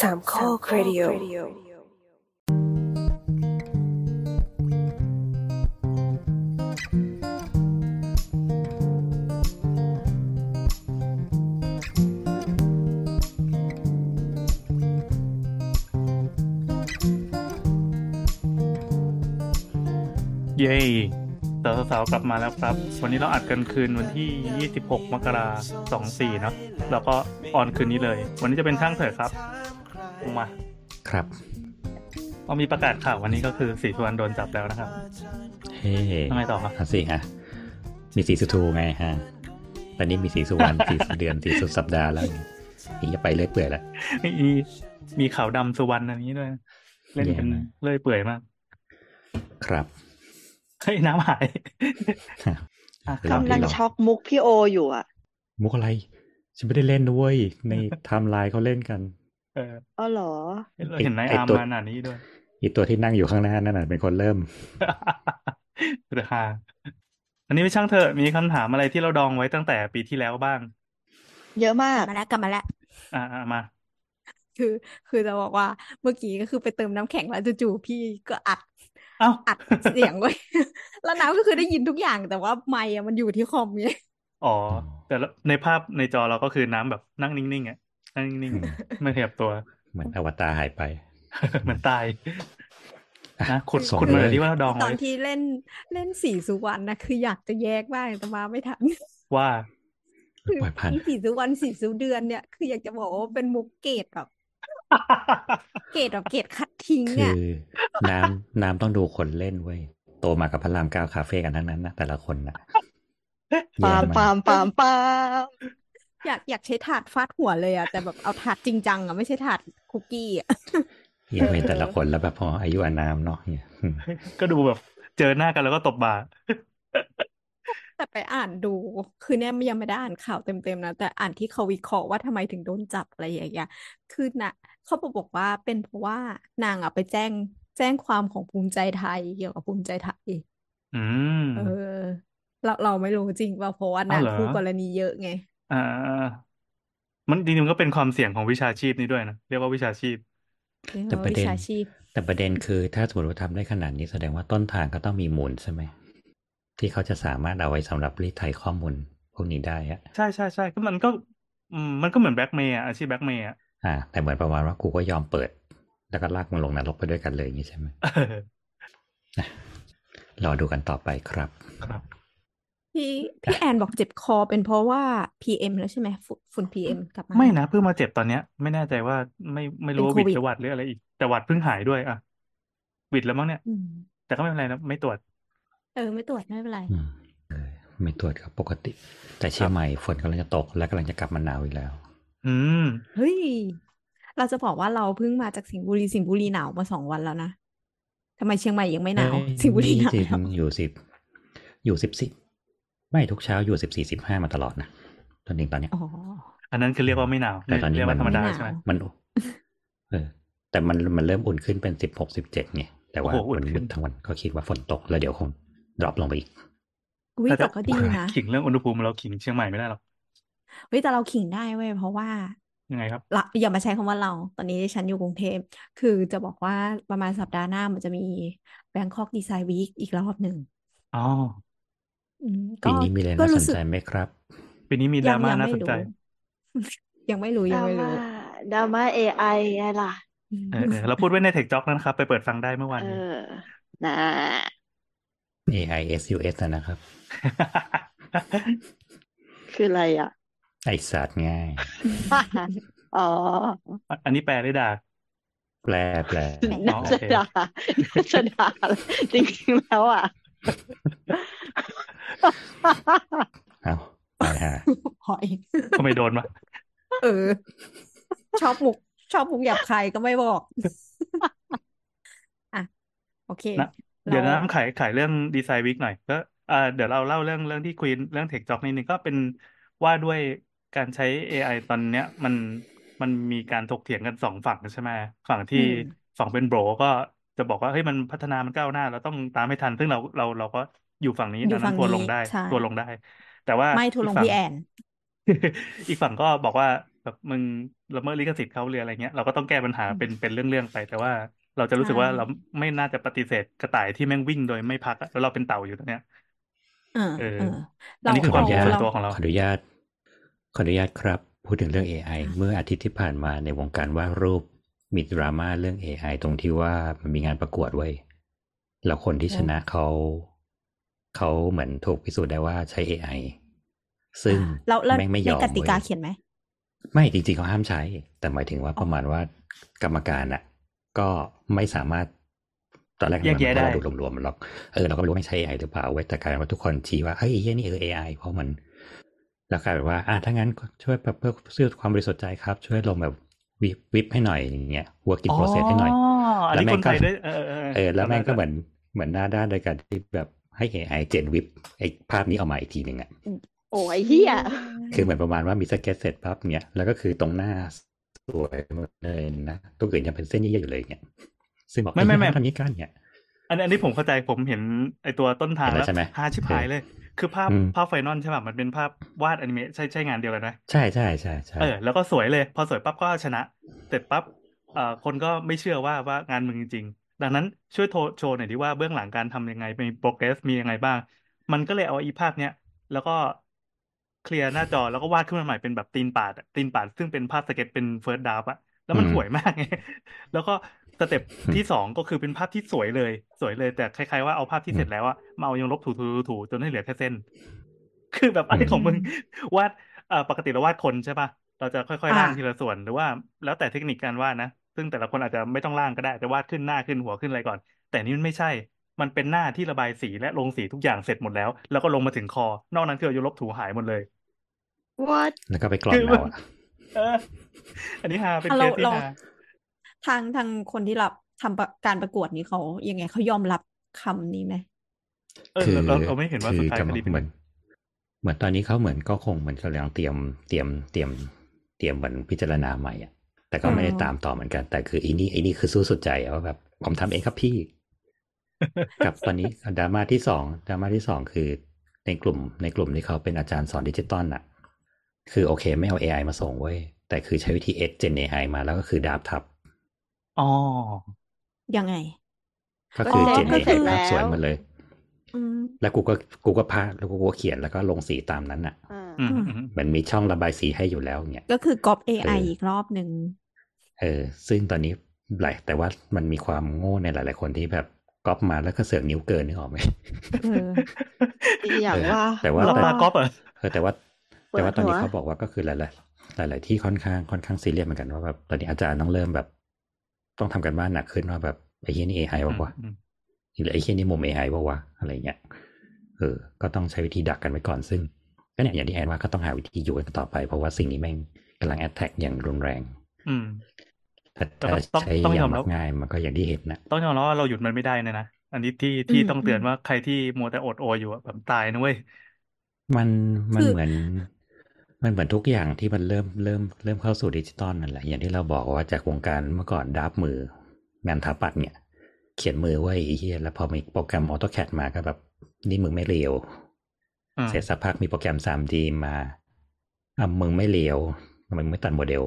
สามข้อครดิโอเย้สาวๆกลับมาแล้วครับ วันนี้เราอัดกันคืนวันที่ 26 มกราคม 24 เนาะแล้วก็ออนคืนนี้เลย วันนี้จะเป็นช่างเถอะครับล งมา ครับพอมีประกาศข่าววันนี้ก็คือสีสุวรรณโดนจับแล้วนะครับ เฮ้ทำไมต่อครับเอาสิฮะ มีสีสุทูไงฮะ ตอนนี้มีสีสุวรรณสีสุเดือนสีสุดสัปดาห์แล้วนี่จะไปเรื่อยเปื่อยแล้วมีมีขาวดำสุวรรณอันนี้ด้วย เล่นกันแย่มากเลื่อยเปื่อยมาก ครับ เฮ้ยน้ำหายอะครับลองกำลังลองช็อกมุกพี่โออยู่อะ มุกอะไร ฉันไม่ได้เล่นด้วยในไทม์ไลน์เขาเล่นกัน เอออ๋อเหรอเราเห็นนายไอ้อาร์มตัวมาหนานี้ด้วยอีตัวที่นั่งอยู่ข้างหน้านั่นน่ะเป็นคนเริ่มราคาอันนี้ไม่ช่างเถอะมีคำถามอะไรที่เราดองไว้ตั้งแต่ปีที่แล้วบ้าง เยอะมากมาแล้วกลับมาแล้วอ่ามา คือ คือจะบอกว่าเมื่อกี้ก็คือไปเติมน้ำแข็งแล้วจู่ๆพี่ก็อัดเอ้าอัดเสียงไว้แล้วน้ำก็คือได้ยินทุกอย่างแต่ว่าไมค์อะมันอยู่ที่คอมไงอ๋อ แต่ละในภาพในจอเราก็คือน้ำแบบนั่งนิ่งๆอะ นั่งนิ่งอืมๆไม่ขยับตัว เหมือนอวตารหายไป เหมือนตายอะนะคุณส่งคุณมาเลยที่ว่าเราดองตอนไว้ที่เล่นเล่นสีสุวรรณนะคืออยากจะแยกบ้างแต่มาไม่ทันว่าคือปล่อยผ่านอีสีสุวรรณสีสุเดือนเนี่ย คืออยากจะบอกว่าเป็นมุกเกตแบบเกตแบบเกตคัดทิ้งคือะอน้ำน้ำต้องดูคนเล่นเว้ยโตมากับพระรามเก้าคาเฟ่กันทั้งนั้นนะแต่ละคนนะปาล์มแย่ปาล์มปาล์มปาล์ม อยากอยากใช้ถาดฟาดหัวเลยอะแต่แบบเอาถาดจริงจังอะไม่ใช่ถาดคุกกี้อะเหี้ยเห็นแต่ละคนแล้วแบบพออายุอานามเนาะเนี่ยอืมก็ดูแบบเจอหน้ากันแล้วก็ตบบ่าแต่ไปอ่านดูคือเนี่ยยังไม่ได้อ่านข่าวเต็มๆนะแต่อ่านที่เขาวิเคราะห์ว่าทำไมถึงโดนจับอะไรอย่างเงี้ยคือนะเขาบอกว่าเป็นเพราะว่านางอะไปแจ้งแจ้งความของภูมิใจไทยเกี่ยวกับภูมิใจไทยอืมเออ เราเราไม่รู้จริงว่าเพราะว่าางอ้าวนเหรอคู่กรณีเยอะไง อ่า มันจริงๆมันก็เป็นความเสี่ยงของวิชาชีพนี้ด้วยนะ เรียกว่าวิชาชีพ เรียกแต่ว่าประวิเด็น ชาชีพ แต่ประเด็นคือถ้าสมมติว่าทำได้ขนาดนี้แสดงว่าต้นทางก็ต้องมีมูลใช่ไหมที่เขาจะสามารถเอาไว้สำหรับรีดไถข้อมูลพวกนี้ได้อะใช่ใช่ใช่ก็มันก็อืมมันก็เหมือนแบล็กเมย์อะอาชีพแบล็กเมย์อะ อ่า แต่เหมือนประมาณว่ากูก็ยอมเปิด แล้วก็ลากมึงลงนรกไปด้วยกันเลยอย่างนี้ใช่ไหมเออรอดูกันต่อไปครับ ครับ พี่พี่แอนบอกเจ็บคอเป็นเพราะว่า PM แล้วใช่ไหมฝุ่นฝุ่น PM กลับมา ไม่นะเพิ่งมาเจ็บตอนเนี้ย ไม่แน่ใจว่าไม่ไม่รู้ว่าหเป็นวิดโควิดหรือหวัดหรืออะไรอีก แต่หวัดเพิ่งหายด้วยอะหวิดแล้วมั้งเนี่ยอืมแต่ก็ไม่เป็นไรนะไม่ตรวจ เออ ไม่ตรวจไม่เป็นไรอืมเออไม่ตรวจก็ปกติ แต่เชียงใหม่ฝนกำลังจะตก และกำลังจะกลับมาหนาวอีกแล้ว อืมเฮ้ยเราจะบอกว่าเราเพิ่งมาจากสิงห์บุรีสิงห์บุรีหนาวมาสองวันแล้วนะทำไมเชียงใหม่ยังไม่หนาวเอ้ยสิงห์บุรีหนาวสิแล้วอยู่สิบอยู่สิบสิบ ไม่ทุกเช้าอยู่สิบสี่สิบห้ามาตลอดนะจนถึงตอนเนี้ยอ๋ออันนั้นคือเรียกว่าไม่หนาวแต่ตอนนี้เรียกว่ามันธรรมดาไม่หนาวใช่ไหมมันเออ แต่มันมันเริ่มอุ่นขึ้นเป็นสิบหกสิบเจ็ดไงแต่ว่าโอ้โหอุ่วันนขึ้นทั้งวันก็คิดว่าฝนตกแล้วเดี๋ยวคงดรอปลงไปอีกอุ้ยแต่แต่ก็ดีนะขิงเรื่องอุณหภูมิเราขิงเชียงใหม่ไม่ได้หรอกเฮ้ยแต่เราขิงได้เว้ยเพราะว่ายังไงครับละอย่ามาใช้คำว่าเรา ตอนนี้ฉันอยู่กรุงเทพคือจะบอกว่าประมาณสัปดาห์หน้ามันจะมี Bangkok Design Week อีกรอบหนึ่งอ๋อ อืมปีนี้มีอะไรก็น่าสรู้นสึกใจไหมครับ ปีนี้มีดยัรางม่ายังน่าไม่สนใจ รู้ ยังไม่รู้ดยังราไม่ม่ารู้ ดราม่าเอไอไงล่ะอืมเออเออเราพูดไว้ในเทคจ็อกนะครับ ไปเปิดฟังได้เมื่อวานเอนี้อนะ AISUS อะนะครับ คืออะไรอะ ไอสัตว์ง่าย อ๋ออันนี้แปลได้ด่า แปลแปลอ๋อน่าโอจะเคด่าน่าจะด่าจริงๆแล้วอะ เอาไปฮะหอยทำไมโดนวะเออ ชอบมุก ชอบมุกหยาบคายก็ไม่บอกอะโอเคนะเดี๋ยวเรานะขายขายเรื่องดีไซน์วิกหน่อยก็อ่าเดี๋ยวเราเล่าเรื่องเรื่องที่คุยเรื่องเทคจ็อกนิดนึงก็เป็นว่าด้วยการใช้ AI ตอนเนี้ย มันมันมีการถกเถียงกันสองฝั่งใช่ไหมฝั่งที่อืมฝั่งเป็นโบรก็ จะบอกว่าเฮ้ยมันพัฒนามันก้าวหน้า เราต้องตามให้ทัน ซึ่งเราเราเราก็อยู่ฝั่งนี้อยู่ดังนั้ฝั่นงทัวร์ลนี้งได้ใช่ทัวร์ลงได้ แต่ว่าไม่ทัวร์อีลกงฝั่งพี่แอนอีกฝั่งก็บอกว่าแบบมึงละเมิดลิขสิทธิ์เขาหรืออะไรเงี้ยเราก็ต้องแก้ปัญหาเป็นเป็นเรื่องๆไป แต่ว่าเราจะรู้สึกว่าใช่เราไม่น่าจะปฏิเสธกระต่ายที่แม่งวิ่งโดยไม่พักอะแล้วเราเป็นเต่าอยู่ตรงเนี้ยเออเออเอออัเรานนี้คือความเราเห็นส่วนเราตัวของเราขออนุญาตขออนุญาตครับ พูดถึงเรื่อง AI เมื่ออาทิตย์ที่ผ่านมาในวงการวาดรูป มีดราม่าเรื่อง AI ตรงที่ว่ามันมีงานประกวดไว้ยแล้วคนที่ชนะเขา เขาเหมือนถูกพิสูจน์ได้ว่าใช้ AI ซึ่งเราเราแม่งไม่ยในอมกติกาเว้ยเขียนไหม ไม่จริงๆเขาห้ามใช้ แต่หมายถึงว่าประมาณว่ากรรมการอะ ก็ไม่สามารถ ตอนแรกแยกแยะได้เราดูรวมๆมันหรอกเออเราก็ไม่รู้ว่าไม่ใช่ AI หรือเปล่าเว้ยแต่กลายเป็นว่าทุกคนชี้ว่าเฮ้ยไอ้เหี้ยนี่เออ AI เพราะมันแล้วกลายเป็นว่าอะถ้างั้นก็ช่วยแบบเพื่อซื้อความบริสุทธิ์ใจครับ ช่วยลงแบบ วิบวิบให้หน่อยอย่างเงี้ย working process ให้หน่อยอันแล้วนี้แม่คงนก็ไทยด้วยเออเออเออแล้วแม่งก็เหมือนเหมือนหน้าด้านโดยการที่แบบให้ AI เจนวิบไอ้ภาพนี้ออกมาอีกทีหนึ่งอะโอ้ยเฮียคือเหมือนประมาณว่ามีสเก็ตเสร็จปั๊บเนี้ยแล้วก็คือตรงหน้าสวยหมดเลยนะตัวอื่นยังเป็นเส้นเยอะๆอยู่เลยเนี้ยซึ่งบอกไม่ไม่ไม่เอ้ยทำนี้กันเนี่ยอันอันนี้ผมเข้าใจผมเห็นไอตัวต้นทางเห็นแล้แล้ววใช่ไหมฮาชิบหายเลย คือภาพอืมภาพไฟนอลใช่ป่ะมันเป็นภาพวาดอนิเมะใช่ใช่งานเดียวกันไหมใช่ใช่ใช่ใช่เออแล้วก็สวยเลย พอสวยปั๊บก็ชนะเสร็จปั๊บเอ่อคนก็ไม่เชื่อว่าว่างานมึงจริงๆ ดังนั้นช่วยโทรโชว์หน่อยดิว่าเบื้องหลังการทำยังไงมี progress มียังไงบ้าง มันก็เลยเอาอีภาพเนี้ยแล้วก็เคลียร์หน้าจอแล้วก็วาดขึ้นมาใหม่เป็นแบบตีนปาดอะตีนปาดซึ่งเป็นภาพสเก็ตเป็น first draft อะแล้วมันห่วยมากไงแล้วก็ step ที่สองก็คือเป็นภาพที่สวยเลย สวยเลย แต่คล้ายๆว่าเอาภาพที่เสร็จแล้วอะมาเอายังลบถูๆถูๆจนให้เหลือแค่เส้น คือแบบอะไรของมึงวาดเอ่อปกติเราวาดคนใช่ป่ะเราจะค่อยๆอ่าร่างทีละส่วนหรือว่า แล้วแต่เทคนิคการวาดนะซึ่งแต่ละคนอาจจะไม่ต้องร่างก็ได้จะวาดขึ้นหน้าขึ้นหัวขึ้นอะไรก่อน แต่นี่มันไม่ใช่ มันเป็นหน้าที่ระบายสีและลงสีทุกอย่างเสร็จหมดแล้ว แล้วก็ลงมาถึงคอ นอกนั้นคือเอายลบถูหายหมดเลยวัดแล้วก็ไปกรอนคือเอาอะเอออันนี้ฮาเป็นอะเคเราสที่เราฮา ทางทางคนที่รับทำประการประกวดนี้เขายังไงเขายอมรับคำนี้ไหมเออคือเราเราไม่เห็นว่าสุดท้ายคือกำคลังดีเป็นเหมือนเหมือนตอนนี้เขาเหมือนก็คงเหมือนกำลังเตรียมเตรียมเตรียมเตรียมเหมือนพิจารณาใหม่อะ แต่ก็ไม่ได้อ๋อตามต่อเหมือนกัน แต่คือไอ้นี่ไอ้นี่คือสู้สุดใจอะว่าแบบผมทำเองครับพี่ กับตอนนี้ดราม่าที่สองดราม่าที่สองคือในกลุ่มในกลุ่มที่เขาเป็นอาจารย์สอนดิจิตอลอะ คือโอเคไม่เอา AI มาส่งเว้ยแต่คือใช้วิธี Edge Gen AI มาแล้วก็คือดาบทับ อ๋อ ยังไง ก็คืออ๋อ Gen ก็คื AI อภาพสวยหมดเลย อืม แล้วกูก็กูก็พาแล้วกูก็เขียนแล้วก็ลงสีตามนั้นอะอ่าอืมอืมอืมเหมือนมีช่องระบายสีให้อยู่แล้วเนี่ย ก็คือกอบเอ AI ออีกรอบหนึ่งเออ ซึ่งตอนนี้หลายแต่ว่ามันมีความโง่ในหลาย ๆ คนที่แบบก๊อปมาแล้วก็เสือกนิ้วเกินนึกออกไหม เอออีอย่างว่าแต่ว่า เราแต่ปากอล์ฟเหรอ เออแต่ว่าเปิดแต่ว่าตอนนี้หัวเขาบอกว่าก็คือหลายๆหลาย ๆ ที่ค่อนข้างค่อนข้างซีเรียสเหมือนกันว่าแบบตอนนี้อาจารย์ต้องเริ่มแบบ ต้องทำกันบ้านหนักขึ้นว่าแบบไอ้เฮียนี่ AI วะวะอืมหรือไอ้เฮียนี่มุม AI วะวะอะไรเงี้ยเออ ก็ต้องใช้วิธีดักกันไว้ก่อนซึ่งก็เนี่ยอย่างที่แอนว่าก็ต้องหาวิธีอยู่กันต่อไป เพราะว่าสิ่งนี้แม่งกำลังแอดแท็กอย่างรุนแรง อืมแต่แต่ถ้าก็ต้องใช้ต้องอยย่าองมรัมับกง่ายมันก็อย่างที่เห็นนะต้องยอมรับว่าเราหยุดมันไม่ได้นะนะอันนี้ที่ที่อืมต้องเตือนอืมว่าใครที่มัวแต่อดโอยอยู่อะแบบตายนะเว้ยมันมันคือเหมือน มันเหมือนทุกอย่างที่มันเริ่มเริ่มเริ่มเข้าสู่ดิจิตอลนั่นแหละ อย่างที่เราบอกว่าจากวงการเมื่อก่อนดับมืองานถาปัดเนี่ย เขียนมือไว้ไอ้เฮียแล้วพอมีโปรแกรม AutoCAD มาก็แบบ นี่มึงไม่เร็วอืมเสร็จสักพักมีโปรแกรม 3D มาอะมึงไม่เร็วทำไมมึงไม่ตัดโมเดล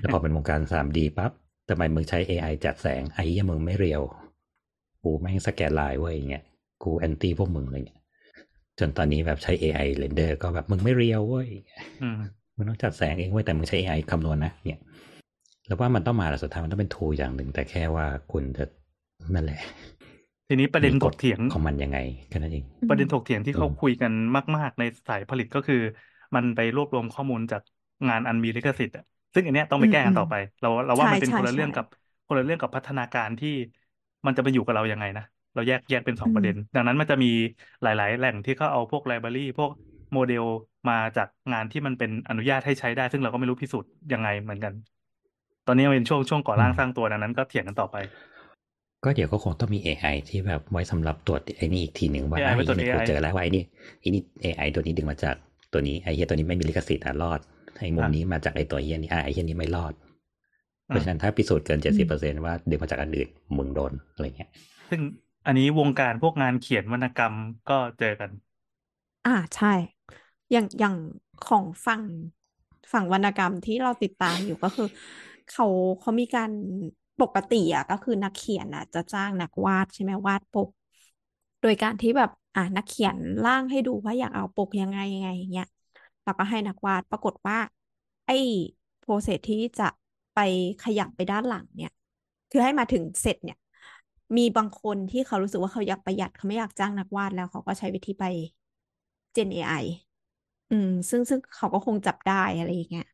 แล้วพอเป็นวงการ 3D ปั๊บทำไมมึงใช้ AI จัดแสงไอ้เหี้ยมึงไม่เร็วกูแม่งสแกนไลน์เว้ยอย่างเงี้ยกูแอนตี้พวกมึงอะไรเงี้ย จนตอนนี้แบบใช้ AI เรนเดอร์ก็แบบมึงไม่เรียวเว้ยอืมมึงต้องจัดแสงเองเว้ยแต่มึงใช้ AI คำนวณนะเนี่ยแล้วว่ามันต้องมาแหละสุดท้ายมันต้องเป็น tool อย่างหนึ่ง แต่แค่ว่าคุณจะนั่นแหละ ทีนี้ประเด็นมีถกกเถียงของมันยังไงแค่นั้นเอง ประเด็นถกเถียงที่เขาอืมคุยกันมาก ๆ ในสายผลิตก็คือ มันไปรวบรวมข้อมูลจากงานอันมีลิขสิทธิ์อะซึ่งอันเนี้ยต้องไปอืมแก้กันอืมต่อไป เราเราว่าใช่มันเป็นใช่คนละเรื่องใช่กับคนละเรื่องกับพัฒนาการที่มันจะไปอยู่กับเรายังไงนะ เราแยกแยกเป็นสองประเด็น ดังนั้นมันจะมีหลาย ๆ แหล่งที่เขาเอาพวกไลบรารีพวกโมเดลมาจากงานที่มันเป็นอนุญาตให้ใช้ได้ ซึ่งเราก็ไม่รู้พิสูจน์ยังไงเหมือนกัน ตอนนี้มันเป็นช่วงช่วงก่อร่างอืมสร้างตัวดังนั้นก็เถียงกันต่อไป ก็เดี๋ยวก็คงต้องมี AI ที่แบบไว้สำหรับตรวจไอ้นี่อีกทีหนึ่งว่า AI ไว้ตรวจไอ้นี่กู AI เจอแล้วว่าไอ้นี่ไอ้นี่ AI ตัวนี้ดึงมาจากตัวนี้ไอ้เฮียตัวนี้ไม่มีลิขสิทธิ์อะรอดไอ้มุมอะนี้มาจากไอ้ตัวเฮียนี้อะไอ้เฮียนี้ไม่รอดเพอะราะฉะนั้นถ้าพิสูจน์เกินเจ็ดสิบเปอร์เซ็นว่าดึงมาจากอันอื่นมึงโดนอะไรเงี้ย ซึ่ง อันนี้วงการพวกงานเขียนวรรณกรรมก็เจอกัน อ่าใช่ อย่างอย่างของฝั่งฝั่งวรรณกรรมที่เราติดตามอยู่ก็คือ เขาเขามีการปกติอะก็คือนักเขียนอะ จะจ้างนักวาดใช่ไหมวาดปก โดยการที่แบบอ่านักเขียนร่างให้ดูว่าอยากเอาปกยังไงยังไงอย่างเงี้ยแล้วก็ให้นักวาดปรากฏว่า ไอ้โปรเซสที่จะไปขยับไปด้านหลังเนี่ย คือให้มาถึงเสร็จเนี่ย มีบางคนที่เขารู้สึกว่าเขาอยากประหยัดเขาไม่อยากจ้างนักวาดแล้วเขาก็ใช้วิธีไป Gen AI อืม ซึ่งซึ่งเขาก็คงจับได้อะไรอย่างเงี้ย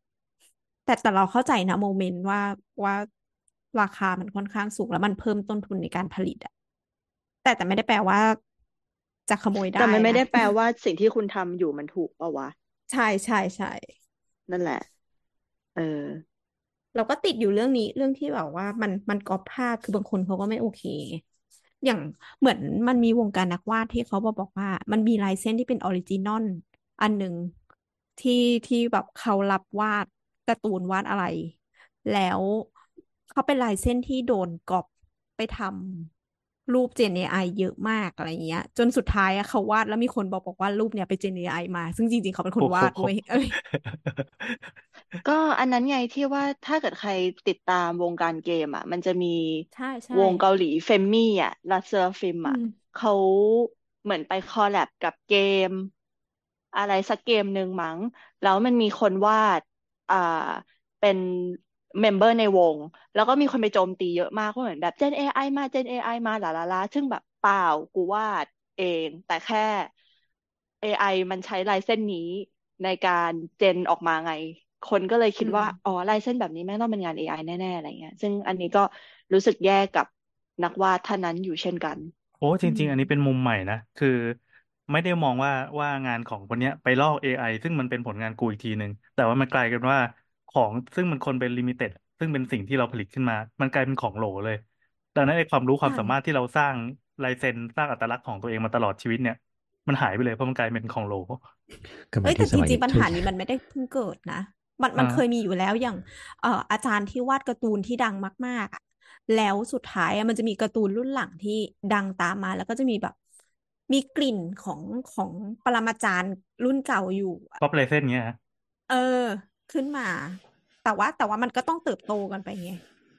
แต่แต่เราเข้าใจนะโมเมนต์ว่าว่าราคามันค่อนข้างสูงแล้วมันเพิ่มต้นทุนในการผลิตอะแต่แต่ไม่ได้แปลว่าจะขโมยได้แต่มันไม่นะได้แปลว่าสิ่งที่คุณทำอยู่มันถูกเปล่าวะ ใช่ใช่ใช่นั่นแหละ เออ เราก็ติดอยู่เรื่องนี้เรื่องที่แบบว่ามันมันก๊อปภาพคือบางคนเขาก็ไม่โอเค อย่างเหมือนมันมีวงการนักวาดที่เขาบอกบอกว่า มันมีลายเส้นที่เป็น original อันหนึ่งที่ที่แบบเขารับวาดการ์ตูนวาดอะไร แล้วเขาเป็นลายเส้นที่โดนก๊อปไปทำ รูป Gen AI เยอะมากอะไรเงี้ย จนสุดท้ายอะเขาวาดแล้วมีคนบอกบอกว่ารูปเนี่ยไป Gen AI มา ซึ่งจริง ๆ เขาเป็นคนวาดเว้ยเอ้ยก็อันนั้นไงที่ว่าถ้าเกิดใครติดตามวงการเกมอะ มันจะมีใช่ใช่วงเกาหลีเฟมมี่อะ LE SSERAFIM อือะมเขาเหมือนไป collab กับเกม อะไรสักเกมหนึ่งมั้ง แล้วมันมีคนวาดอ่าเป็น เมมเบอร์ในวง แล้วก็มีคนไปโจมตีเยอะมากว่าเหมือนแบบ Gen AI มา Gen AI มาหลาลาลาซึ่งแบบเปล่ากูวาดเอง แต่แค่ AI มันใช้ลายเส้นนี้ในการเจนออกมาไง คนก็เลยคิดว่าอืมอ๋อลายเส้นแบบนี้แม่งต้องเป็นงาน AI แน่ ๆ อะไรเงี้ย ซึ่งอันนี้ก็รู้สึกแย่กับนักวาดท่านนั้นอยู่เช่นกัน โอ้จอืริง ๆ อันนี้เป็นมมุมใหม่นะ คือไม่ได้มองว่าว่างานของคนเนี้ยไปลอก AI ซึ่งมันเป็นผลงานกูอีกทีหนึ่งแต่ว่ามันกลายเป็นว่า ของซึ่งมันคนเป็นลิมิเต็ดซึ่งเป็นสิ่งที่เราผลิตขึ้นมา มันกลายเป็นของโหลเลย ดังนั้นไอ้ความรู้ความใช่สามารถที่เราสร้างลายเซ็นสร้างอัตลักษณ์ของตัวเองมาตลอดชีวิตเนี่ย มันหายไปเลยเพราะมันกลายเป็นของโหลก็เหมืเอ้อนยแต่ที่สจมัยริงๆปัญทุหากนี้มันไม่ได้เพิ่งเกิดนะ มันมันอ่าเคยมีอยู่แล้วอย่างเอ่ออาจารย์ที่วาดการ์ตูนที่ดังมากๆอะแล้วสุดท้ายอะมันจะมีการ์ตูนรุ่นหลังที่ดังตามมา แล้วก็จะมีแบบ มีกลิ่นของของปรมาจารย์รุ่นเก่าอยู่อะก๊อปลายเส้นเงี้ยฮะเออ ขึ้นมา แต่ว่าแต่ว่ามันก็ต้องเติบโตกันไปไง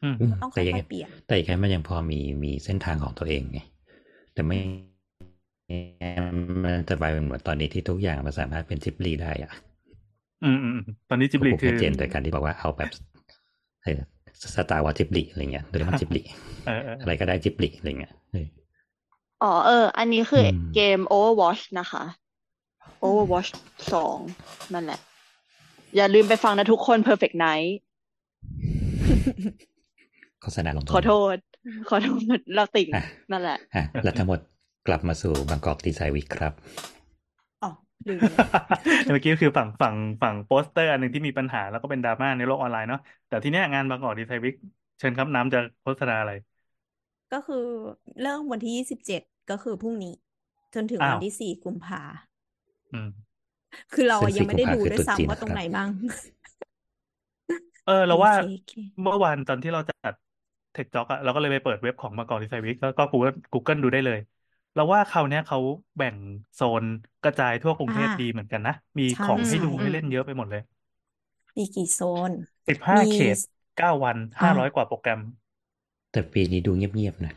อืมอืมก็ต้องแต่ค่ยังไงอยๆเปลี่ยนแต่ยังไงมันยังพอมีมีเส้นทางของตัวเองไงแต่ไม่มันจะไปเป็นเหมือนตอนนี้ที่ทุกอย่างมันสามารถเป็นจิบลีได้อะอืมอืมอืมตอนนี้จิบก็ลิผูกคือชัดเจนโดยการที่บอกว่าเอาแบบสตาร์วอจิบลีอะไรเงี้ยโดเรมอนจิบลีเออเอออะไรก็ได้จิบลีอะไรเงี้ยเอออ๋อเออ อันนี้คืออมเกม Overwatch นะคะ Overwatch สองนั่นแหละ อย่าลืมไปฟังนะทุกคน Perfect Night โฆษณาลงขอโทษ ขอโทษเราติ่งอะนั่นแหละอะแล้วทั้งหมดกลับมาสู่บางกอกดีไซน์วีคครับอ๋อลืมเมื่อกี้ก็คือฝั่งฝั่งฝั่งโปสเตอร์อันหนึ่งที่มีปัญหาแล้วก็เป็นดราม่าในโลกออนไลน์เนาะแต่ที่เนี้ยงานบางกอกดีไซน์วิกเชิญครับน้ำจะโฆษณาอะไร ก็คือเริ่มวันที่ยี่สิบเจ็ดก็คือพรุ่งนี้ จนถึงอ้าววันที่สี่กุมภาอืม คือเราอะซึ่งยังไม่ได้สี่กุดูมภาด้วยคือตรุษจีนซ้ำว่าตรงนะครับไหนบ้าง เออเราว่าโอเคโอเคเมื่อวานตอนที่เราจัดเทคจ็อกอะเราก็เลยไปเปิดเว็บของบางกอกดีไซน์วิกแล้วก็ Google Google ดูได้เลย เราว่าคราวเนี้ยเขาแบ่งโซนกระจายทั่วกรุงเทพอ่าดีเหมือนกันนะ มีใช่ของให้ใช่ดูให้เล่นเยอะไปหมดเลย มีกี่โซนสิบห้ามีเขตเก้าวันอ่าห้าร้อยกว่าโปรแกรม แต่ปีนี้ดูเงียบๆนะ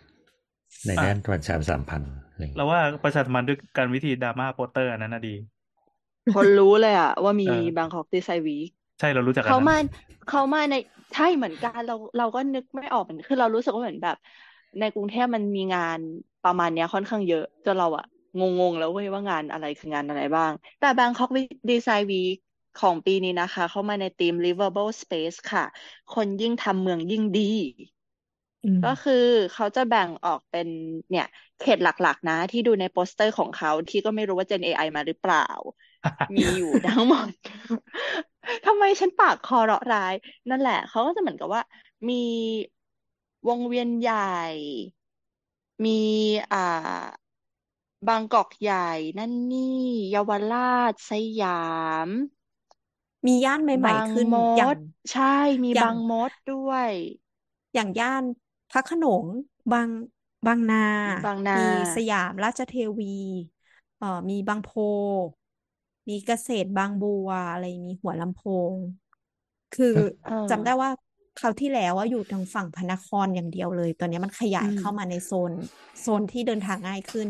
ในอะด้านประชาสัมพันธ์อะไรอย่างเราเงี้ยว่าประชาสัมพันธ์ด้วยการวิธีดราม่าโปสเตอร์อันนั้นนะดี คนรู้เลยอะว่ามีเออ Bangkok Design Week ใช่เรารู้จักกันเขามานะเขามาในใช่เหมือนกันเราเราก็นึกไม่ออกเหมือนคือเรารู้สึกว่าเหมือนแบบ ในกรุงเทพมันมีงานประมาณเนี้ยค่อนข้างเยอะจนเราอะงงๆแล้วเว้ยว่างานอะไรคืองานอะไรบ้าง แต่ Bangkok Design Week ของปีนี้นะคะ เข้ามาในธีม Livable Space ค่ะ คนยิ่งทำเมืองยิ่งดี อืมก็คือเขาจะแบ่งออกเป็นเนี่ย เขตหลักๆ นะ ที่ดูในโปสเตอร์ของเขาที่ก็ไม่รู้ว่า Gen AI มาหรือเปล่า มีอยู่ทั้งหมดทำไมฉันปากคอเราะร้าย นั่นแหละ เขาก็จะเหมือนกับว่า มีวงเวียนใหญ่ มีอ่าบางกอกใหญ่ นั่นนี่เยาวราชสยาม มีย่านใหม่บางๆขึ้นมอย่างดใช่มีอย่าบาง งมดด้วย อย่างย่านพระโขนงบางบางนา บางนา มีสยามราชเทวี เอ่อมีบางโพ มีเกษตรบางบัวอะไรมีหัวลำโพง คือเออจำได้ว่าคราวที่แล้วว่าอยู่ทางฝั่งพระนครอย่างเดียวเลย ตอนนี้มันขยายอืมเข้ามาในโซน โซนที่เดินทางง่ายขึ้น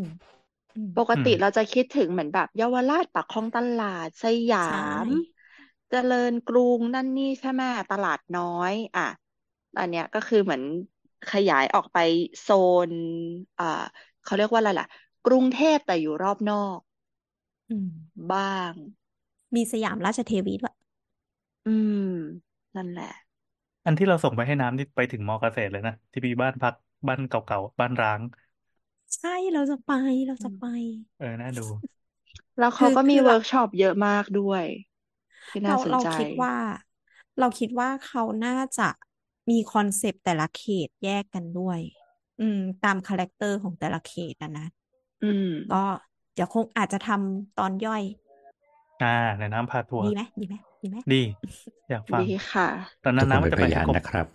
อืมปกติอืมเราจะคิดถึงเหมือนแบบเยาวราชปากคลองตลาดสยาใช่ ม เจริญกรุงนั่นนี่ใช่ไหมตลาดน้อย อะ อันเนี้ยก็คือเหมือนขยายออกไปโซน อ่าเขาเรียกว่าอะไรล่ะ กรุงเทพแต่อยู่รอบนอก อืม บ้าง มีสยามราชเทวีด้วยอืม นั่นแหละ อันที่เราส่งไปให้น้ำนี่ไปถึงมอเกษตรเลยนะ ที่มีบ้านพักบ้านเก่าๆ บ้านร้าง ใช่เราจะไปเราจะไป เออ น่าดู แล้วเขาคือก็มีคือเราเวิร์กช็อปเยอะมากด้วย ที่น่าเราสนเราใจ คิดว่า เราคิดว่าเขาน่าจะมีคอนเซปต์แต่ละเขตแยกกันด้วย อืม ตามคาแรคเตอร์ของแต่ละเขตนะนะอืม ก็ เดี๋ยวคงอาจจะทำตอนย่อย อ่าในน้ำพาทัวร์ดีไหมดีไหมดีไหมดีอยากฟังดีค่ะ ตอนทุนั้กนคนน้ำเป็มันนจะพไปให้ยานกบนะครับ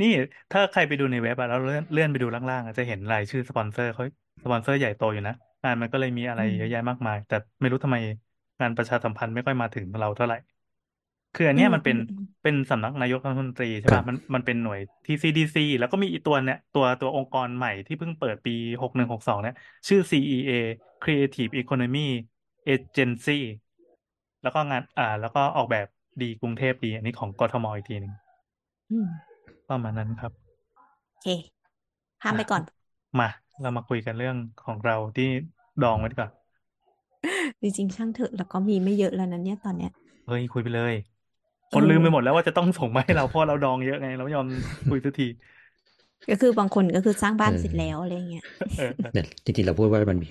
นี่ถ้าใครไปดูในเว็บอะแล้วเลื่อนเลื่อนไปดูล่างๆอะจะเห็นรายชื่อสปอนเซอร์เขาสปอนเซอร์ใหญ่โตอยู่นะงานมันก็เลยมีอะไรอืมเยอะแยะมากมาย แต่ไม่รู้ทำไมงานประชาสัมพันธ์ไม่ค่อยมาถึงเราเท่าไหร่ คืออันเนี้ยอืมมันเป็นอืมอืมเป็นสำนักนายกรัฐมนตรีใช่ครัป่ะบมันมันเป็นหน่วยที่ CDC แล้วก็มีอีกตัวเนี้ยตัวตัวองค์กรใหม่ที่เพิ่งเปิดปีหกหนึ่งหกสองเนี่ยชื่อ CEA Creative Economy Agency แล้วก็งานอ่า แล้วก็ออกแบบดีกรุงเทพดี อันนี้ของกทมอีกทีหนึ่งอืมประมาณนั้นครับโอเคข้ามไปก่อน มา เรามาคุยกันเรื่องของเราที่ดองไว้ดีกว่าจริงๆช่างเถอะแล้วก็มีไม่เยอะแล้วนะเนี่ยตอนเนี้ยเฮ้ยคุยไปเลยเอ คนอลืมไปหมดแล้วว่าจะต้องส่งมาให้เราเพราะเราดองเยอะไง เราไม่ยอมคุยสักที ก็คือบางคนก็คือสร้างบ้านเออเสร็จแล้วอะไรเงี้ยเออเออเนี่ยจริงๆเราพูดว่ามันมี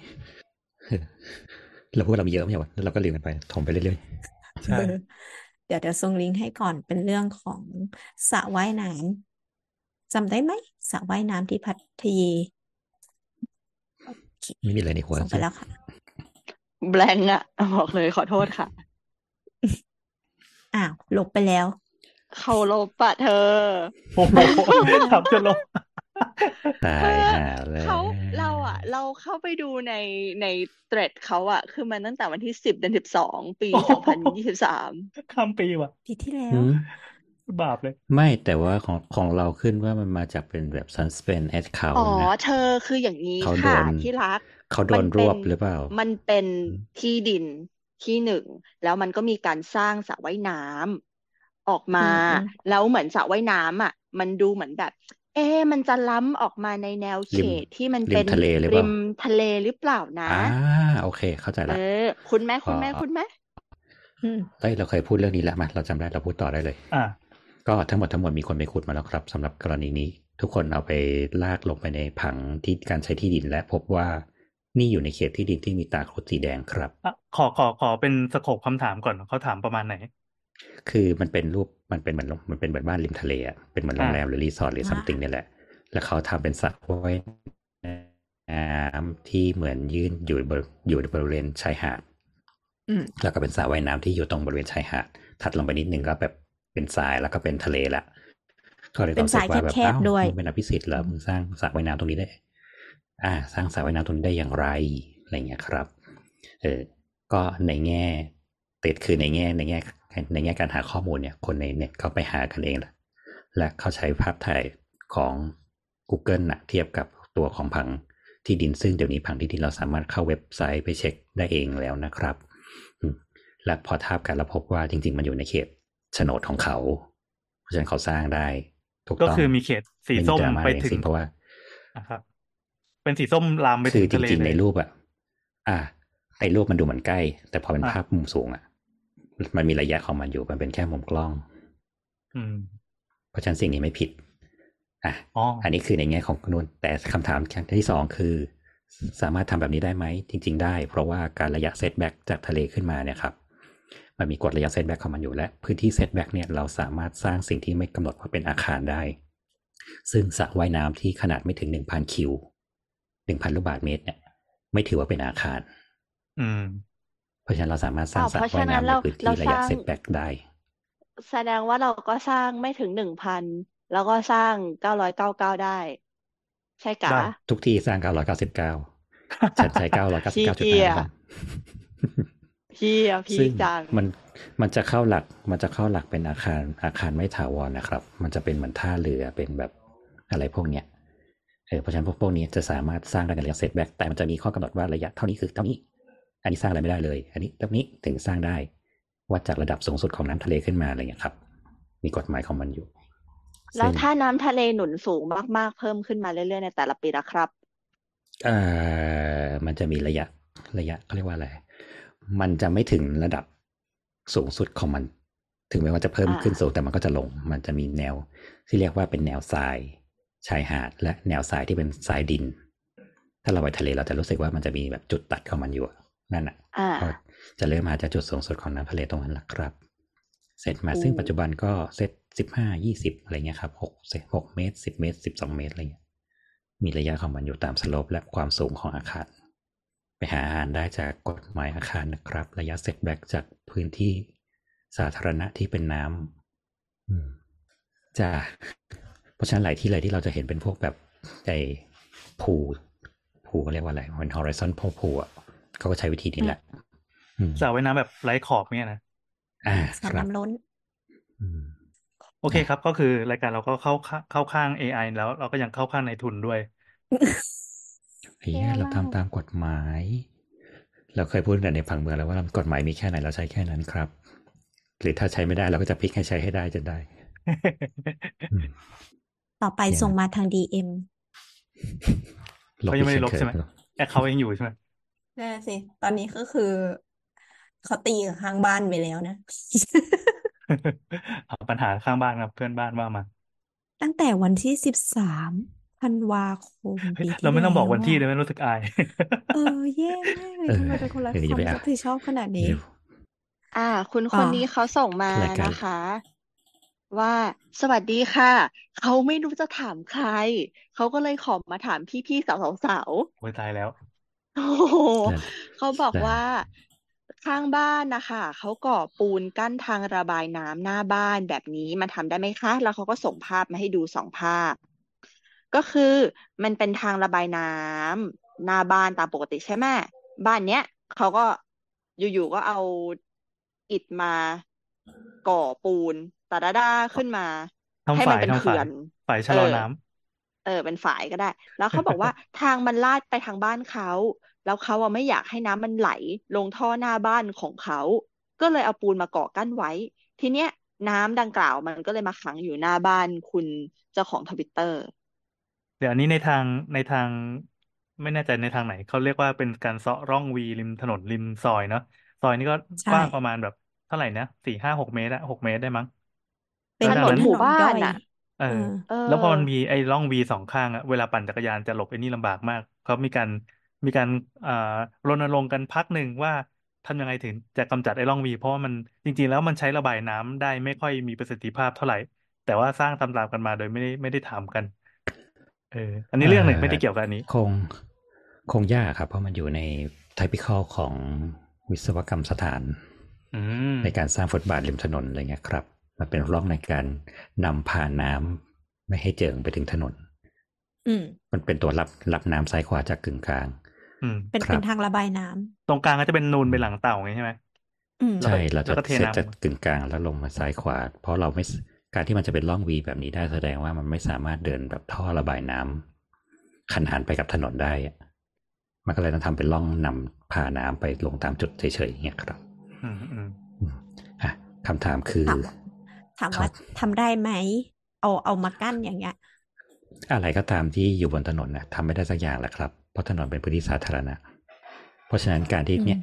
เราพูดว่าเรามีเยอะไม่ใช่วะแล้วเราก็ลืมกันไปถมไปเรื่อยใช่เออเดี๋ยวเดี๋ยวส่งลิงก์ให้ก่อนเป็นเรื่องของสระว่ายน้ำจำได้ไหมสระว่ายน้ำที่พัทยาโอเคๆไม่มีอะไรในหัวส่งไปแล้วค่ะแบงก์อะบอกเลยขอโทษค่ะ อ้าวลบไปแล้ว เขาลบปะเธอโอ้โหทำจนลงตาเอยอหาแล้วเขาเราอะเราเข้าไปดูในในเทรดเขาอะคือมันตั้งแต่วันที่สิบเดือนสิบสองปีโอ้โหสองพันยี่สิบสามข้ามปีว่ะปีที่แล้หืวมบาปเลย ไม่แต่ว่าของของเราขึ้นว่ามันมาจากเป็นแบบ suspend account อ๋อนะเธอคืออย่างนี้เขาโดค่ะนที่รัก เขาโดมันนรเป็วนบหรือเปล่า มันเป็นอืมที่ดิน ที่หนึ่งแล้วมันก็มีการสร้างสระว่ายน้ำออกมาอืมอืมแล้วเหมือนสระว่ายน้ำอะ มันดูเหมือนแบบ เอ๊ะมันจะล้ำออกมาในแนวเขริมตที่มันริเป็มนทะเลหรือเปริล่ามทะเลหรือเปล่านะอ่าโอเค เข้าใจเอละอคุณแม่คุณแม่อ๋อคุณแม่อืมเอ้ยเราเคยพูดเรื่องนี้แล้วมาเราจำได้เราพูดต่อได้เลย อ่าก็ทั้งหมดทั้งมวลมีคนไปขุดมาแล้วครับสำหรับกรณีนี้ ทุกคนเอาไปลากลงไปในผังที่การใช้ที่ดินและพบว่า นี่อยู่ในเขตที่ดินที่มีตาครุฑสีแดงครับอะขอขอขอเป็นสโคปคำถามก่อนเขาถามประมาณไหน คือมันเป็นรูปมันเป็นเหมือนมันเป็นเหมือนบ้านริมทะเลอะเป็นเหมือนโรงแรมหรือรีสอร์ทหรืออ่าซัมติงนี่แหละ แล้วเขาทำเป็นสระว่ายน้ำที่เหมือนยื่นอยู่บริอยู่บริเวณชายหาดอืมแล้วก็เป็นสระว่ายน้ำที่อยู่ตรงบริเวณชายหาดถัดลงไปนิดนึงก็แบบเป็นทรายแล้วก็เป็นทะเลละก็เลยเป็ต้อนงสายว่าแบบแคบอ้าวๆด้วยมึงเป็นอภิสิทธิ์เหรอมึงสร้างสระว่ายน้ำตรงนี้ได้ อ่าสร้างสระว่ายน้ำตรงนี้ได้อย่างไรอะไรเงี้ยครับเออก็ในแง่ติดคือในแง่ในแง่ในแง่การหาข้อมูลเนี่ยคนในเน็ตเขาไปหากันเองแหละและเขาใช้ภาพถ่ายของ Google นะเทียบกับตัวของผังที่ดินซึ่งเดี๋ยวนี้ผังที่ดินเราสามารถเข้าเว็บไซต์ไปเช็คได้เองแล้วนะครับอืมและพอทาบกันแล้วพบว่าจริง ๆ มันอยู่ในเขตโฉนดของเขา เพราะฉะนั้นเขาสร้างได้ ถูกก็ต้องคือมีเขตสีไม่มีส้มดราม่าไปอะไรถึทั้งสิ้งนเพราะว่าอะครับ เป็นสีส้มลามไปคืถึองจทะเลริงๆเลในยรูปอะอ่าในรูปมันดูเหมือนใกล้ แต่พอเป็นอะภาพมุมสูงอะมันมีระยะของมันอยู่มันเป็นแค่มุมกล้อง อืม เพราะฉะนั้นสิ่งนี้ไม่ผิด อะอ๋ออันนี้คือในแง่ของนูนแต่คำถามที่สองคือสามารถทำแบบนี้ได้ไหม จริง ๆ ได้ เพราะว่าการระยะ setback จากทะเลขึ้นมาเนี่ยครับ มันมีกฎระยะ setback ของมันอยู่และ พื้นที่ setback เนี่ยเราสามารถสร้างสิ่งที่ไม่กำหนดว่าเป็นอาคารได้ ซึ่งสระว่ายน้ำที่ขนาดไม่ถึงหนึ่งพันคิว หนึ่งพันลูกบาศก์เมตรเนี่ย ไม่ถือว่าเป็นอาคาร อืม เพราะฉะนั้นเราสามารถสร้างอ้าวสระเพราะว่ายฉะนั้นน้ำในเราพื้นที่เราระสยะร้าง setback ได้ แสดงว่าเราก็สร้างไม่ถึงหนึ่งพันแล้วก็สร้างเก้าร้อยเก้าเก้าได้ ใช่กะได้ทุกที่สร้าง999ฉันใช้ขี้999.5เกียจครับพี่อะพี่ซึ่งจังมันมันจะเข้าหลักมันจะเข้าหลักเป็นอาคารอาคารไม่ถาวรนะครับ มันจะเป็นเหมือนท่าเรือเป็นแบบอะไรพวกเนี้ย เออเพราะฉะนั้นพวกพวกนี้จะสามารถสร้างได้ในระยะเซตแบ็กแต่มันจะมีข้อกำหนดว่าระยะเท่านี้คือเท่านี้ อันนี้สร้างอะไรไม่ได้เลย อันนี้เท่านี้ถึงสร้างได้วัดจากระดับสูงสุดของน้ำทะเลขึ้นมาอะไรอย่างเงี้ยครับ มีกฎหมายของมันอยู่ แล้วซึ่งถ้าน้ำทะเลหนุนสูงมากๆเพิ่มขึ้นมาเรื่อยๆในแต่ละปีละครับเอ่อมันจะมีระยะระยะเขาเรียกว่าอะไร มันจะไม่ถึงระดับสูงสุดของมัน ถึงแม้ว่าจะเพิ่มอ่าขึ้นสูงแต่มันก็จะลง มันจะมีแนวที่เรียกว่าเป็นแนวทราย ชายหาดและแนวทรายที่เป็นทรายดิน ถ้าเราไปทะเลเราจะรู้สึกว่ามันจะมีแบบจุดตัดของมันอยู่อะนั่นอะอ่าก็จะเริ่มมาจากจุดสูงสุดของน้ำทะเลตรงนั้นแหละครับเสร็จมาโอ้ซึ่งปัจจุบันก็เซตสิบห้ายี่สิบอะไรเงี้ยครับหกเซตหกเมตรสิบเมตรสิบสองเมตรอะไรเงี้ยมีระยะของมันอยู่ตาม slope และความสูงของอาคาร ไปหาอ่านได้จากกฎหมายอาคารนะครับ ระยะ setback จากพื้นที่สาธารณะที่เป็นน้ำอืมจ้า เพราะฉะนั้นหลายที่เลยที่เราจะเห็นเป็นพวกแบบไอ้พูพูเขาเรียกว่าอะไรเป็น horizon พพูอะเขาก็ใช้วิธีนี้แหละอืมสระว่ายน้ำแบบไร้ขอบเนี่ยนะอ่าสระครับน้ำล้นอืมโอเคครับ ก็คือรายการเราก็เข้าข้าเข้าข้าง AI แล้วเราก็ยังเข้าข้างในทุนด้วยไอ้เหี้ยแย่เรามากทำตามกฎหมาย เราเคยพูดแต่ในพังเมืองแล้วว่ากฎหมายมีแค่ไหนเราใช้แค่นั้นครับ หรือถ้าใช้ไม่ได้เราก็จะพลิกให้ใช้ให้ได้จนได้อืม ต่อไปเนี่ยส่งมาทางดีเอ็มเขายังไม่ได้ลบอีกใช่ไหมเช่นเคยแอคเขายังอยู่ใช่ไหมแน่สิ ตอนนี้ก็คือเขาตีกับข้างบ้านไปแล้วนะเอาปัญหาข้างบ้านครับเพื่อนบ้านว่ามา ตั้งแต่วันที่สิบสามธันวาคมเฮ้ยปีที่เราไม่ต้องบอกแล้ววันที่อะเลยไม่รู้สึกอาย เออแย่มากเลยเออทำไมเป็นคนละเดี๋ยวคอย่าไปวามอะรับผิดชอบขนาดนี้เดี๋ยวอ่า คุณคอ่านนี้เขาส่งมารายการนะคะ ว่าสวัสดีค่ะ เขาไม่รู้จะถามใคร เขาก็เลยขอมาถามพี่ๆสาวๆโอ้ยตายแล้วๆโอ้โหได้เขาบอกได้ว่าข้างบ้านนะคะเขาก่อปูนกั้นทางระบายน้ำหน้าบ้านแบบนี้มันทำได้ไหมคะ แล้วเขาก็ส่งภาพมาให้ดูสองภาพ ก็คือมันเป็นทางระบายน้ำหน้าบ้านตามปกติใช่ไหมบ้านเนี้ยเขาก็อยู่ๆก็เอาอิฐมาก่อปูน ตาดาดาขึ้นมาทำให้มันฝ่ายเป็นทำฝ่าเขื่ยอนฝ่ายชะลอน้ำเออ เป็นฝายก็ได้ แล้วเขาบอกว่าทางมันลาดไปทางบ้านเขาแล้วเขาอะไม่อยากให้น้ำมันไหล ลงท่อหน้าบ้านของเขาก็เลยเอาปูนมาเกาะกั้นไว้ ทีเนี้ย น้ำดังกล่าวมันก็เลยมาขังอยู่หน้าบ้านคุณเจ้าของทวิตเตอร์ เดี๋ยวอันนี้ในทางในทางไม่แน่ใจในทางไหนเขาเรียกว่าเป็นการเซาะร่องวีริมถนนริมซอยเนาะซอยนี้ก็ใช่กว้างประมาณแบบเท่าไหร่นะสี่ห้าหกเมตรอะหกเมตรได้มั้ง เป็นแล้วถดันงนนั้นหมู่บ้าถนย่อยน่ะเอเอออเออแล้วพอมันมีไอ้ร่องวีสองข้างอะเวลาปั่นจักรยานจะหลบไอ้นี่ลำบากมากเขามีการมีการอ่ารณรงค์กันพักหนึ่งว่าทำยังไงถึงจะกำจัดไอ้ร่องวีเพราะว่ามันจริง ๆ แล้วมันใช้ระบายน้ำได้ไม่ค่อยมีประสิทธิภาพเท่าไหร่ แต่ว่าสร้างตามๆกันมาโดยไม่ได้ไม่ได้ถามกัน เออ อันนี้เรื่องหนึ่งไม่ได้เกี่ยวกับอันนี้ คง คงยากครับ เพราะมันอยู่ในไทพิคอลของวิศวกรรมสถานอืมในการสร้างฟุตบาทริมถนนอะไรเงี้ยครับ มันเป็นร่องในการนำพาน้ำไม่ให้เจิ่งไปถึงถนนอืมมันเป็นตัวรับรับน้ำซ้ายขวาจากกึ่งกลางอืมเป็นครับเป็นทางระบายน้ำตรงกลางก็จะเป็นนูนเป็นหลังเต่าไงใช่ไหมอืมแล้วใช่ก็เราแล้จะวก็เทเซตน้ำจากกึ่งกลางแล้วลงมาซ้ายขวา เพราะเราไม่สการที่มันจะเป็นร่องวีแบบนี้ได้แสดงว่ามันไม่สามารถเดินแบบท่อระบายน้ำขันหันไปกับถนนได้อะมันก็เลยต้องทำเป็นร่องนำพาน้ำไปลงตามจุดเฉยๆอย่างเงี้ยครับอืมอืมอืมอะคำถามคือ ถามถามครับว่าทำได้ไหมเอาเอามากั้นอย่างเงี้ย อะไรก็ตามที่อยู่บนถนนนะทำไม่ได้สักอย่างแหละครับ เพราะถนนเป็นพื้นที่สาธารณะ เพราะฉะนั้นการที่อืมเนี่ย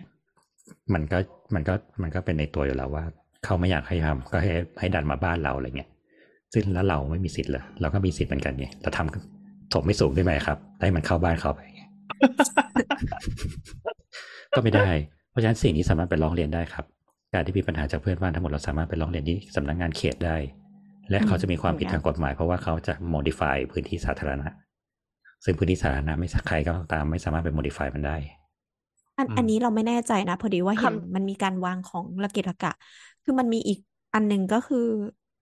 มันก็มันก็มันก็เป็นในตัวอยู่แล้วว่า เขาไม่อยากให้ทำก็ให้ให้ดันมาบ้านเราอะไรเงี้ยซึ่งแล้วเราไม่มีสิทธิ์เลยเราก็มีสิทธิ์เหมือนกันไงเราทำถมไม่สูงได้ไหมครับให้มันเข้าบ้านเขาไปก็ไม่ได้ เพราะฉะนั้นสิ่งนี้สามารถไปร้องเรียนได้ครับ การที่มีปัญหาจากเพื่อนบ้านทั้งหมดเราสามารถไปร้องเรียนที่สำนักงานเขตได้ และอืมเขาจะมีความได้ผิดทางกฎหมาย เพราะว่าเขาจะ modify พื้นที่สาธารณะ ซึ่งพื้นที่สาธารณะไม่ใครก็ตามไม่สามารถไป modify มันได้ อันอืมอันนี้เราไม่แน่ใจนะ พอดีว่าเห็นคำมันมีการวางของระเกะระกะ คือมันมีอีกอันหนึ่งก็คือ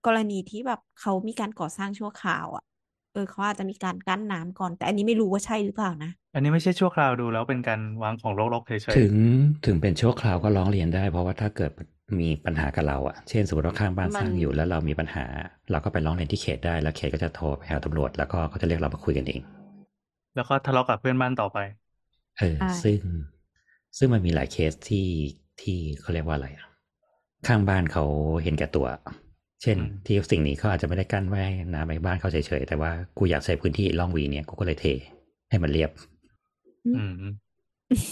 กรณีที่แบบเขามีการก่อสร้างชั่วคราวอะ เออเขาอาจจะมีการกั้นน้ำก่อน แต่อันนี้ไม่รู้ว่าใช่หรือเปล่านะ อันนี้ไม่ใช่ชั่วคราวดูแล้วเป็นการวางของรกๆเฉยถึงถึงเป็นชั่วคราวก็ร้องเรียนได้ เพราะว่าถ้าเกิดมีปัญหากับเราอะเช่นสมมติว่าข้างบ้านมัสนร้างอยู่แล้วเรามีปัญหา เราก็ไปร้องเรียนที่เขตได้แล้วเขตก็จะโทรไปหาตำรวจแล้วก็เขาจะเรียกเรามาคุยกันเองๆแล้วก็ทะเลาะกับเพื่อนบ้านต่อไป เออใช่ซึ่ง ซึ่งมันมีหลายเคสที่ที่เขาเรียกว่าอะไรอะข้างบ้านเขาเห็นแก่ตัว เช่นอืมที่สิ่งนี้เขาอาจจะไม่ได้กั้นไว้ให้น้ำในบ้านเขาเฉยๆแต่ว่ากูอยากใช้พื้นที่ร่องวีเนี่ยกูก็เลยเท ให้มันเรียบอืม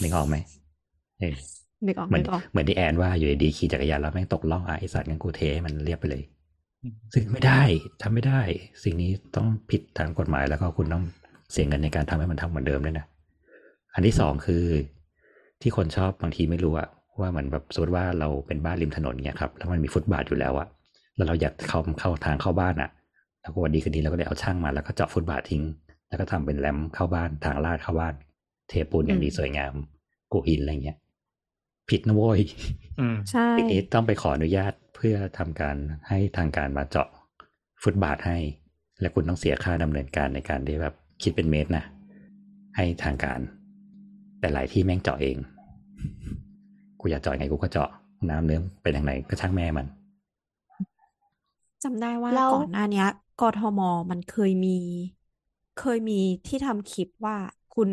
นึกออกไหมเออนึกออกเหมือนนึกออกเหมือนที่แอนว่าอยู่ดีๆขี่จักรยานแล้วแม่งตกล่องอะไอสัตว์งั้นกูเทให้มันเรียบไปเลยอืมซึ่งไม่ได้ทำไม่ได้ สิ่งนี้ต้องผิดทางกฎหมายแล้วก็คุณต้องเสียเงินในการทำให้มันทำเหมือนเดิมด้วยนะอันที่สองคือ ที่คนชอบบางทีไม่รู้อะว่าเหมือนแบบสมมติว่าเราเป็นบ้านริมถนนเนี่ยครับแล้วมันมีฟุตบาทอยู่แล้วอะ แล้วเราอยากเข้าเข้าทางเข้าบ้านอะแล้วก็วันดีคืนดีเราก็เลยเอาช่างมาแล้วก็เจาะฟุตบาททิ้ง แล้วก็ทำเป็นแรมป์เข้าบ้านทางลาดเข้าบ้าน เทปูนอย่างดีอืมสวยงามกูอินอะไรเงี้ย ผิดนะโว้ยอืมใช่ทีนี้ต้องไปขออนุญาตเพื่อทำการให้ทางการมาเจาะฟุตบาทให้ และคุณต้องเสียค่าดำเนินการในการที่แบบคิดเป็นเมตรนะให้ทางการ แต่หลายที่แม่งเจาะเอง กูอยากเจาะยังไงกูก็เจาะน้ำเนื้อไปทางไหนก็ช่างแม่มัน จำได้ว่าแล้วก่อนหน้าเนี้ยกทมมันเคยมี เคยมีที่ทำคลิปว่าคุณ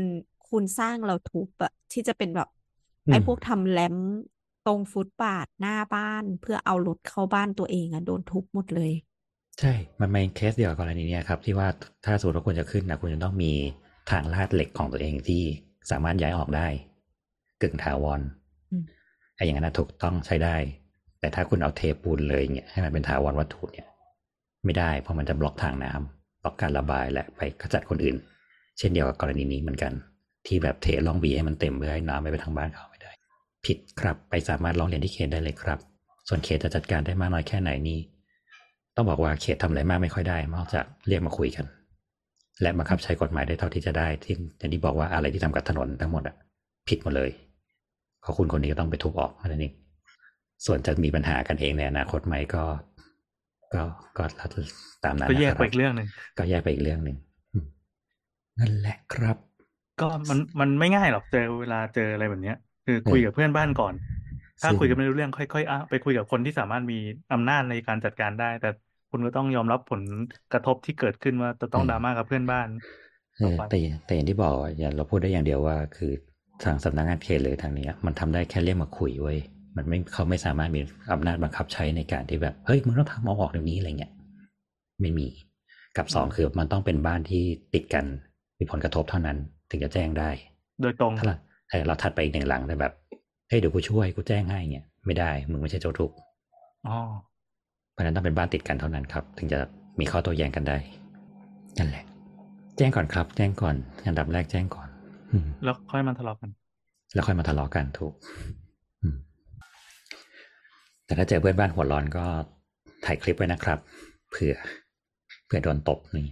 คุณสร้างเราทุบอะที่จะเป็นแบบอืมไอ้พวกทำแรมป์ตรงฟุตบาทหน้าบ้านเพื่อเอารถเข้าบ้านตัวเองอะโดนทุบหมดเลย ใช่ มันเป็นเคสเดียวกับกรณีเนี้ยครับ ที่ว่าถ้าสมมติว่าคุณจะขึ้นนะคุณจะต้องมีทางลาดเหล็กของตัวเองที่สามารถย้ายออกได้ กึ่งถาวรอืมไอ้อย่างนั้นนะถูกต้องใช้ได้ แต่ถ้าคุณเอาเทปูนเลยเนี่ยให้มันเป็นถาวรวัตถุเนี่ย ไม่ได้เพราะมันจะบล็อกทางน้ำบล็อกการระบายและไปขจัดคนอื่น เช่นเดียวกับกรณีนี้เหมือนกัน ที่แบบเทล่องบีให้มันเต็มเพื่อให้น้ำไม่ไปทางบ้านเขาไม่ได้ ผิดครับไปสามารถร้องเรียนที่เขตได้เลยครับ ส่วนเขตจะจัดการได้มากน้อยแค่ไหนนี่ต้องบอกว่าเขตทำอะไรมากไม่ค่อยได้นอกจากเรียกมาคุยกัน และบังคับใช้กฎหมายได้เท่าที่จะได้ที่อย่างที่บอกว่าอะไรที่ทำกับถนนทั้งหมดอะผิดหมดเลยขอคุณคนนี้ก็ต้องไปทุบออกนั้นเอง ส่วนจะมีปัญหากันเองในอนาคตไหมก็ ก็ก็ตามนั้นก็แยกนะคไปรับอีกเรื่องหนึ่งก็แยกไปอีกเรื่องหนึ่งอืมนั่นแหละครับ ก็มันมันไม่ง่ายหรอกเจอเวลาเจออะไรแบบเนี้ย คือเออคุยกับเพื่อนบ้านก่อน ถ้าซึ่งคุยกันไม่รู้เรื่องค่อยๆอะไปคุยกับคนที่สามารถมีอำนาจในการจัดการได้ แต่คุณก็ต้องยอมรับผลกระทบที่เกิดขึ้นว่าจะต้องดราม่ากับเพื่อนบ้านเออแต่แต่อย่างที่บอกอะอย่างเราพูดได้อย่างเดียวว่า คือทางสำนักงานเขตหรือทางเนี้ยมันทำได้แค่เรียกมาคุยเว้ย มันไม่เขาไม่สามารถมีอำนาจบังคับใช้ในการที่แบบเฮ้ยมึงต้องทำเอาออกเดี๋ยวนี้อะไรเงี้ยไม่มีกับสองคือมันต้องเป็นบ้านที่ติดกันมีผลกระทบเท่านั้น ถึงจะแจ้งได้ โดยตรงถ้าเราเออเราถัดไปอีกหนึ่งหลังแต่แบบเฮ้ยเดี๋ยวกูช่วยกูแจ้งให้เงี้ยไม่ได้มึงไม่ใช่เจ้าทุกข์อ๋อเพราะฉะนั้นต้องเป็นบ้านติดกันเท่านั้นครับ ถึงจะมีข้อโต้แย้งกันได้นั่นแหละ แจ้งก่อนครับ แจ้งก่อน อันดับแรกแจ้งก่อนอืมแล้วค่อยมาทะเลาะกัน แล้วค่อยมาทะเลาะกันถูกอืม แต่ถ้าเจอเพื่อนบ้านหัวร้อนก็ถ่ายคลิปไว้นะครับ เผื่อ เผื่อโดนตบนี่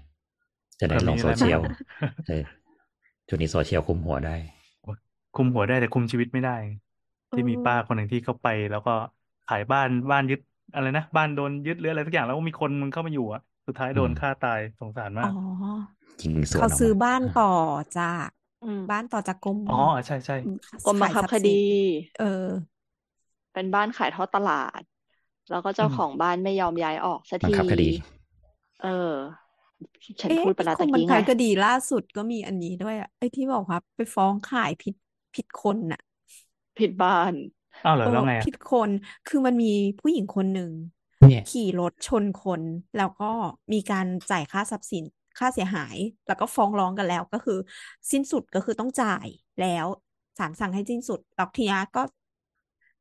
จะได้ลงโซเชียลเออจุดนี้โซเชียลคุมหัวได้ คุมหัวได้แต่คุมชีวิตไม่ได้ ที่มีป้าคนหนึ่งที่เข้าไป แล้วก็ขายบ้านบ้านยึดอะไรนะบ้านโดนยึดหรืออะไรสักอย่างแล้วก็มีคนมันเข้ามาอยู่อะสุดท้ายโดนอืมฆ่าตายสงสารมาอ๋กอยิงสวนเขาออกซื้อมาบ้านต่อจากอืมบ้านต่อจากกรมอ๋อใช่ใช่กรมบังคับขายทครัพย์สินดี เออ เป็นบ้านขายทอดตลาด แล้วก็เจ้าของบ้านไม่ยอมย้ายออกสักบังทีคับคดีเออ ฉันเอ๊ะพูดไปแล้วคตะงบักี้งไงคับคดีล่าสุดก็มีอันนี้ด้วยอะไอ้ที่บอกว่าไปฟ้องขายผิดผิดคนน่ะ ผิดบ้านอ้าวเหรอเออแล้วไงอะผิดคนคือมันมีผู้หญิงคนหนึ่งเนี่ยขี่รถชนคน แล้วก็มีการจ่ายค่าทรัพย์สินค่าเสียหาย แล้วก็ฟ้องร้องกันแล้วก็คือ สิ้นสุดก็คือต้องจ่ายแล้วศาลสั่งให้สิ้นสุดแล้วทีนี้ก็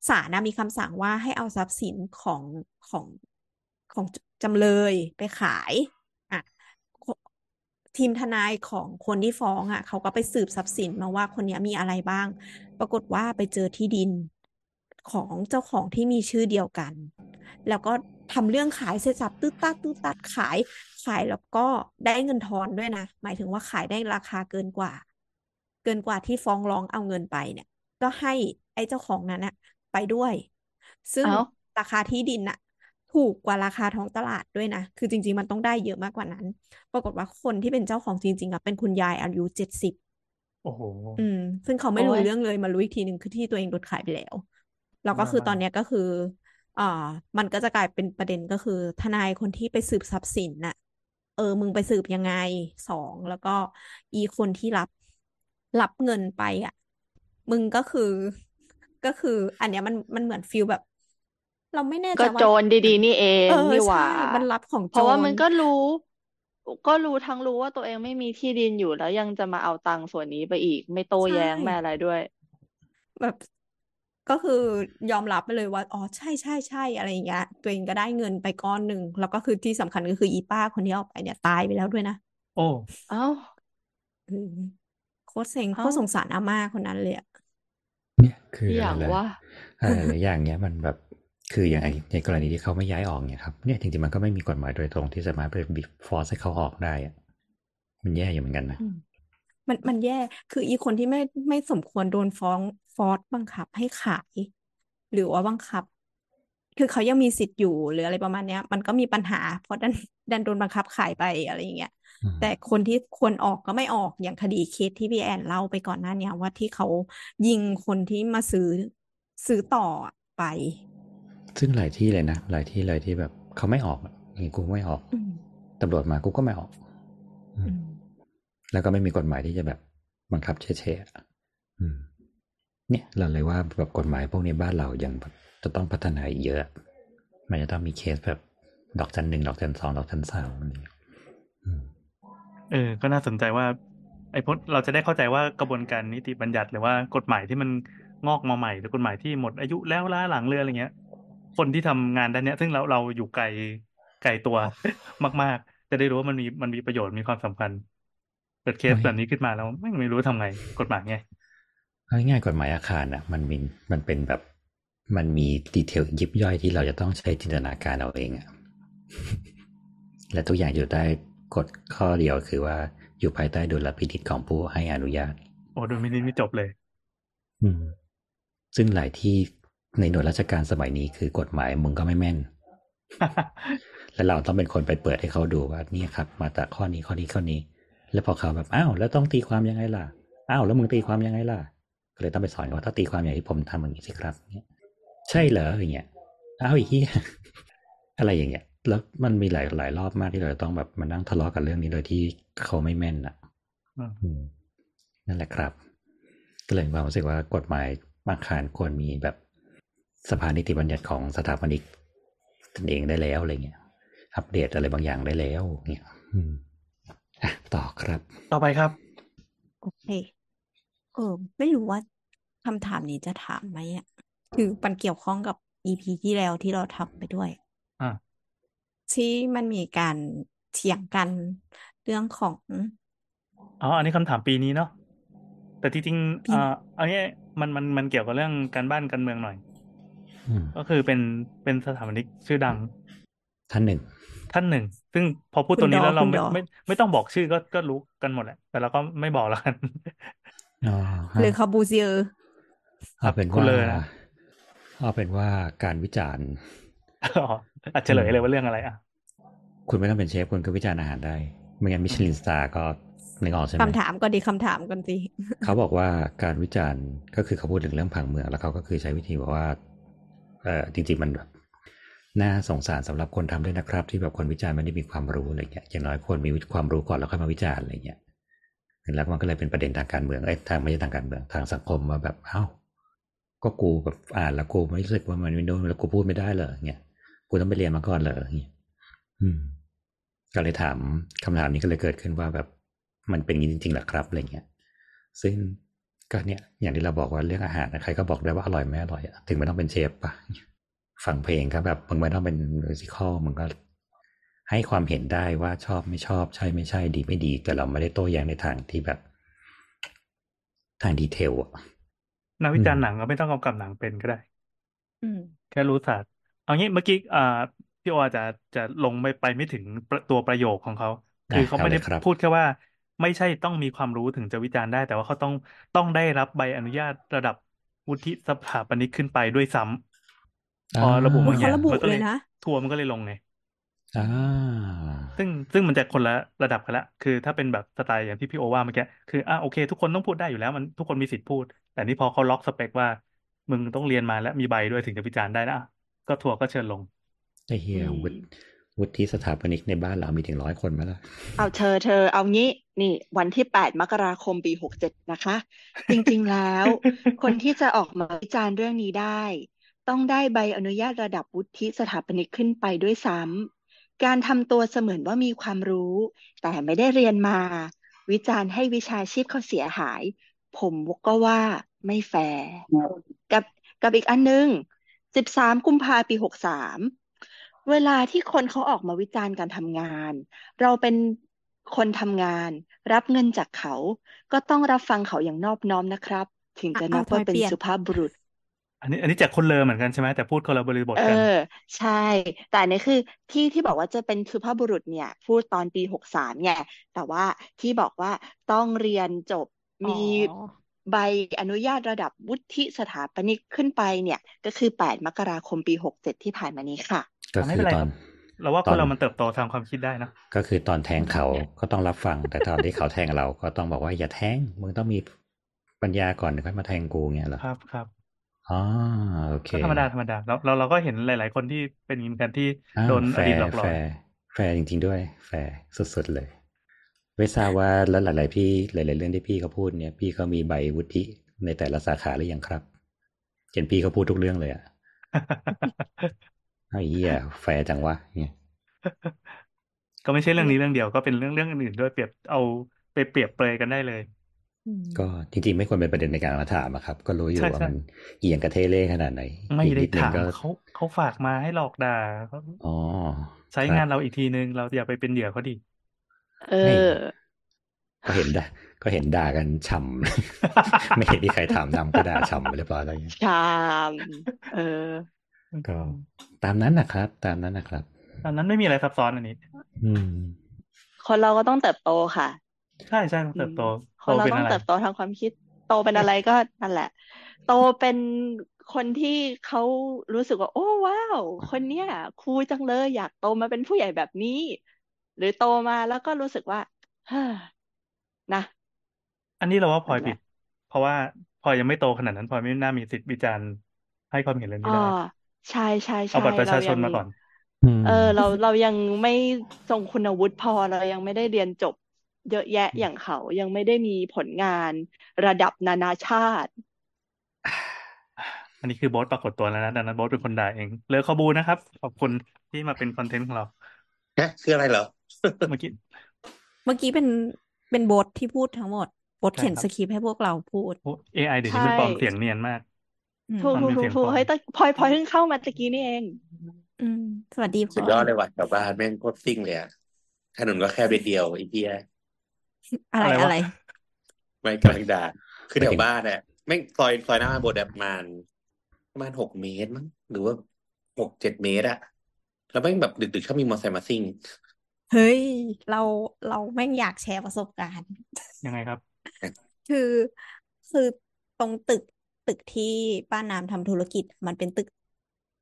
ศาลนะมีคำสั่งว่าให้เอาทรัพย์สินของของของจำเลยไปขายอะทีมทนายของคนที่ฟ้องอะเขาก็ไปสืบทรัพย์สินมาว่าคนนี้มีอะไรบ้าง ปรากฏว่าไปเจอที่ดินของเจ้าของที่มีชื่อเดียวกัน แล้วก็ทำเรื่องขายเสร็จสับตื้อตัดตื้อตัดขายขายแล้วก็ได้เงินทอนด้วยนะ หมายถึงว่าขายได้ราคาเกินกว่า เกินกว่าที่ฟ้องร้องเอาเงินไปเนี่ย ก็ให้ไอ้เจ้าของนั้นอะ ไปด้วย ซึ่งเอ้าราคาที่ดินน่ะถูกกว่าราคาท้องตลาดด้วยนะ คือจริง ๆ มันต้องได้เยอะมากกว่านั้น ปรากฏว่าคนที่เป็นเจ้าของจริงๆอะเป็นคุณยายอายุเจ็ดสิบโอ้โหอืม ซึ่งเขาไม่โอ้รู้ยเรื่องเลยมารู้อีกทีหนึ่งคือที่ตัวเองโดนขายไปแล้ว แล้วก็อ่าคือตอนเนี้ยก็คืออ่ามันก็จะกลายเป็นประเด็นก็คือ ทนายคนที่ไปสืบทรัพย์สินน่ะ เออ มึงไปสืบยังไงสองแล้วก็อีคนที่รับรับเงินไปอะ มึงก็คือ ก็คือ อันเนี้ยมันมันเหมือนฟิลแบบ เราไม่แน่ใจก็ว่าโจรดีๆ นี่เองเออนี่หว่า ใช่มันรับของเพราะว่าโจรมันก็รู้ ก็รู้ทั้งรู้ว่าตัวเองไม่มีที่ดินอยู่แล้วยังจะมาเอาตังค์ส่วนนี้ไปอีก ไม่โต้แย้งใช่ไม่อะไรด้วย แบบก็คือยอมรับไปเลยว่า อ๋อใช่ใช่ใช่อะไรอย่างเงี้ย ตัวเองก็ได้เงินไปก้อนหนึ่ง แล้วก็คือที่สำคัญก็คืออีป้าคนที่เอาไปเนี่ยตายไปแล้วด้วยนะโอ้ เอ้าเออโคตรเซ็งเอ้าโคตรสงสารอาม่าคนนั้นเลยอะ เนี่ยคือออะไรย่างเลยว่าอะไรหลายอย่างเนี้ยมันแบบคืออย่างไอ้ในกรณีที่เขาไม่ย้ายออกเนี่ยครับเนี่ยจริงๆมันก็ไม่มีกฎหมายโดยตรงที่สามารถไปบีบฟอร์สให้เขาออกได้อะมันแย่อยู่เหมือนกันนะอืมมันมันแย่คืออีคนที่ไม่ไม่สมควรโดนฟ้องฟอร์สบังคับให้ขาย หรือว่าบังคับ คือเขายังมีสิทธิ์อยู่หรืออะไรประมาณเนี้ย มันก็มีปัญหาเพราะดันดันโดนบังคับขายไปอะไรอย่างเงี้ยอืม แต่คนที่ควรออกก็ไม่ออกอย่างคดีเคสที่พี่แอนเล่าไปก่อนหน้าเนี้ยว่าที่เขายิงคนที่มาซื้อซื้อต่อไป ซึ่งหลายที่เลยนะหลายที่เลยที่แบบเขาไม่ออกอย่างงี้กูไม่ออกอืมตำรวจมากูก็ไม่ออกอือืมมแล้วก็ไม่มีกฎหมายที่จะแบบบังคับเฉยๆอะอืมเนี่ยเราเลยว่าแบบกฎหมายพวกนี้บ้านเรายังแบบจะต้องพัฒนาอีกเยอะ มันจะต้องมีเคสแบบดอกจันหนึ่งดอกจันสองดอกจันสามอะไรอย่างเงี้ยอืม เออ ก็น่าสนใจว่า ไอ้พวกเราจะได้เข้าใจว่ากระบวนการนิติบัญญัติหรือว่ากฎหมายที่มันงอกมาใหม่ หรือกฎหมายที่หมดอายุแล้วล้าหลังเรืออะไรเงี้ย คนที่ทำงานด้านเนี้ย ซึ่งเราเราอยู่ไกลไกลตัวมาก ๆ จะได้รู้ว่ามันมีมันมีประโยชน์มีความสำคัญเกิดเคสไม่แบบนี้ขึ้นมาแล้วไม่ไม่รู้ทำไงกฎหมายไงเอาง่ายๆกฎหมายอาคารอะมันมีมันเป็นแบบมันมีดีเทลยิบย่อยที่เราจะต้องใช้จินตนาการเอาเองอะและทุกอย่างอยู่ได้ กฎข้อเดียวคือว่าอยู่ภายใต้ดุลพินิจของผู้ให้อนุญาต โอ้ดูมินิไม่จบเลย อืม ซึ่งหลายที่ในหน่วยราชการสมัยนี้คือกฎหมายมึงก็ไม่แม่น และเราต้องเป็นคนไปเปิดให้เขาดูว่าเนี่ยครับ มาจากข้อนี้ข้อนี้ข้อนี้ แล้วพอเขาแบบอ้าวแล้วต้องตีความยังไงล่ะอ้าวแล้วมึงตีความยังไงล่ะก็เลยต้องไปสอนเขาว่าถ้าตีความอย่างที่ผมทำอย่างนี้สิครับเนี่ยใช่เหรออย่างเงี้ยอ้าวไอ้เหี้ยอะไรอย่างเงี้ย แล้วมันมีหลายหลายรอบมากที่เราจะต้องแบบมานั่งทะเลาะกันเรื่องนี้โดยที่เขาไม่แม่นอะอืมอืมนั่นแหละครับก็เลยมีความรู้สึกว่ากฎหมายบางคารควรมีแบบสภานิติบัญญัติของสถาปนิกตนเองได้แล้วอะไรเงี้ย อัปเดตอะไรบางอย่างได้แล้วเงี้ยอืมอะต่อครับ ต่อไปครับ โอเคเออไม่รู้ว่าคำถามนี้จะถามไหมอะคือมันเกี่ยวข้องกับ EP ที่แล้วที่เราทำไปด้วยอ่า ที่มันมีการเถียงกันเรื่องของ อ๋อ อันนี้คำถามปีนี้เนาะ แต่จริงๆปีเอ่ออันนี้มันมันมันเกี่ยวกับเรื่องการบ้านการเมืองหน่อยอืมก็คือเป็นเป็นสถาปนิกชื่อดัง ท่านหนึ่ง ท่านหนึ่ง ซึ่งพอพูดคุตัวณดนี้อแล้วเราคุณไม่ดอไม่ไม่ต้องบอกชื่อก็ก็รู้กันหมดแหละ แต่เราก็ไม่บอกแล้วกันอ๋อฮะหรือคาบูเซียร์เอาเป็นคุณว่าเลยนะเอาเป็นว่าการวิจารณ์ อ๋ออาจจะเฉลยเลยว่าเรื่องอะไรอะ คุณไม่ต้องเป็นเชฟคุณก็วิจารณ์อาหารได้ ไม่งั้นมิชลินสตาร์ก็นึกออกใช่ไหมคำถามก็ดีคำถามกันสิ เขาบอกว่าการวิจารณ์ก็คือเขาพูดถึงเรื่องผังเมือง แล้วเขาก็คือใช้วิธีบอกว่าเออจริง ๆ มันแบบน่าสงสารสำหรับคนทำด้วยนะครับ ที่แบบคนวิจารณ์ไม่ได้มีความรู้อะไรเงี้ยอย่างน้อยควรมีความรู้ก่อนแล้วค่อยมาวิจารณ์อะไรเงี้ยแล้วมันก็เลยเป็นประเด็นทางการเมืองเอ้ยทางไม่ใช่ทางการเมืองทางสังคมว่าแบบเอ้าก็กูแบบอ่านแล้วกูไม่รู้สึกว่ามันไม่โดนแล้วกูพูดไม่ได้เหรอเงี้ย กูต้องไปเรียนมาก่อนเหรอเงี้ยอืม ก็เลยถามคำถามนี้ก็เลยเกิดขึ้นว่าแบบมันเป็นอย่างนี้จริงๆเหรอครับอะไรเงี้ย ซึ่งก็เนี่ย อย่างที่เราบอกว่าเรื่องอาหารนะใครก็บอกได้ว่าอร่อยไม่อร่อยอะถึงไม่ต้องเป็นเชฟปะฟังเพลงก็แบบมึงไม่ต้องเป็นมิวสิคอลมึงก็ให้ความเห็นได้ว่าชอบไม่ชอบใช่ไม่ใช่ดีไม่ดี แต่เราไม่ได้โต้แย้งในทางที่แบบ ทางดีเทลอะนักวิจารอืณ์มหนังก็ไม่ต้องกำกับหนังเป็นก็ได้อืมแค่รู้ศาสตร์ เอางี้เมื่อกี้อ่าพี่โออาจจะจะลงไม่ไปไม่ถึงประตัวประโยคของเขาคือเขาเอาไม่เลได้ยครับ พูดแค่ว่า ไม่ใช่ต้องมีความรู้ถึงจะวิจารณ์ได้ แต่ว่าเขาต้องต้องได้รับใบอนุญาตระดับวุฒิสถาปนิกขึ้นไปด้วยซ้ำพอระบุโอ้บายงอเขาย่างระบุมันก็เลเลยยนะ ทัวร์มันก็เลยลงไง อ่า ซึ่งซึ่งมันจะคนละระดับกันละ คือถ้าเป็นแบบสไตล์อย่างที่พี่โอว่าเมื่อกี้ คืออะโอเค ทุกคนต้องพูดได้อยู่แล้วมันทุกคนมีสิทธิ์พูด แต่นี่พอเขาล็อกสเปคว่า มึงต้องเรียนมาและมีใบด้วยถึงจะวิจารณ์ได้นะอะ ก็ทัวร์ก็เชิญลงไอ้เฮียอืมวุฒิวุฒิสถาปนิกในบ้านเรามีถึงร้อยคนไหมล่ะ เอาเธอเธอเอางี้นี่ วันที่8มกราคมปี67นะคะ จริงๆแล้ว คนที่จะออกมาวิจารณ์เรื่องนี้ได้ ต้องได้ใบอนุญาตระดับวุฒิสถาปนิกขึ้นไปด้วยซ้ำการทำตัวเสมือนว่ามีความรู้ แต่ไม่ได้เรียนมา วิจารณ์ให้วิชาชีพเขาเสียหาย ผมก็ว่าไม่แฟร์กับกับอีกอันนึง 13กุมภาปี63เวลาที่คนเขาออกมาวิจารณ์การทำงาน เราเป็นคนทำงาน รับเงินจากเขา ก็ต้องรับฟังเขาอย่างนอบน้อมนะครับ ถึงจะอะนับเอาทำไมว่าเป็นเปลี่ยนสุภาพบุรุษ อันนี้ อันนี้จากคนเลอเหมือนกันใช่ไหมแต่พูดคนละบริบทเอกันอใช่ แต่อันนี้คือที่ที่บอกว่าจะเป็นสุภาพบุรุษเนี่ย พูดตอนปีหกสามไงแต่ว่าที่บอกว่าต้องเรียนจบอ๋อมี ใบอนุญาตระดับวุฒิสถาปนิกขึ้นไปเนี่ย ก็คือแปดมกราคมปีหกเจ็ดที่ผ่านมานี้ค่ะก็ไม่คืเป็อนไรตคอรันบเราว่าตคอนนเรามันเติบโตทางความคิดได้นะก็คือตอนแทงเขาก็ต้องรับฟัง แต่ตอนที่เขาแทงเราก็ต้องบอกว่าอย่าแทงมึงต้องมีปัญญาก่อนถึงค่อยมาแทงกูเงี้ยเหรอครับครับอ๋อโอเคก็ธรรมดาธรรมดาเราเราเราก็เห็นหลาย ๆ คนที่เป็นอย่างนี้เหมือนกันที่อ้าวโดนแฟอดีตร์หลอกหลอแฟนร์แฟร์จริง ๆ ด้วย แฟร์สุด ๆ เลย ไม่ทราบว่าแล้วหลาย ๆ พี่หลาย ๆ เรื่องที่พี่เขาพูดเนี่ย พี่เขามีใบวุฒิในแต่ละสาขาหรือยังครับ เห็นพี่เขาพูดทุกเรื่องเลยอะไอ้เหี้ยแฟร์จังวะเนี่ยก็ไม่ใช่เรื่องนี้เรื่องเดียวก็เป็นเรื่องเรื่องอื่นๆด้วยเปรียบเอาไปเปรียบเปรยกันได้เลยอืมก็จริง ๆ ไม่ควรเป็นประเด็นในการมาถามอะครับ ก็รู้อยู่ใช่ว่าใช่มันเอียงกระเทเล่ขนาดไหน ไม่อีกได้นิดนึงถามก็เขาเขาฝากมาให้หลอกด่าเขาอ๋อใช้ครับงานเราอีกทีนึงเราอย่าไปเป็นเหยื่อเขาดิ เอไม่อก็เห็นด่าก็เห็นด่ากันฉ่ำไม่เห็นที่ใครถามนำก็ด่าฉ่ำไปเรียบร้อยแล้วเนี่ยชามเออ ก็ตามนั้นนะครับ ตามนั้นนะครับตอนนั้นไม่มีอะไรซับซ้อนอันนี้ อืม คนเราก็ต้องเติบโตค่ะ ใช่ใช่ต้องเติบโตคโตนเราเป็นต้องอะไรเติบโตทางความคิด โตเป็นอะไรก็นั่นแหละ โตเป็นคนที่เขารู้สึกว่า โอ้ว้าว คนเนี้ย คูลจังเลยอยากโตมาเป็นผู้ใหญ่แบบนี้ หรือโตมาแล้วก็รู้สึกว่าเฮ้อนะอันนี้เราว่าพลอยนั่นแหผิละดเพราะว่าพลอยยังไม่โตขนาดนั้นพลอยไม่น่ามีสิทธิ์วิจารณ์ให้ความเห็นเรื่องอ๋นี้อได้ใช่ใช่เอาใช่บัตรประเราชาชยันงมาก่อนอืมเออ เราเรายังไม่ทรงคุณวุฒิพอเรายังไม่ได้เรียนจบ เยอะแยะอย่างเขายังไม่ได้มีผลงานระดับนานาชาติ อันนี้คือโบ๊ทปรากฏตัวแล้วนะดังนั้นโบ๊ทเป็นคนด่าเอง เลอขบูนะครับ ขอบคุณที่มาเป็นคอนเทนต์ของเราฮะคืออะไรเหรอ เมื่อกี้ เมื่อกี้เป็นเป็นบทที่พูดทั้งหมด บทใช่เขียนครับสคริปต์ให้พวกเราพูดโอ้ AI เดี๋ยวนี้มันปลอมใช่เสียงเนียนมากอืมถูกมันถูกเป็นถูกเสียงปลอมถูกเฮ้ยแต่พลอยพลอยเพิ่งเข้ามาตะกี้นี่เอง อืม สวัสดีพสุดลอยอดเลยว่ะแถวบ้านแม่งโคตรซิ่งเลยอะถนนก็แค่เดียวไอ้เหี้ยอะไรอะไรวะอะไร ไม่กำลังด่าคือแถวบ้านเนี่ยแม่งซอยซอยหน้าบ้านโบดแบบประมาณประมาณหกเมตรมั้งหรือว่าหกเจ็ดเมตรอะแล้วแม่งแบบดึกๆชอบมีมอเตอร์ไซค์มาซิ่ง เฮ้ย เราเราแม่งอยากแชร์ประสบการณ์ ยังไงครับ คือคือตรงตึกตึกที่ป้าน้ำทำธุรกิจ มันเป็นตึก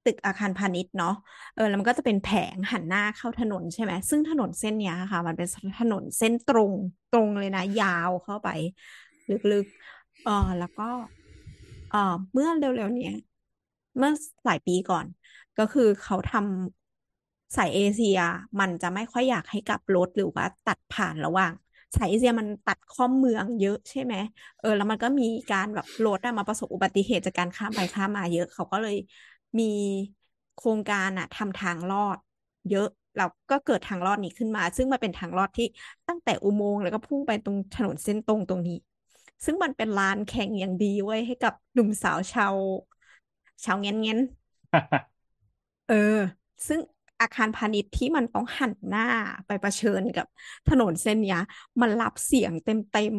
ตึกอาคารพาณิชย์เนาะเออแล้วมันก็จะเป็นแผงหันหน้าเข้าถนนใช่ไหมซึ่งถนนเส้นเนี้ยค่ะ มันเป็นถนนเส้นตรงตรงเลยนะ ยาวเข้าไป ลึกๆเออแล้วก็เออเมื่อเร็วๆเนี้ยเมื่อหลายปีก่อน ก็คือเขาทำ สายเอเชียมันจะไม่ค่อยอยากให้กลับรถหรือว่าตัดผ่านระหว่างสายเอเชียมันตัดข้อมเมืองเยอะใช่ไหมเออ แล้วมันก็มีการแบบรถอะมาประสบอุบัติเหตุจากการข้ามไปข้ามมาเยอะ เขาก็เลยมีโครงการอะทำทางลอด เยอะแล้วก็เกิดทางลอดนี้ขึ้นมา ซึ่งมันเป็นทางลอดที่ตั้งแต่อุโมงค์แล้วก็พุ่งไปตรงถนนเส้นตรงตรงนี้ ซึ่งมันเป็นลานแข่งอย่างดีไว้ให้กับหนุ่มสาวชาวชาวเงี้ยนเงี้ยนเออ ซึ่ง อาคารพาณิชย์ที่มันต้องหันหน้าไปเผชิญกับถนนเส้นเนี้ย มันรับเสียงเต็มเต็ม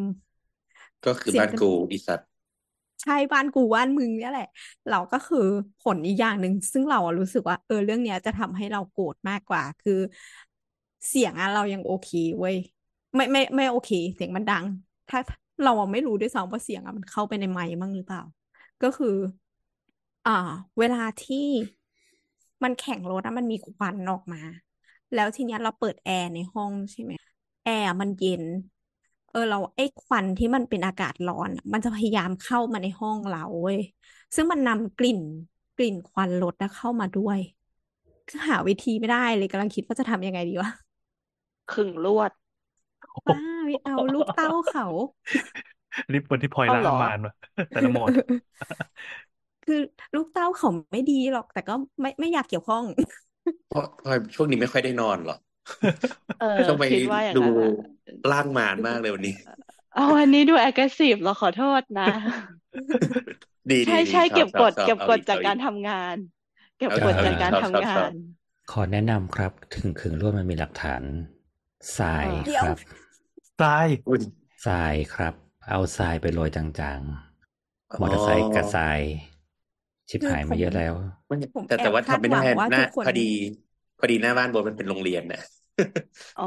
ก็คือเสียงบ้านเต็มกูอีสัตว์ใช่บ้านกูบ้านมึงเนี่ยแหละ เราก็คือผลอีกอย่างหนึ่งซึ่งเราอะรู้สึกว่าเออเรื่องเนี้ยจะทำให้เราโกรธมากกว่า คือเสียงอะเรายังโอเคเว้ยไม่ไม่ไม่โอเค เสียงมันดัง ถ้าเราอะไม่รู้ด้วยซ้ำว่าเสียงอะมันเข้าไปในไมค์มั้งหรือเปล่า ก็คือ อ่า เวลาที่ มันแข่งรถอะมันมีควันออกมา แล้วทีเนี้ยเราเปิดแอร์ในห้องใช่ไหมแอร์มันเย็น เออเราไอ้ควันที่มันเป็นอากาศร้อนอะมันจะพยายามเข้ามาในห้องเราเว้ยซึ่งมันนำกลิ่นกลิ่นควันรถนะเข้ามาด้วยคือหาวิธีไม่ได้เลยกำลังคิดว่าจะทำยังไงดีวะขึงลวดบ้าไม่เอาลูกเต้าเขารีบวันที่พลอยเอาล่าเหรอ มานวะแต่ละโหมด คือลูกเต้าเขาไม่ดีหรอก แต่ก็ไม่ไม่อยากเกี่ยวข้อง เพราะเพราะช่วงนี้ไม่ค่อยได้นอนเหรอเออทำไมคิดว่าอย่างดูนั้นอะร่างมารมากเลยวันนี้เอาวันนี้ดู aggressive เราขอโทษนะ ดีดีใช่ดีใช่ชอบเก็บชกอบดชอบเก็บเอากดอีกจากเอากาอีรกทำงาน เก็บเอากอีดกเอาจากอีกการชอบทำชอบชงาอบนขอแนะนำครับ ถึงขึงลวดมันมีหลักฐานทรายอ่าเดี๋ยวครับทรายอุ้ยทรายครับ เอาทรายไปโรยจางอ๋อๆมอเตอร์ไซค์กับทราย ชิบคือหายผมมาเยอะแล้วมันผมแต่แอแต่บว่าคาดทำไม่หวัได้งว่าหน้าทุกคนพอดี พอดีหน้าบ้านโบนมันเป็นโรงเรียนน่ะอ๋อ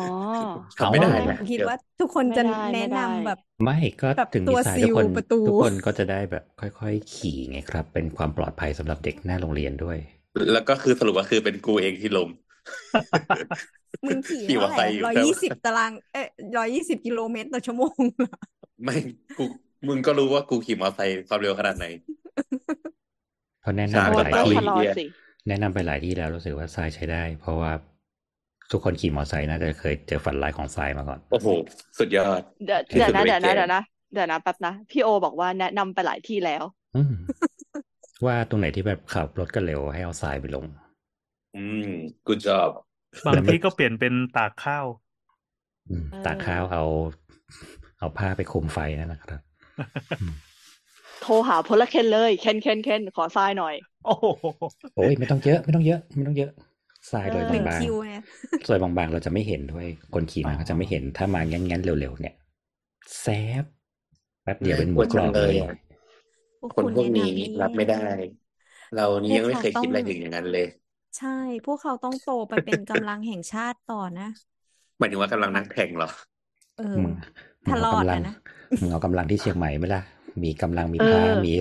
ทำไม่ได้อ๋อนะคิดเดี๋ยวว่าทุกคนไม่จะได้ไม่แนะได้นำแบบ ไม่ก็แบบถึงตัมีวทรายซีทุกลคนประตูทุกคนก็จะได้แบบ ค่อย ๆ ขี่ไงครับ เป็นความปลอดภัยสำหรับเด็กหน้าโรงเรียนด้วย แล้วก็คือสรุปว่าคือเป็นกูเองที่ล้มมึงขี่ขี่มอเท่าเตอไหร์ร่ไซค์อยู่ร้อยแค่ยี่สิบตารางเอ้ยร้อยยี่สิบกิโลเมตรต่อชั่วโมงเหรอไม่กูมึงก็รู้ว่ากูขี่มอเตอร์ไซค์ความเร็วขนาดไหน เพราะแนะใช่นำโอ้ไปแต่หลายต้องที่ชะลอสิแนะนำไปหลายที่แล้วรู้สึกว่าทรายใช้ได้ เพราะว่าทุกคนขี่มอเตอร์ไซค์น่าจะเคยเจอฝันร้ายของทรายมาก่อน โอ้โห สุดยอด เดี๋ยวที่เดี๋ยวสุดนะในเดี๋ยวนะเกมเดี๋ยวนะเดี๋ยวนะแป๊บนะ พี่โอบอกว่าแนะนำไปหลายที่แล้วอืมว่าตรงไหนที่แบบขับรถกันเร็วให้เอาทรายไปลง อืม good job บางที่ก็เปลี่ยนเป็นตากข้าวอืมเออตากข้าวเอา เอาผ้าไปคลุมไฟนั่นนะครับ โทรหาพลเคนเลยเคนเคนเคนขอทรายหน่อย โอ้โหโอ้ยไม่ต้องเยอะไม่ต้องเยอะไม่ต้องเยอะทรายโดยเออหนึ่งบางคิวไงๆทรายบางๆ เราจะไม่เห็นด้วยคนขี่มาอ๋อเขาจะไม่เห็นถ้ามางั้นๆเร็วๆเนี่ยแซบแป๊บเดียวน่าเป็นหกมูลัวกรจัองบเลเลยยอะพวกคนคุณพวกแนะนี้นำนี่รับไม่ได้ เรานี่พวยักงไม่เขาเคยคิดต้องอะไรถึงอย่างนั้นเลย ใช่ พวกเขาต้องโตไปเป็นกำลังแห่งชาติต่อนะหมายถึงว่ากำลังนักแข่งเหรอเออมึงมึถ้างรเอาอดกำลังอะนะมึงเอากำลังที่เชียงใหม่ไหมล่ะ มีกำลังมีเอพาอมี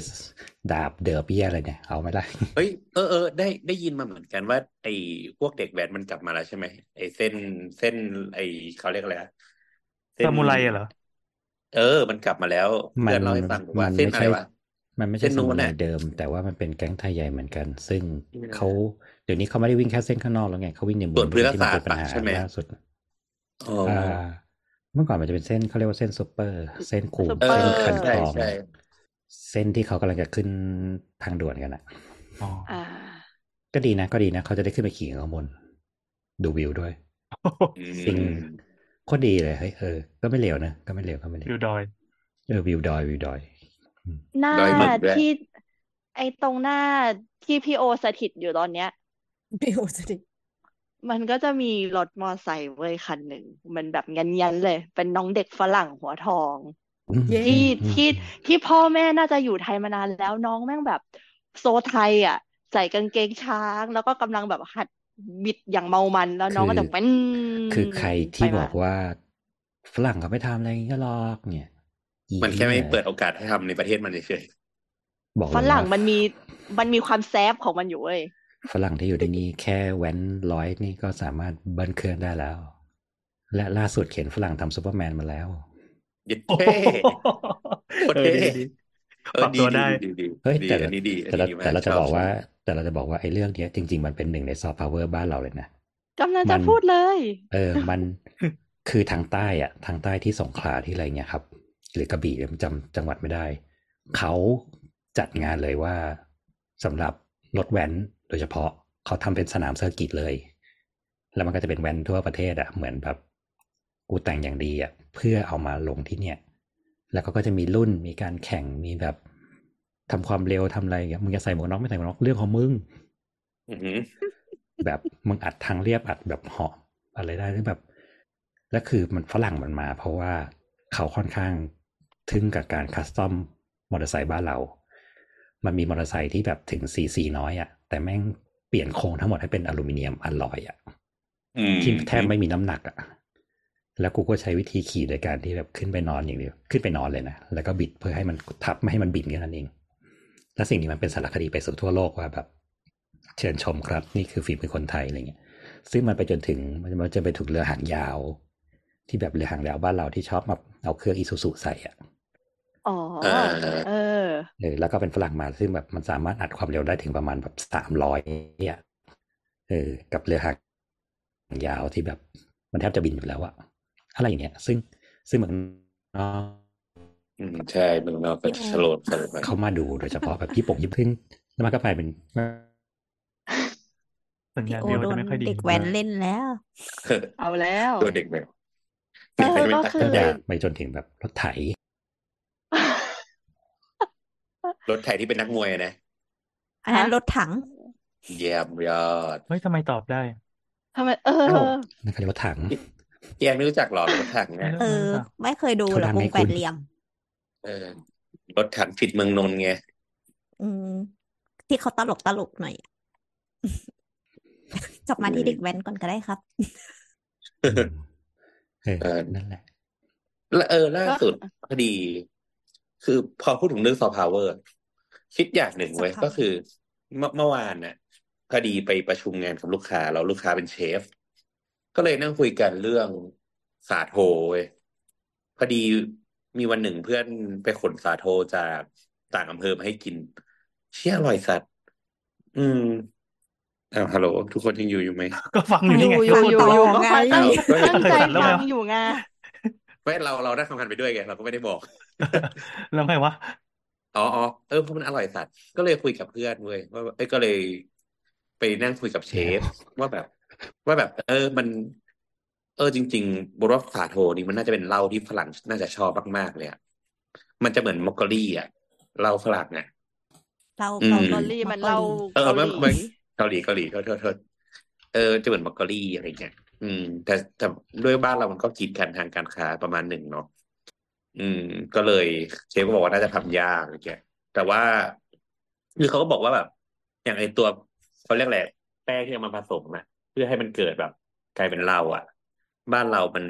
ดาบเดอเบี้ยอะไรเนี่ย เอาไหมล่ะเฮ้ยเออเออได้ได้ยินมาเหมือนกันว่า ไอ้พวกเด็กแว้นมันกลับมาแล้วใช่ไหมไอ้เส้นเส้น ไอ้เขาเรียกอะไรอะเส้นซามูไรอะเหรอเออ มันกลับมาแล้วมัเพื่อนเล่าให้ฟังบอกมัว่านเส้นไม่อะไรใช่วะมันไม่ใช่เส้นสนู้มุนไรน่ะเดิม แต่ว่ามันเป็นแก๊งไทยใหญ่เหมือนกัน ซึ่งอืมเขาเดี๋ยวนี้เขาไม่ได้วิ่งแค่เส้นข้างนอกแล้วไงเขาวิ่งในเมืส่อวงนด้พฤวยกที่มันษาสเป็นปัญปะหาใช่ไหมล่าสุดอ๋ออ่าเมื่อก่อนมันจะเป็นเส้นเขาเรียกว่าเส้นซุปเปอร์ เส้นกูซุปเอเปออร์เส้นคันคใช่ลองใช่เส้นที่เขากำลังจะขึ้นทางด่วนกันอะอ๋ออ่าก็ดีนะ ก็ดีนะ เขาจะได้ขึ้นไปขี่ข้างบน ดูวิวด้วยอืสิ่งมโคตรดีเลยเฮ้ยเออ ก็ไม่เลวนะ ก็ไม่เลวก็ไม่เลอยู่วดอย เออวิวดอยวิวดอย หน้าดอยหมึกด้วยที่ ไอ้ตรงหน้าที่พี่โอสถิตอยู่ตอนเนี้ยบิวสติ มันก็จะมีรถมอไซค์เว้ยคันหนึ่ง มันแบบยันๆเลย เป็นน้องเด็กฝรั่งหัวทองอืมเย้ที่อืมที่ที่พ่อแม่น่าจะอยู่ไทยมานานแล้วน้องแม่งแบบโซไทยอะ ใส่กางเกงช้าง แล้วก็กำลังแบบหัดบิดอย่างเมามันแล้วน้องก็จะเป็นคือใครไปที่บมาอกว่าฝรั่งเขาไม่ทำอะไรอย่างนี้ก็หรอกเนี่ยอีมันแค่ไม่หี้ยเปิดโอกาสให้ทำในประเทศมันเฉยบอกเลยฝรั่งว่ามันมีมันมีความแซบของมันอยู่เว้ย ฝรั่งที่อยู่ในนี้แค่แว้นร้อยนี่ก็สามารถเบิ้ลเครื่องได้แล้ว และล่าสุดเข็นฝรั่งทำซูเปอร์แมนมาแล้วๆยึดโอ้โหเท่โคตรเออเท่ดีดีเอปอรับดีตัวดีได้ดีดีเฮ้ยดีแต่อันนี้ดีอันแต่เรานี้ดีมากแต่เราจะชบอกว่าชแต่เราจะบอกว่าไอ้เรื่องเนี้ย จริง ๆ มันเป็นหนึ่งในซอฟต์พาวเวอร์บ้านเราเลยนะกำลังมัจะนพูดเลย เออ มันคือทางใต้อะทางใต้ที่สงขลาที่อะไรเงี้ยครับ หรือกระบี่จำจังหวัดไม่ได้ เขาจัดงานเลยว่าสำหรับรถแว้น โดยเฉพาะเขาทำเป็นสนาม circuit เลย แล้วมันก็จะเป็นแว้นทั่วประเทศอะเหมือนแบบกูแต่งอย่างดีอะเพื่อเอามาลงที่เนี่ย แล้วก็ก็จะมีรุ่นมีการแข่งมีแบบทำความเร็วทำอะไรอย่างเงี้ยมึงจะใส่หมวกกนน็อกไม่ใส่หมวกกนน็อกเรื่องของมึงอือหือแบบมึงอัดทางเรียบอัดแบบเหาะอะไรได้ที่แบบ แล้วคือมันฝรั่งมันมา เพราะว่าเขาค่อนข้างทึ่งกับการ custom มอเตอร์ไซค์บ้านเรา มันมีมอเตอร์ไซค์ที่แบบถึงซีซีน้อยอะ่ะ แต่แม่งเปลี่ยนโครงทั้งหมดให้เป็นอลูมิเนียมอลลอยอะ่ะอืมที่แทบไม่มีน้ำหนักอะ่ะแล้วกูก็ใช้วิธีขี่โดยการที่แบบขึ้นไปนอนอย่างเดียว ขึ้นไปนอนเลยนะ แล้วก็บิดเพื่อให้มันทับไม่ให้มันบินแค่นั้นเอง และสิ่งนี้มันเป็นสารคดีไปสู่ทั่วโลกว่าแบบ เชิญชมครับ นี่คือฝีมือคนไทยอะไรเงี้ย ซึ่งมันไปจนถึงมันจะไปถึงเรือหางยาว ที่แบบเรือหางยาวบ้านเราที่ชอบแบบเอาเครื่องอีซูซูใส่อะ อ๋อเออเออเออ แล้วก็เป็นฝรั่งมาซึ่งแบบมันสามารถอัดความเร็วได้ถึงประมาณแบบสามร้อยเนี่ยเออ กับเรือหางยาวที่แบบมันแทบจะบินอยู่แล้วอะอะไรอย่างเงี้ย ซึ่งซึ่งเหมือนนอกอืมใช่เมืองนอกก็พี่โอชโลดสโลดไปเขามาดูโดยเฉพาะแบบญี่ปุ่งญี่ปุ่นแล้วมันก็กลายเป็นสัญพี่ญาณโอเดียวโดจะนไม่ค่อยดีเด็กแว้นเล่นแล้ว เอาแล้วตัวเด็กแบบเออเด็กไม่ก็ตัดคือตั้งใจแต่ไปจนถึงแบบรถไถ รถไถที่เป็นนักมวยอะนะอันนั้นฮะรถถัง เยี่ยมยอดเฮ้ยทำไมตอบได้ ทำไมเออเอ้านั่นเขาเรียกว่าถังแยกไม่รู้จักหรอรถถังเนี่ยเออ ไม่เคยดูเขาหรอดักงวไงงแปคุดณเหลี่ยม เออรถถังผิดเมืองนนท์ไงอืมที่เขาตลกตลกหน่อยกลับมาที่เด็กแว้นก่อนก็ได้ครับอืมเออเออนั่นแหละ และเออล่าก็สุดพอดี คือพอพูดถึงเรื่องซอฟต์พาวเวอร์ คิดอย่างหนึ่งเว้ย Soft ก็คือเมื่อเมื่อวานน่ะพอดีไปประชุมงานกับลูกค้าแล้วลูกค้าเป็นเชฟ ก็เลยนั่งคุยกันเรื่องสาโทเว้ยพอดีมีวันหนึ่งเพื่อนไปขนสาโทจากต่างอำเภอมาให้กิน เชี่ยอร่อยสัตว์ อืมอ้าวฮัลโหลทุกคนยังอยู่อยู่ไหมก็ฟังอยู่นี่ไงอยู่ก็พูดอยู่ต่อไงก็ตั้งก็ยังตั้งใจแล้วไงฟัวะงอยู่ไงไม่เราเราได้ทำงานไปด้วยไงเราก็ไม่ได้บอก แล้วไงวะ อ๋ออ๋อเออเพราะมันอร่อยสัตว์ก็เลยคุยกับเพื่อนเว้ยว่าเอ้ยก็เลยไปนั่งคุยกับเชฟ ว่าแบบ ว่าแบบ เออมัน เออจริง ๆบรสสาโทนี่มันน่าจะเป็นเหล้าที่ฝรั่งน่าจะชอบมากๆเลยอะมันจะเหมือนมอกโกลี่อะเหล้าฝรั่งอะเราอืมเกาเกาหหลีลีมันเกาเล่าหลีเออเกาหมันลีมันเกาหลีเกาหลีโทษโทษโทษเออจะเหมือนมอกโกลี่อะไรเงี้ยอืม แต่แต่ด้วยบ้านเรามันก็กีดกันทางการค้าประมาณหนึ่งเนาะ อืม ก็เลยเชฟก็บอกว่าน่าจะทำยากอะไรเงี้ยแต่ว่าคือเขาก็บอกว่าแบบ อย่างไอตัวเขาเรียกอะไรแป้งที่เอามาผสมนะเพื่อให้มันเกิดแบบ กลายเป็นเหล้าอะ บ้านเรามัน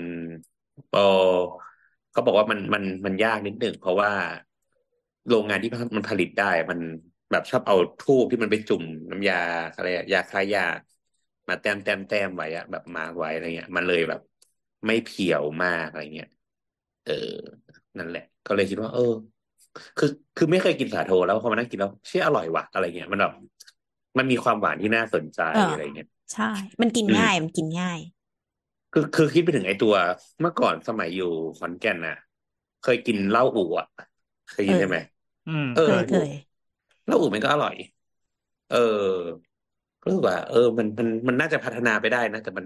เออเขาบอกว่ามันมันมันยากนิดหนึ่งเพราะว่าโรงงานที่มันผลิตได้ มันแบบชอบเอาทูบที่มันไปจุ่มน้ำยาอะไรอะยาคลายยามาแต้มแต้มแต้มไว้อะแบบมาไว้อะไรเงี้ย มันเลยแบบ ไม่เพียวมากอะไรเงี้ย เออ นั่นแหละ ก็เลยคิดว่า เออ คือคือไม่เคยกินสาโทแล้วพอมานั่งกินแล้วเชื่ออร่อยว่ะอะไรเงี้ยมันแบบมันมีความหวานที่น่าสนใจเออออะไรเงี้ยใช่ มันกินอืมง่ายมันกินง่าย คือคือคิดไปถึงไอ้ตัวเมื่อก่อนสมัยอยู่ขอนแก่นน่ะ เคยกินเหล้าอู่อะเคยกินเออใช่ไหมอืมเออเคยเคยเหล้าอู่มันก็อร่อย เออก็รู้สึกว่า เออ มันมันมันน่าจะพัฒนาไปได้นะแต่มัน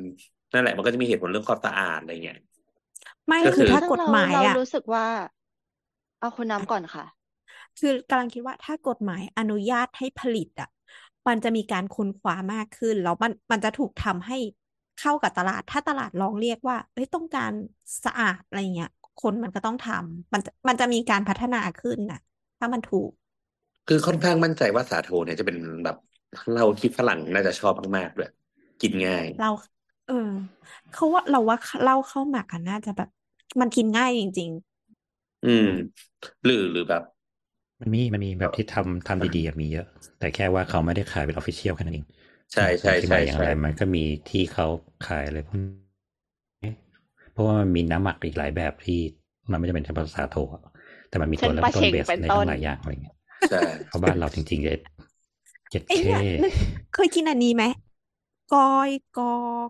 นั่นแหละมันก็จะมีเหตุผลเรื่องความสะอาดอะไรเงี้ย ไม่ก็คืคืออถ้าซึ่งกฎเราหมายเราอะรู้สึกว่า เอาคุณน้ำก่อนค่ะ คือกำลังคิดว่าถ้ากฎหมายอนุญาตให้ผลิตอะมันจะมีการค้นคว้ามากขึ้น แล้วมันมันจะถูกทำให้เข้ากับตลาด ถ้าตลาดลองเรียกว่าเอ้ยต้องการสะอาดอะไรเงี้ยคนมันก็ต้องทำมันจะมันจะมีการพัฒนาขึ้นน่ะ ถ้ามันถูก คือค่อนข้างมั่นใจว่าสาโทเนี่ยจะเป็นแบบเหล้าที่ฝรั่งน่าจะชอบมากๆด้วยกินง่าย เรา เออเขาว่าเราว่าเหล้าข้าวหมักอะน่าจะแบบ มันกินง่ายจริงอืม หรือหรือแบบ มันมีมันมีแบบที่ทำทำดีๆอะมีเยอะ แต่แค่ว่าเขาไม่ได้ขายเป็นออฟฟิเชียลแค่นั้นเอง ใช่ใช่ที่ใช่มาอย่างใช่ไรมันก็มีที่เขาขายอะไรพวกนี้เพราะว่ามันมีน้ำหมักอีกหลายแบบที่มันไม่จำเป็นเฉพาะสาโทอะแต่มันมีเช่ตันวเริ่ปลามต้นเช็งเบสเป็นในต้ตั้นงหลายอย่างอะไรเงี้ยใช่เพราะบ้านเราจริงๆเจ็ดเจ็ดๆไอ้เคเนี่ยนึกเคยกินอันนี้ไหมกอยกอก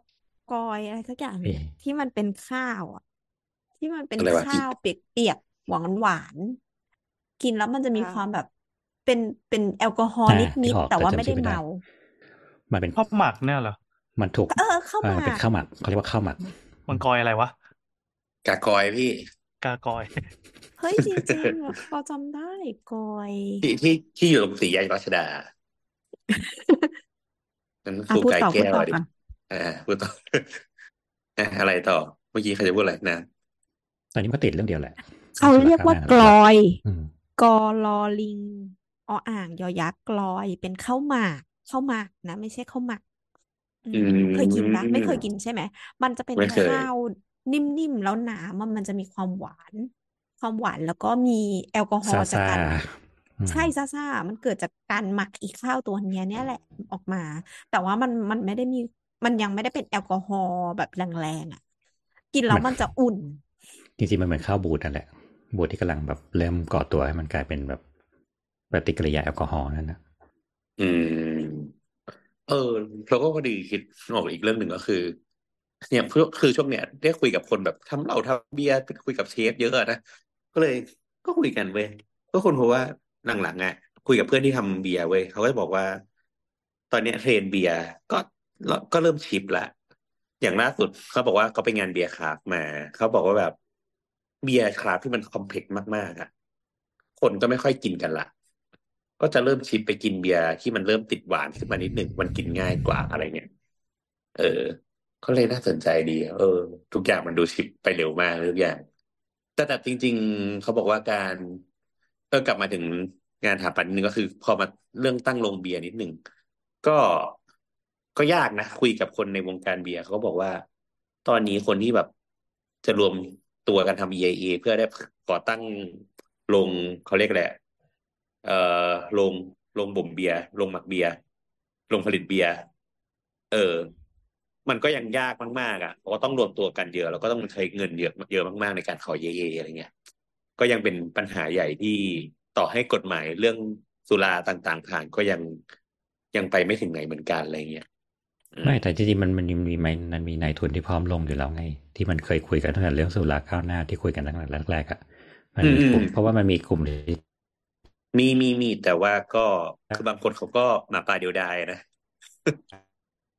อยอะไรสักอย่างหนึ่งเอ๊ะที่มันเป็นข้าวอะ ที่มันเป็นอะไรวะข้าวเปียกๆหวานหวานๆกินแล้วมันจะมีอ่าความแบบเป็นเป็นแอลกอฮอล์อ่านิที่ดออกๆแต่แต่ว่าจำไม่ชื่ได้อไม่ได้ เมา มันเป็นข้าวหมักเนี่ยเหรอ มันถูกเออข้าวหอ่ามาเป็นกข้าวหมักเขาเรียกว่าข้าวหมัก มันกอยอะไรวะ กากอยพี่ กากอย เฮ้ยจริงๆอะเราจำได้กอย ที่ที่ที่อยู่ตรงสี่แยกรัชดา นั่นอะครูพูดกายต่อพูดแก้วต่ออะดิ ก่อน อ่าพูดต่ออะอะไรต่อ เมื่อกี้ใครจะพูดอะไรนะตอนนี้มันก็ติดเรื่องเดียวแหละเขาเรียกว่ากลอยอืมกอลอลิงออ่างยอยักษ์กลอยเป็นข้าวหมากข้าวหมากนะ ไม่ใช่ข้าวหมักอือืมเคยกินปะไม่เคยมกินใช่ไหมมันจะเป็นไม่เคยข้าวนิ่มๆแล้วหนามันมันจะมีความหวาน ความหวานแล้วก็มีแอลกอฮอซาล์จากซาการอืมใช่ซ่าซ่ามันเกิดจากการหมักอีข้าวตัวเนี้ยเนี่ยแหละออกมา แต่ว่ามันมันไม่ได้มี มันยังไม่ได้เป็นแอลกอฮอล์แบบแรงๆอะ กินแล้วมันจะอุ่น จริงๆ มันเหมือนข้าวบูดนั่นแหละ บูดที่กำลังแบบเริ่มก่อตัวให้มันกลายเป็นแบบปฏิกิริยาแอลกอฮอล์นั่นนะอืม เออเราก็พอดีคิดออกอีกเรื่องหนึ่งก็คือเนี่ยคือคือช่วงเนี้ยได้คุยกับคนแบบทำเหล้าทำเบียร์คุยกับเชฟเยอะอะนะก็เลยก็คุยกันเว้ยก็คนเพราะว่าหลังๆอะคุยกับเพื่อนที่ทำเบียร์เว้ยเขาก็จะบอกว่า ตอนเนี้ยเทรนเบียร์ก็ ก็เริ่ม shift ละอย่างล่าสุดเขาบอกว่าเขาไปงานเบียร์ craft มาเขาบอกว่าแบบเบียร์ craft ที่มัน complex มากๆอะ คนก็ไม่ค่อยกินกันละก็จะเริ่ม shift ไปกินเบียร์ที่มันเริ่มติดหวานขึ้นมานิดหนึ่งมันกินง่ายกว่าอะไรเนี่ยเออก็เลยน่าสนใจดี เออ ทุกอย่างมันดูชิปไปเร็วมากทุกอย่าง แต่แต่จริง ๆเขาบอกว่าการเออกลับมาถึงงานถาปันนึงก็คือ พอมาเรื่องตั้งโรงเบียร์นิดหนึ่งก็ ก็ยากนะ คุยกับคนในวงการเบียร์เขาบอกว่า ตอนนี้คนที่แบบจะรวมตัวกันทำ EIA เพื่อได้ก่อตั้งโรงเขาเรียกแหละไรเอ่อโรงโรงบ่มเบียร์โรงหมักเบียร์โรงผลิตเบียร์เออ มันก็ยังยากมากๆอะเพราะว่าต้องรวมตัวกันเยอะแล้วก็ต้องใช้เงินเยอะเยอะมากๆในการขอเยเออะไรเงี้ย ก็ยังเป็นปัญหาใหญ่ที่ต่อให้กฎหมายเรื่องสุราต่างๆผ่านก็ยังยังไปไม่ถึงไหนเหมือนกันอะไรเงี้ย ไม่แต่จริงๆมันมันมีไหมมันมีนายทุนที่พร้อมลงอยู่แล้วไง ที่มันเคยคุยกันตั้งแต่เรื่องสุราก้าวหน้าที่คุยกันตั้งแต่แรกๆอะมันมีกลุ่มเพราะว่ามันมีกลุ่มที่มีมีมีแต่ว่าก็คือบางคนเขาก็หมาป่าเดียวดายนะ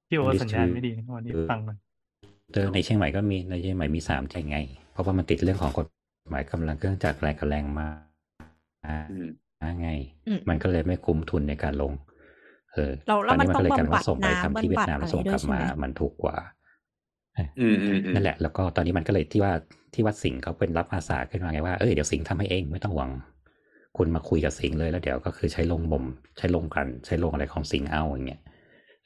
พี่โอสัญญาณไม่ดีนะวันนี้ฟังมันเออในเชียงใหม่ก็มีในเชียงใหม่มีสามใช่ไง เพราะว่ามันติดเรื่องของกฎหมายกำลังเครื่องจักรแรงกับแรงมาอืมไงอืมมันก็เลยไม่คุ้มทุนในการลง เออแล้วแล้วตอนนี้มันก็เลยกลายต้องว่าส่งไปบำบัดทำที่เวียดนามน้ำแล้วส่งกลับมาบำบัดอะไรด้วยใช่ไหมมันถูกกว่าอืมอืมอืมนั่นแหละ แล้วก็ตอนนี้มันก็เลยที่ว่าที่วัดสิงห์เขาเป็นรับอาสาขึ้นมาไงว่าเออเดี๋ยวสิงห์ทำให้เองไม่ต้องหวังคุณมาคุยกับสิงห์เลยแล้วเดี๋ยวก็คือใช้ลงบ่มใช้ลงกันใช้ลงอะไรของสิงห์เอาอย่างเงี้ย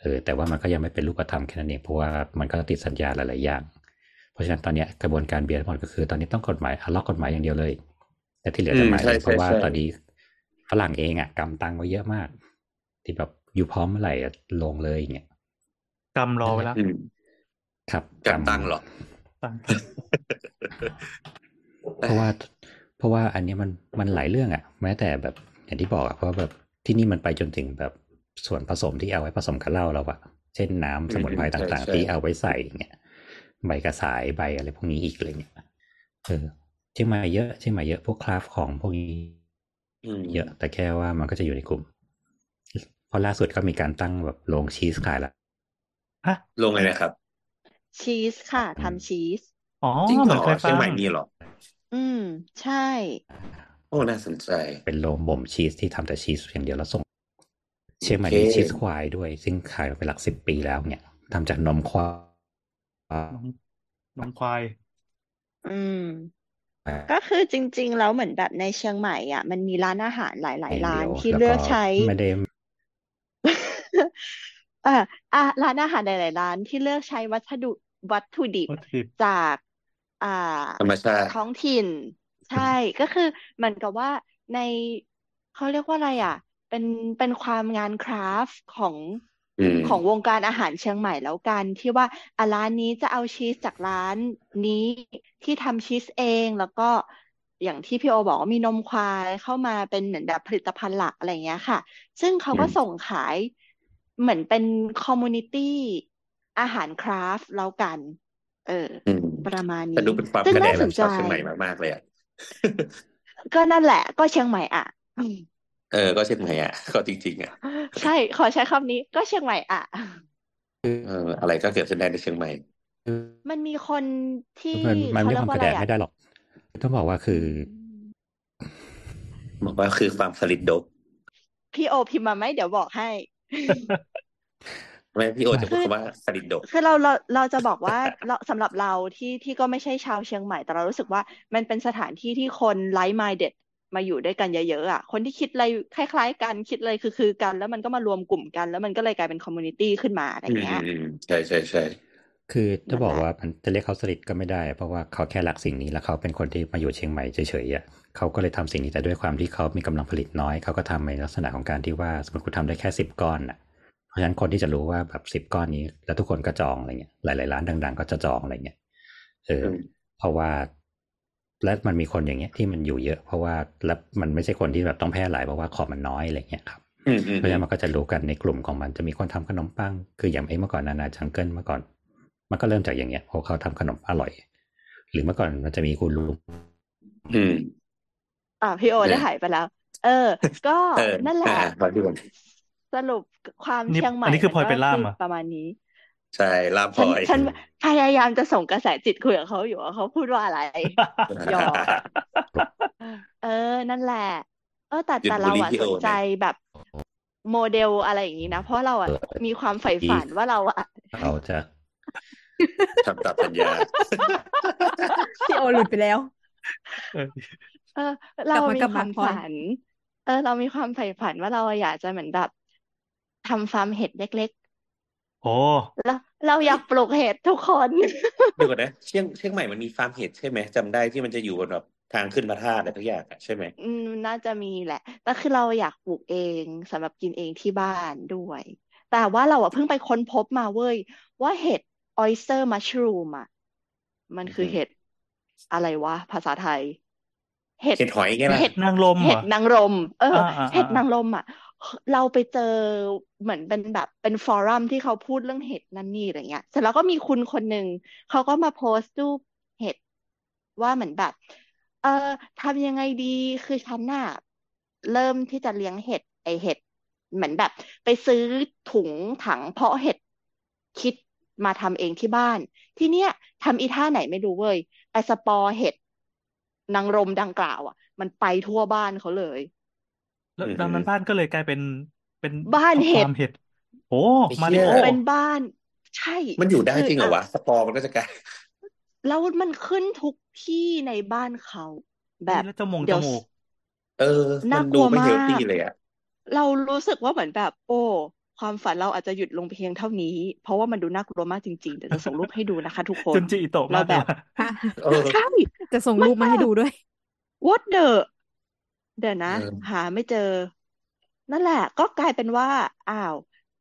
เออแต่ว่ามันก็ยังไม่เป็นรูปธรรมแค่นั้นเองเพราะว่ามันก็ติดสัญญาหลาย ๆ อย่าง เพราะฉะนั้นตอนเนี้ยกระบวนการเบียร์ทั้งหมดก็คือ ตอนนี้ต้องกฎหมายเอาล็อกกฎหมายอย่างเดียวเลย แต่ที่เหลือจะหมายใช่เพราะว่าใช่ใช่ตอนนี้ฝรั่งเองอะกำตังไว้เยอะมาก ที่แบบ อยู่พร้อมเมื่อไหร่อะลงเลยอย่างเงี้ยกำรอไว้แล้วอืมครับการตั้งเหรอตั้งเพราะว่าเพราะว่าอันเนี้ยมันมันหลายเรื่องอะ แม้แต่แบบอย่างที่บอกอะเพราะแบบที่นี่มันไปจนถึงแบบส่วนผสมที่เอาไว้ผสมกับเหล้าเราอะเช่นน้ำสมุนไพรอืมใช่ต่างใช่ๆที่เอาไว้ใส่เงี้ยใบกระสายใบอะไรพวกนี้อีกอะไรเงี้ยเออเชียงใหม่เยอะเชียงใหม่เยอะพวกคราฟของพวกนี้อืมเยอะแต่แค่ว่ามันก็จะอยู่ในกลุ่ม เพราะล่าสุดก็มีการตั้งแบบโรงชีสขายละฮะลงเลยนะครับ ชีสค่ะทำชีสอ๋อจริงเหเหรมือนอเคยฟัเชียงงใหม่มีเหรอ อืม ใช่ โอ้น่าสนใจ เป็นโรงบ่มชีสที่ทำแต่ชีสอย่างเดียวแล้วส่ง เชียงใหม่โอเคมีชีสควายด้วย ซึ่งขายมาเป็นหลักสิบปีแล้วเนี่ยทำจากนมควายนมนมควาย อืมก็คือจริง ๆ แล้วเหมือนแบบในเชียงใหม่อะ มันมีร้านอาหารหลาย ๆ ร้านที่แล้วเลือกใช้ไม่ได้ อ่าอะร้านอาหารหลายๆร้านที่เลือกใช้วัสดุวัตถุดิบวัตถุดิบจาก อ่าธรรมชาติท้องถิ่น ใช่ก็คือเหมือนกับว่าในเขาเรียกว่าอะไรอะ เป็นเป็นความงานคราฟต์ของอืมของวงการอาหารเชียงใหม่แล้วกัน ที่ว่าอะร้านนี้จะเอาชีสจากร้านนี้ที่ทำชีสเองแล้วก็อย่างที่พี่โอบอกว่ามีนมควายเข้ามาเป็นเหมือนแบบผลิตภัณฑ์หลักอะไรอย่างเงี้ยค่ะ ซึ่งเขาก็อืมส่งขาย เหมือนเป็น community อาหาร craft แล้วกัน เอออืมประมาณแต่นี้ดูเป็นความซึ่งกระแดน่าแบสบนชาวใจเชียงใหม่มากๆเลยอะก็นั่นแหละ ก็เชียงใหม่อะอืมเออ ก็เชียงใหม่อะก็จริงๆอะใช่ขอใช้คำนี้ก็เชียงใหม่อะเอออะไรก็เกิดขึ้นได้ในเชียงใหม่ มันมีคนที่มันมันเขาไม่เรีได้ยควากมว่ากระอะไรแดดอะไม่ได้หรอก ต้องบอกว่าคือบอกว่าคือความสลิดดกพี่โอพิมพ์มาไหมเดี๋ยวบอกให้ ไม่พี่โอจะพูดคำว่าสลิดดกคือเราเราเราจะบอกว่าเราสำหรับเราที่ที่ก็ไม่ใช่ชาวเชียงใหม่ แต่เรารู้สึกว่ามันเป็นสถานที่ที่คนไลฟ์มายเด็ดมาอยู่ด้วยกันเยอะๆอะ คนที่คิดอะไรคล้ายๆกันคิดอะไรคือคือกัน แล้วมันก็มารวมกลุ่มกัน แล้วมันก็เลยกลายเป็น community ขึ้นมาอะไรอืมเงี้ยอืมใช่ใช่ใช่ คือจะนั่นบอแหกละว่ามันจะเรียกเขาสนิทก็ไม่ได้ เพราะว่าเขาแค่รักสิ่งนี้แล้วเขาเป็นคนที่มาอยู่เชียงใหม่เฉยๆอะเขาก็เลยทำสิ่งนี้แต่ด้วยความที่เขามีกำลังผลิตน้อย เขาก็ทำในลักษณะของการที่ว่าสมมติคุณทำได้แค่สิบก้อนอะเพราะฉะนั้นคนที่จะรู้ว่าแบบสิบก้อนนี้ แล้วทุกคนก็จองอะไรเงี้ยหลายๆร้านดัง ๆ ก็จะจองอะไรเงี้ยเอออืมเพราะว่าและมันมีคนอย่างเงี้ยที่มันอยู่เยอะ เพราะว่าแล้วมันไม่ใช่คนที่แบบต้องแพร่หลายเพราะว่าของมันน้อยอะไรเงี้ยครับอืมอืมเพราะฉะนั้นมันก็จะรู้กันในกลุ่มของมันจะมีคนทำขนมปัง คืออย่างไอ้เมื่อก่อนนานาจังเกิลเมื่อก่อน มันก็เริ่มจากอย่างเงี้ยเพราะเขาทำขนมอร่อย หรือเมื่อก่อนมันจะมีคุณลุงอืม อ่าพี่โอเนี่ได้ยหายไปแล้ว เออ ก็เออนั่นแหอ่าละมาดูกันสรุปความนี่เชียงใหอัม่นนี้คือพลอยมันก็เป็นล่ามคือเหรอะประมาณนี้ ใช่ลาพลฉันอยฉันพยายามจะส่งกระแสจิตคุยกับเขาอยู่ว่าเขาพูดว่าอะไรหยอกเออ นั่นแหละ เออแต่หยุดแต่บูลเราลี่อะพี่สโอนใจเนี่ยแบบโมเดลอะไรอย่างนี้นะ เพราะเราอะมีความใฝ่ฝันว่าเราอะเขาจะ ทำตามสัญญาพี่โอหลุดไปแล้ว เออเออเรากลับมามีกลับคมาวามพลอยฝัน เออ เรามีความใฝ่ฝันว่าเราอยากจะเหมือนแบบทำฟาร์มเห็ดเล็กโอ้ๆแล้วเราอยากปลูกเห็ดทุกคนเดี๋ยวก่อนนะเชียงเชียงใหม่มันมีฟาร์มเห็ดใช่ไหมจำได้ที่มันจะอยู่บนแบบทางขึ้นพระธาตุอะไรทุกอย่างอะใช่ไหมอืมน่าจะมีแหละแต่คือเราอยากปลูกเองสำหรับกินเองที่บ้านด้วย แต่ว่าเราอะเพิ่งไปค้นพบมาเว้ย ว่าเห็ด oyster mushroom อะมันคือเห็ดอะไรวะ ภาษาไทย เห็ดเห็ดหอยไงล่ะเห็ดนางรมเหรเห็ดอนางรม เอออ่าอ่าเห็ดอ่านางรมอะ เราไปเจอเหมือนเป็นแบบเป็น forum ที่เขาพูดเรื่องเห็ดนั่นนี่อะไรเงี้ยเสร็จแล้วก็มีคุณคนหนึ่งเขาก็มาโพสต์รูปเห็ดว่าเหมือนแบบ เออทำยังไงดีคือฉันน่ะเริ่มที่จะเลี้ยงเห็ดไอเห็ดเหมือนแบบ ไปซื้อถุงถังเพาะเห็ด kit มาทำเองที่บ้าน ที่เนี้ยทำอีท่าไหนไม่รู้เว้ยไอสปอร์เห็ดนางรมดังกล่าวอะ มันไปทั่วบ้านเขาเลยแล้วอืมดังนั้นบ้านก็เลยกลายเป็นเป็นบ้านเห็ดฟาร์มเห็ดโอ้ไอ้มาเหี้ริยโอเป็นบ้าน ใช่ มันอยู่ได้คือจริงเหรออะวะสปอร์มันก็จะกลายแล้วมันขึ้นทุกที่ในบ้านเขา แบเฮ้ยบแล้วจมูกจเดี๋ยวมูกเออ น่ามันกดูลัวไม่มาเฮลตี้กเลยอะเรารู้สึกว่าเหมือนแบบ โอ้ ความฝันเราอาจจะหยุดลงเพียงเท่านี้ เพราะว่ามันดูน่ากลัวมากจริงๆเดี๋ยวจะส่งรูปให้ดูนะคะทุกคจุนนจิอิโตะเรามากเลแบยบว่ะฮะเออใช่จะส่งมันรูปมาให้แบบดูด้วย what the เดี๋ยวนะเออหาไม่เจอ นั่นแหละ ก็กลายเป็นว่า อ้าว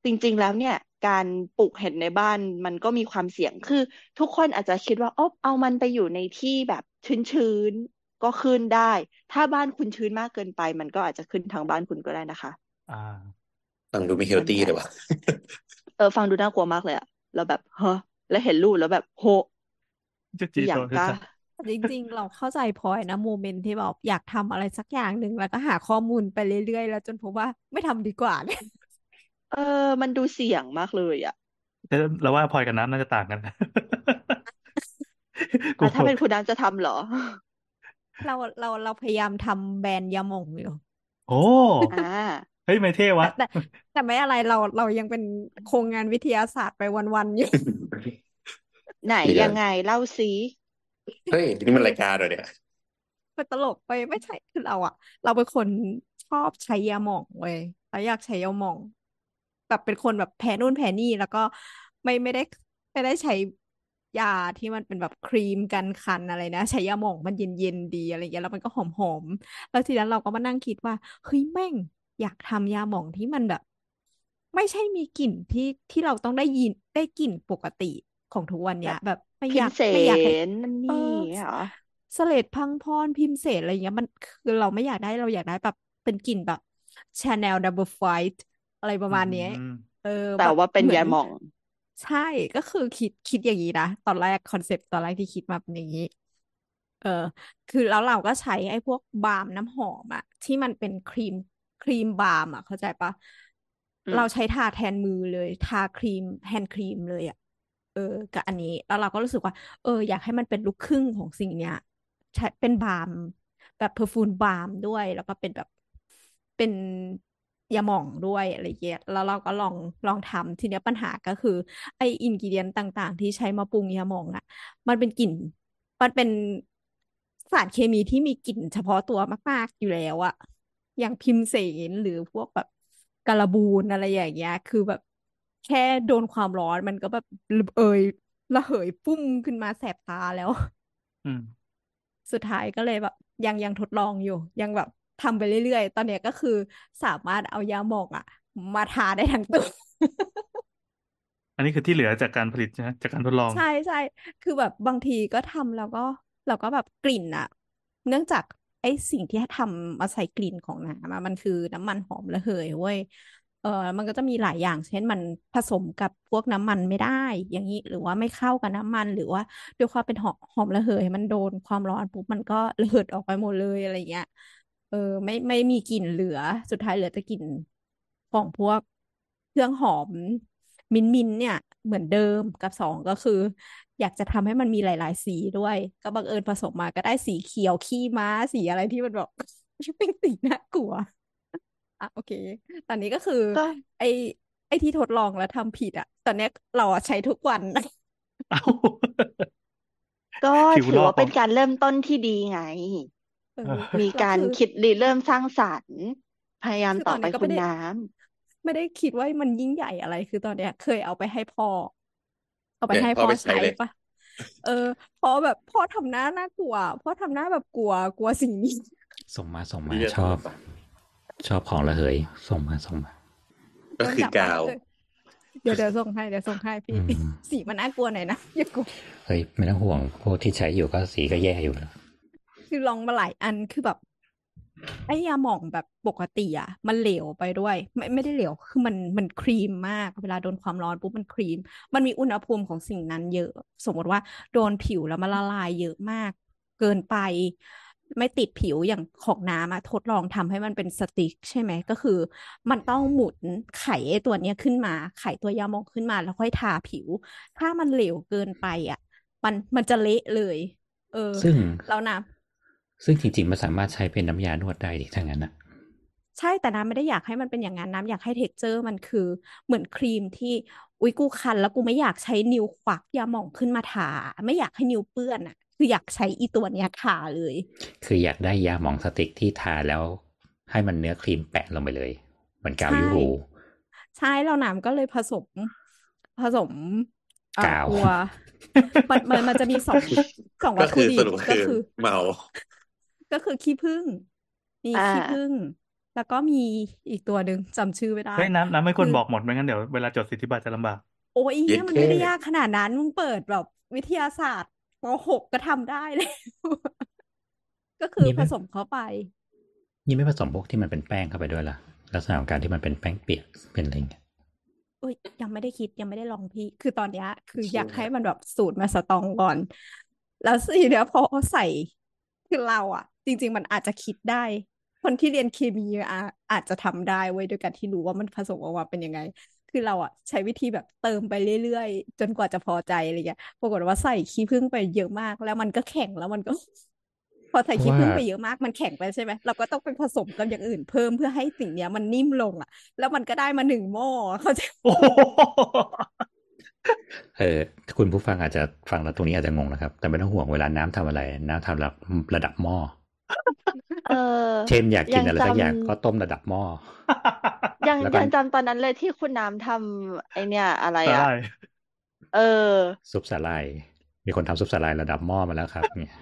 จริง ๆ แล้วเนี่ย การปลูกเห็ดในบ้านมันก็มีความเสี่ยงคือ ทุกคนอาจจะคิดว่าอ๋อเอามันไปอยู่ในที่แบบชื้นๆก็ขึ้นได้ ถ้าบ้านคุณชื้นมากเกินไป มันก็อาจจะขึ้นทางบ้านคุณก็ได้นะคะ อ่า ฟังดูไม่เฮลนั่นตี้แหเลละยว่ะเออฟังดูน่ากลัวมากเลยอะแล้วแบบเฮ้อแล้วเห็นรูปแล้วแบบโหจุนจิออิย่างโตะกล้าชัดจริงๆ เราเข้าใจพลอยนะโมเมนต์ที่แบบอยากทำอะไรสักอย่างหนึ่งแล้วก็หาข้อมูลไปเรื่อยๆ แล้วจนพบว่าไม่ทำดีกว่าเนี่ยเออ มันดูเสี่ยงมากเลยอะๆแต่เราว่าพลอยกับน้ำน่าจะต่างกันกูอะถ้าเป็นคุณน้ำจะทำเหรอ เราเราเราพยายามทำแบรนด์ยาหม่องอยู่โอ้อ่า เฮ้ยไม่เท่แต่วะแต่แต่ไม่อะไรเราเรายังเป็นโครงงานวิทยาศาสตร์ไปวันๆอยู่ ไหนเดี๋ยว ยังไงเล่าซิเฮ้ยนี่มันรายการเหรอเนี่ยเป็นตลกไปไม่ใช่คือเราอะเราเป็นคนชอบใช้ยาหม่องเว้ยเราอยากใช้ยาหม่อง แบบเป็นคนแบบแพ้นู่นแพ้นี่แล้วก็ไม่ไม่ได้ไม่ได้ใช้ยาที่มันเป็นแบบครีมกันคันอะไรนะ ใช้ยาหม่องมันเย็นเย็นดีอะไรเงี้ยแล้วมันก็หอมหอมแล้วทีนั้นเราก็มานั่งคิดว่าเฮ้ยแม่ง อยากทำยาหม่องที่มันแบบ ไม่ใช่มีกลิ่นที่ที่เราต้องได้ยินได้กลิ่นปกติของทุกวันแบเนี้ยบแบบไม่พิอมยากเสไม่อยากให้นนั่นเอนี่อเหรอสเลดพังพรพิมเสนอะไรเงี้ยมันคือเราไม่อยากได้เราอยากได้แบบเป็นกลิ่นแบบ Chanel Double Flight อะไรประอืมาณเนี้ยมเออแต่แบบว่าเป็นเหมือนยาหม่อง ใช่ก็คือคิดคิดอย่างนี้นะตอนแรกคอนเซปต์ตอนแรกที่คิดมาเป็นอย่างนี้ เออ คือแล้วเราก็ใช้ไอ้พวก balm น้ำหอมอะที่มันเป็นครีม cream balm อะเข้าใจปะอืมเราใช้ทาแทนมือเลย ทาครีม hand cream เลยอะเออกับอันนี้แล้วเราก็รู้สึกว่า เออ อยากให้มันเป็นลูกครึ่งของสิ่งเนี้ยใช้เป็น balm แบบ perfume balm ด้วย แล้วก็เป็นแบบเป็นยาหม่องด้วยอะไรเงี้ยแล้วเราก็ลองลองทำทีเนี้ยปัญหาก็คือ ไอ ingredient ต่างๆ ที่ใช้มาปรุงยาหม่องอะมันเป็นกลิ่น มันเป็นสารเคมีที่มีกลิ่นเฉพาะตัวมาก ๆ อยู่แล้วอะ อย่างพิมเสนหรือพวกแบบการบูนอะไรอย่างเงี้ย คือแบบแค่โดนความร้อนมันก็แบบระเอยระเหยปุ้มขึ้นมาแสบตาแล้ว อืม สุดท้ายก็เลยแบบ ยังยังทดลองอยู่ ยังแบบทำไปเรื่อยๆ ตอนเนี้ยก็คือสามารถเอายาหมองอะมาทาได้ทั้งตัวอันนี้คือที่เหลือจากการผลิตใช่ไหมจากการทดลอง ใช่ใช่คือแบบบางทีก็ทำแล้วก็ เราก็แบบกลิ่นอะเนื่องจากไอ้สิ่งที่ทำมาใส่กลิ่นของน้ำมันคือน้ำมันหอมระเหยเว้ยเออมันก็จะมีหลายอย่าง เช่นมันผสมกับพวกน้ำมันไม่ได้ อย่างนี้หรือว่าไม่เข้ากับน้ำมัน หรือว่าด้วยความเป็นหอมหอมระเหย มันโดนความร้อนปุ๊บมันก็ระเหิดออกไปหมดเลยอะไรเงี้ยเออไม่ไม่มีกลิ่นเหลือสุดท้ายเหลือแต่กลิ่นของพวกเครื่องหอมมินมินเนี่ยเหมือนเดิมกับสองก็คือ อยากจะทำให้มันมีหลาย ๆ สีด้วย ก็บังเอิญผสมมาก็ได้สีเขียวขี้ม้าสีอะไรที่มันแบบเป็นสีน่ากลัวอะโอเค ตอนนี้ก็คือก็ไอไอที่ทดลองแล้วทำผิดอะตอนเนี้ยเราอะใช้ทุกวันเอ้าก็ผิวถือลอกว่าเป็นการเริ่มต้นที่ดีไงเออเออมีแล้วการคือคิดริเริ่มสร้างสรรค์ พยายามคือต่ตออนไปนี้ก็คุไม่ณได้น้ไม่ได้คิดว่ามันยิ่งใหญ่อะไร คือตอนเนี้ย เคยเอาไปให้พ่อ เอาไปเนี่ยให้พ่อพ่อไปใช้ใช้เลยปะเออพ่อแบบพ่อทำหน้าน่ากลัวพ่อทำหน้าแบบกลัวกลัวสิ่งนี้ส่งมาส่งมาที่จะชอบทำต่อชอบของระเหย ส่งมาส่งมา ก็โดนคือจับกาวเออเดี๋ยวเดี๋ยวส่งให้เดี๋ยวส่งให้อืพี่มสีมันน่ากลัวหน่อยนะอย่ากลัวเฮ้ยไม่ต้องห่วงพวกที่ใช้อยู่ก็สีก็แย่อยู่แล้วคือลองมาหลายอันคือแบบ ไอ้ยาหม่องแบบปกติอะมันเหลวไปด้วย ไม่ไม่ได้เหลวคือมันมันครีมมากเวลาโดนความร้อนปุ๊บมันครีม มันมีอุณหภูมิของสิ่งนั้นเยอะ สมมติว่าโดนผิวแล้วมันละลายเยอะมาก เกินไป ไม่ติดผิวอย่างของน้ำอะทดลองทำให้มันเป็นสติ๊กใช่ไหมก็คือ มันต้องหมุนไขไอ้ตัวเนี้ยขึ้นมา ไขตัวยาหม่องขึ้นมาแล้วค่อยทาผิว ถ้ามันเหลวเกินไปอะมันมันจะเละเลย เออ ซึ่งแล้วน้ ซึ่งจริงๆ มันสามารถใช้เป็นน้ำยานวดได้ดิถ้างั้นนะำใช่แต่น้ำไม่ได้อยากให้มันเป็นอย่างนั้นน้ำอยากให้ texture มันคือเหมือนครีมที่อุ๊ยกูคัน แล้วกูไม่อยากใช้นิ้วควักยาหม่องขึ้นมาทาไม่อยากให้นิ้วเปื้อนอะ คืออยากใช้อีตัวเนี้ยทาเลย คืออยากได้ยาหม่อง stick ที่ทาแล้ว ให้มันเนื้อครีมแปะลงไปเลยเหมือนกาวใช่ยูรูใช่แล้วน้ำก็เลยผสมผสมเอ่อกาวตัวมันมันมันจะมีสองสองก็วัตถุคือดิสบรุปก็คือคือเมา ก็คือขี้ผึ้งมีำอ่า ขี้ผึ้งแล้วก็มีอีกตัวหนึ่งจำชื่อไม่ได้ เฮ้ยน้ำน้ำไม่ควรคือบอกหมดไม่งั้นเดี๋ยวเวลาจดสิทธิบัตรจะลำบาก โอ้ยเย็เนี่ยดมันแค่ไม่ได้ยากขนาดนั้นมึงเปิดแบบวิทยาศาสตร์ปหกก็ทำได้เลยก็คือนี่ผไม่สมเข้าไป นี่ไม่ผสมพวกที่มันเป็นแป้งเข้าไปด้วยล่ะ ลักษณะของการที่มันเป็นแป้งเปียกเป็นอะไรอย่างเงี้ยเอ้ยยังไม่ได้คิดยังไม่ได้ลองพี่ คือตอนเนี้ยคืออยากให้มันแบบสูตรมาสตรองก่อน แล้วสิเดี๋ยวพอใส่ คือเราอะจริง ๆ มันอาจจะคิดได้ คนที่เรียนเคมีอะอาจจะทำได้เว้ยโดยการที่รู้ว่ามันผสมออกมาเป็นยังไง คือเราอะใช้วิธีแบบเติมไปเรื่อยๆ จนกว่าจะพอใจอะไรเงี้ยปรากฏว่าใส่ขี้ผึ้งไปเยอะมาก แล้วมันก็แข็งแล้วมันก็ พอใส่ขี้ผึ้งไปเยอะมาก มันแข็งไปใช่ไหมเราก็ต้องไปผสมกับอย่างอื่นเพิ่มเพื่อให้สิ่งเนี้ยมันนิ่มลงอะแล้วมันก็ได้มาหนึ่งหม้อเขาจโอ้โห เออคุณผู้ฟังอาจจะฟังแล้วตรงนี้อาจจะงงนะครับ แต่ไม่ต้องห่วงเวลาน้ำทำอะไร น้ำทำระดับระดับหม้อเออเช่นอยากกิยันงอะไรจสักอย่างก็ต้มระดับหม้อำยังแล้วก็ยังจำตอนนั้นเลยที่คุณน้ำทำไอเนี่ยอะไรใช่อะเออ ซุปสาลาย มีคนทำซุปสาลายระดับหม้อมาแล้วครับเนี่ย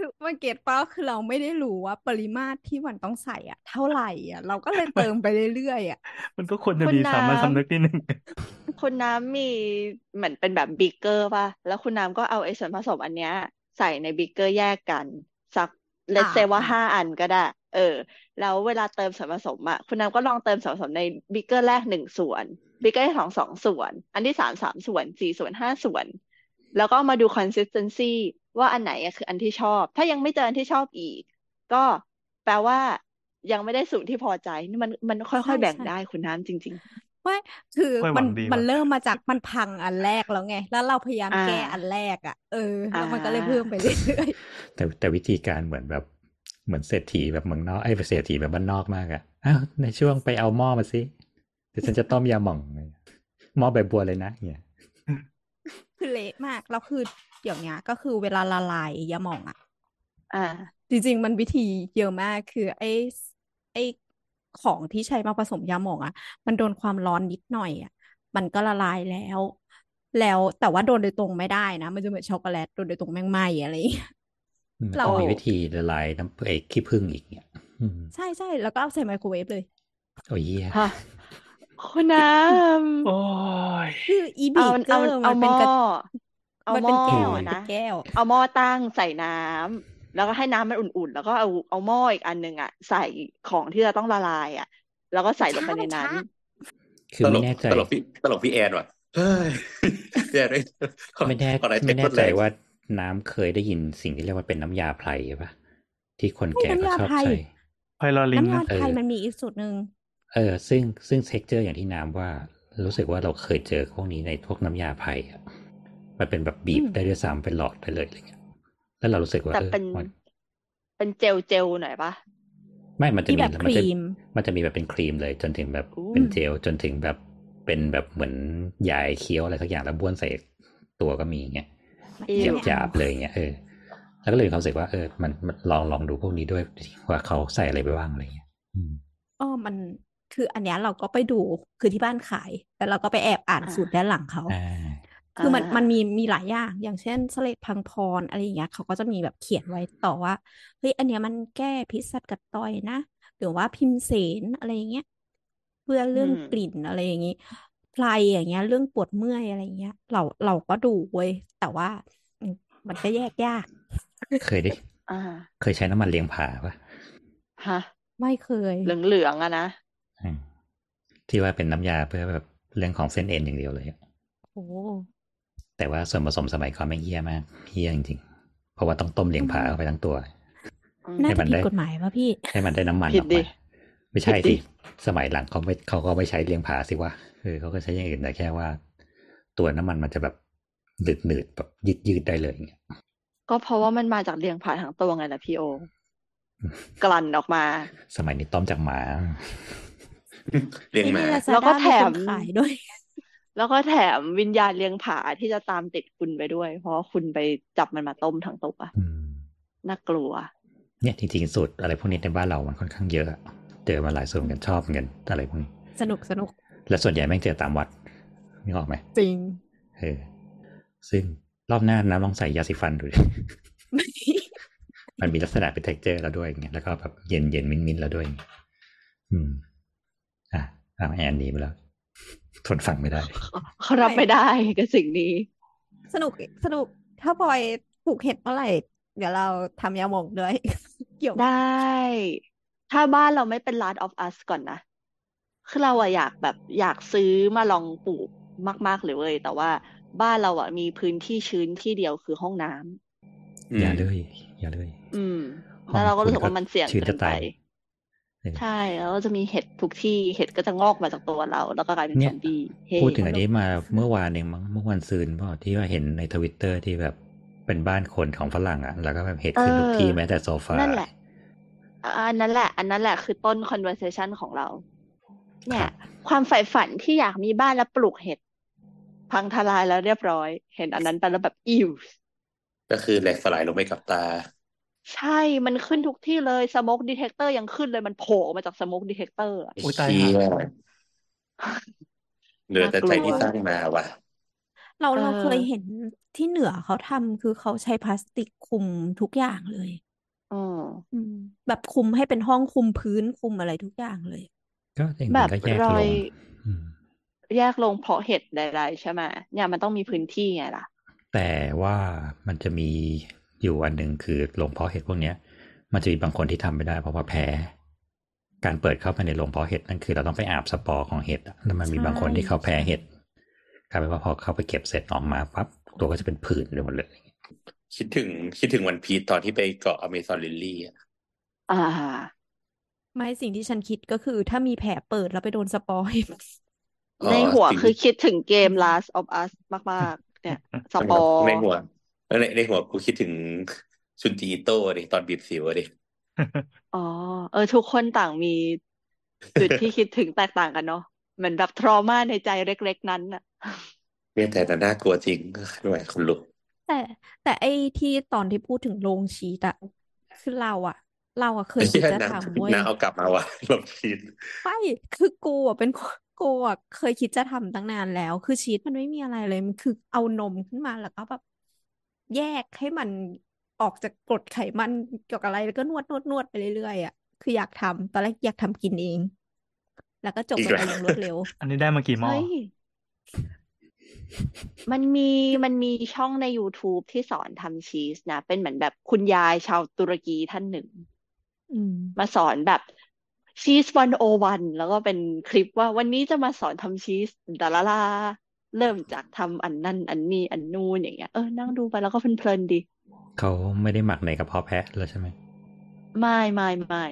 คือมัน get ปะคือเราไม่ได้รู้ว่าปริมาตรที่มันต้องใส่อะ เท่าไหร่อะ เราก็เลยเติมไปเรื่อยๆอะ มันก็ควรจะคุณมีสามัญน้ำสำนึกนิดนึงคุณน้ำมีเหมือนเป็นแบบ beaker ป่ะ แล้วคุณน้ำก็เอาไอ้ส่วนผสมอันเนี้ย ใส่ใน beaker แยกกัน สัก let's say ว่าอ่าห้าอันก็ได้ เออ แล้วเวลาเติมส่วนผสมอะ คุณน้ำก็ลองเติมส่วนผสมในbeaker แรกหนึ่งส่วน beaker ที่สองสองส่วน อันที่สามสามส่วนสี่ส่วนห้าส่วน แล้วก็มาดู consistency ว่าอันไหนอะคืออันที่ชอบ ถ้ายังไม่เจออันที่ชอบอีก ก็แปลว่ายังไม่ได้สูตรที่พอใจนี่มันมันค่ใช่อยๆแบ่งใช่ได้คุณน้ำจริงไม่คือค่อยหมัวันงดีมันว่ะเริ่มมาจากมันพังอันแรกแล้วไง แล้วเราพยายามอ่าแก้อันแรกอะเอออ่าแล้วมันก็เลยเพิ่มไปเรื่อยแต่แต่วิธีการเหมือนแบบเหมือนเศรษฐีแบบเมืองนอกไอ้ยเศรษฐีแบบบ้านนอกมากอะอ้าวในช่วงไปเอาหม้อมาสิเดี๋ยวฉันจะต้มยาหม่องหม้อใบบัวเลยนะเนี่ยๆคือเละมากแล้วคือ เดี๋ยวเนี้ยก็คือเวลาละลายยาหม่องอะๆอ่า จริง ๆ มันวิธีเยอะมากคือ ไอ้ไอ้ของที่ใช้มาผสมยาหม่องอะมันโดนความร้อนนิดหน่อยอะมันก็ละลายแล้ว แล้วแต่ว่าโดนโดยตรงไม่ได้นะ มันจะเหมือนช็อกโกแลตโดนโดยตรงแม่งไหม้อะไรอย่างเงี้ยอืมเราต้องมีวิธีละลายน้ำไอ้ขี้ผึ้งอีกเนี่ยอืมใช่ใช่แล้วก็เอาใส่ไมโครเวฟเลย โอ้ยเหี้ยฮะคุณน้โอ้ยคืออีำบีเอาเกอเอาร์เอามันหเป็นม้อกระ เอามันหเป็นม้อแก้วอะมันเป็นนะแก้ว เอาหม้อตั้งใส่น้ำแล้วก็ให้น้ำมันอุ่นๆ แล้วก็เอาเอาหม้ออีกอันหนึ่งอะ ใส่ของที่จะต้องละลายอะ แล้วก็ใส่ลงไปในนั้น คือตลไม่กแน่ใจตลกพี่ตลกพี่แอนว่ะเฮ้ยพี่แอนไม่ไม่แน่ขอหายใจไม่แน่โคตรใจแรงว่าน้ำเคยได้ยินสิ่งที่เรียกว่าเป็นน้ำยาไพรปะที่คนแก่น้ำเขายาชอบไพรใช้ไพลอลินน้ำยานะไทยเออมันมีอีกสูตรหนึ่งเออ ซึ่งซึ่งเท็กเจอร์อย่างที่น้ำว่า รู้สึกว่าเราเคยเจอพวกนี้ในพวกน้ำยาไพรอะ มันเป็นแบบบีบได้ด้วยซ้ำเป็นหลอดได้เลยอะไรเงี้ยแล้วเรารู้สึกว่าแต่เออเป็นมันเป็นเจลเจลหน่อยปะไม่มันจะที่มีแบบคมันจะรีมมันจะมีแบบเป็นครีมเลย จนถึงแบบอู้เป็นเจลจนถึงแบบเป็นแบบเหมือนยายเคี้ยวอะไรสักอย่างแล้วบ้วนใส่ตัวก็มีเงี้ยอิหยาวบหยาบๆเลยเงี้ยเออแล้วก็เลยมีความรู้สึกว่าเออมันมันลองลองดูพวกนี้ด้วยว่าเขาใส่อะไรไปบ้างอะไรเงี้ยอืมอ๋อมันคืออันเนี้ยเราก็ไปดูคือที่บ้านขายแต่เราก็ไปแอบอ่านสูตรด้านหลังเขาอ่า คือมันอ่ามันมีมีหลายอย่าง อย่างเช่นสเลดพังพรอะไรอย่างเงี้ยเขาก็จะมีแบบเขียนไว้ต่อว่าเฮ้ยอันเนี้ยมันแก้พิษสัตว์กัดต่อยนะหรือว่าพิมเสนอะไรอย่างเงี้ยเพื่อเรื่องอืมกลิ่นอะไรอย่างงี้ไพรอย่างเงี้ย เรื่องปวดเมื่อยอะไรอย่างเงี้ย เราเราก็ดูเว้ยแต่ว่าอืมมันก็แยกยาก เคยดิอ่าเคยใช้น้ำมันเลี้ยงผาปะฮะ ไม่เคย เหลืองเหลืองๆอะนะอืมที่ว่าเป็นน้ำยาเพื่อแบบเรื่องของเส้นเอ็นอย่างเดียวเลยอะโอ้ แต่ว่าส่วนผสมสมัยก่อนไม่งเฮี้ยมากเฮี้ยจริงๆเพราะว่าต้องต้มเลี้ยงผาเข้าไปทั้งตัวอืมน่าให้จะมันผิดได้กฎหมายป่ะพี่ให้มันได้น้ำมันผิอดอกดิมาไม่ใช่ผิดสิดิสมัยหลังเขาไม่เขาก็ไม่ใช้เลี้ยงผาสิวะเออเขาก็ใช้อย่างอื่นแต่แค่ว่า ตัวน้ำมันมันจะแบบหนืดหนืดๆแบบยืดยืดๆได้เลยอย่างเงี้ยก็เพราะว่ามันมาจากเลี้ยงผาทั้งตัวไงล่ะพี่โอกลั่นออกมา สมัยนี้ต้มจากหมาเลี้ยงหมาที่ Lazada แล้วก็แถมมีคนขายด้วย แล้วก็แถมวิญญาณเลี้ยงผาที่จะตามติดคุณไปด้วย เพราะว่าคุณไปจับมันมาต้มทั้งตัวอืมน่ากลัว เนี่ยจริงๆสูตรอะไรพวกนี้ในบ้านเรามันค่อนข้างเยอะอะเจอมาหลายสูตรเหมือนกันชอบเหมือนกันอะไรพวกนี้สนุกสนุก และส่วนใหญ่แม่งเจอตามวัดนึกออกไหมจริงเออซึ่งรอบหน้าน้ำลองใส่ยาสีฟันดูดิมันมีลักษณะเป็น texture แล้วด้วยอย่างเงี้ยแล้วก็แบบเย็นเย็นมินมินๆแล้วด้วยอย่างเงี้ยอืมอะเอาแอนหนีไปแล้ว ทนฟังไม่ได้เขารับไม่ได้กับสิ่งนี้ สนุกสนุกถ้าพลอยปลูกเห็ดเมื่อไหร่เดี๋ยวเราทำยาหม่องด้วยเกี่ยวได้ ถ้าบ้านเราไม่เป็น Last of Us ก่อนนะ คือเราอะอยากแบบอยากซื้อมาลองปลูกมาก ๆ เลยเว้ย แต่ว่าบ้านเราอะมีพื้นที่ชื้นที่เดียวคือห้องน้ำอืมอย่าเลย อย่าเลย อืมห้องแล้วเราก็รู้สึกคุณก็ว่ามันเสี่ยงชื้นเกิจะนไปตายเออ ใช่แล้วก็จะมีเห็ดทุกที่เห็ดก็จะงอกมาจากตัวเรา แล้วก็กลายเป็นเนี่ซยอมบี้เฮ้พูดถึงอันนี้มาเมื่อวานเองมั้งเมื่อวันซืนเปล่าที่ว่าเห็นในทวิตเตอร์ที่แบบเป็นบ้านคนของฝรั่งอะ แล้วก็แบบเห็ดขึ้นทุกที่แม้แต่โซฟานั่นแหละอันนั้นแหละ อันนั้นแหละคือต้น conversation ของเรา เนี่คยรับความใฝ่ฝันที่อยากมีบ้านแล้วปลูกเห็ด พังทลายแล้วเรียบร้อย เห็นอันนั้นไปแล้วแบบอิวก็คือแหลกสลายลงไปกับตา ใช่มันขึ้นทุกที่เลย smoke detector ยังขึ้นเลยมันโผล่ออกมาจาก smoke detector อะไอ้อุ๊ยตายเชี่ยห่าเหลือแต่ใจที่น่ากลัวสร้างมาว่ะ เราเออเราเคยเห็นที่เหนือเขาทำคือเขาใช้พลาสติกคลุมทุกอย่างเลยอืมอืมแบบคลุมให้เป็นห้องคลุมพื้นคลุมอะไรทุกอย่างเลย ก็จริงแบบๆก็แยกรลอยงอืมแยกลงเพราะเห็ดใดๆใช่ไหมเนี่ยมันต้องมีพื้นที่ไงล่ะ แต่ว่ามันจะมี อยู่อันหนึ่งคือโรงเพาะเห็ดพวกเนี้ยมันจะมีบางคนที่ทำไม่ได้เพราะว่าแพ้ การเปิดเข้าไปในโรงเพาะเห็ดนั่นคือ เราต้องไปอาบสปอร์ของเห็ดอะแล้วมันมีบางคนที่เขาแพ้เห็ดกลายเป็นว่าพอเข้าไปเก็บเสร็จออกมาปั๊บตัวก็จะเป็นผื่นไปหมดเลย คิดถึงคิดถึงวันพีซตอนที่ไปเกาะอเมซอนลิลลี่อะอ่า ไม่สิ่งที่ฉันคิดก็คือ ถ้ามีแผลเปิดแล้วไปโดนสปอยอ๋อในหัวสิ่งคือคิดถึงเกม Last of Us มาก ๆ เนี่ย สปอร์ในหัว แล้วในในหัวกูคิดถึงชุนจิอิโต้ดิตอนบีบสิวอะดิอ๋อ เออ ทุกคนต่างมีจุดที่คิดถึงแตกต่างกันเนาะเหมือนแบบทรมาในใจเล็กๆนั้นน่ะเนี่ยแต่แต่น่ากลัวจริงด้วยคนลุกแต่แต่ไอ้ที่ตอนที่พูดถึงโรงชีตอะคือเราอะเราอะเคยไอ้คิดเหี้ยจะนางทำเว้ยนางเอากลับมาว่ะแบบชีสไม่คือกูอะเป็นคนกูอะเคยคิดจะทำตั้งนานแล้ว คือชีสมันไม่มีอะไรเลยมันคือเอานมขึ้นมาแล้วก็แบบ แยกให้มันออกจากกรดไขมันเกี่ยวกับอะไร แล้วก็นวดนวดนวดไปเรื่อยๆอะคืออยากทำตอนแรกอยากทำกินเอง แล้วก็จบอีกกันแล้ไปวอย่างรวดเร็ว อันนี้ได้มากี่หม้อเฮ้ยมันมีมันมีช่องใน YouTube ที่สอนทำชีสนะ เป็นเหมือนแบบคุณยายชาวตุรกีท่านหนึ่งอืมมาสอนแบบชีสวันโอวันแล้วก็เป็นคลิปว่าวันนี้จะมาสอนทำชีสดาลาลา เริ่มจากทำอันนั่นอันนี้อันนู่นอย่างเงี้ยเออนั่งดูไปแล้วก็เพลินๆดี เขาไม่ได้หมักในกระเพาะแพะแล้วใช่ไหมไม่ไม่ไม่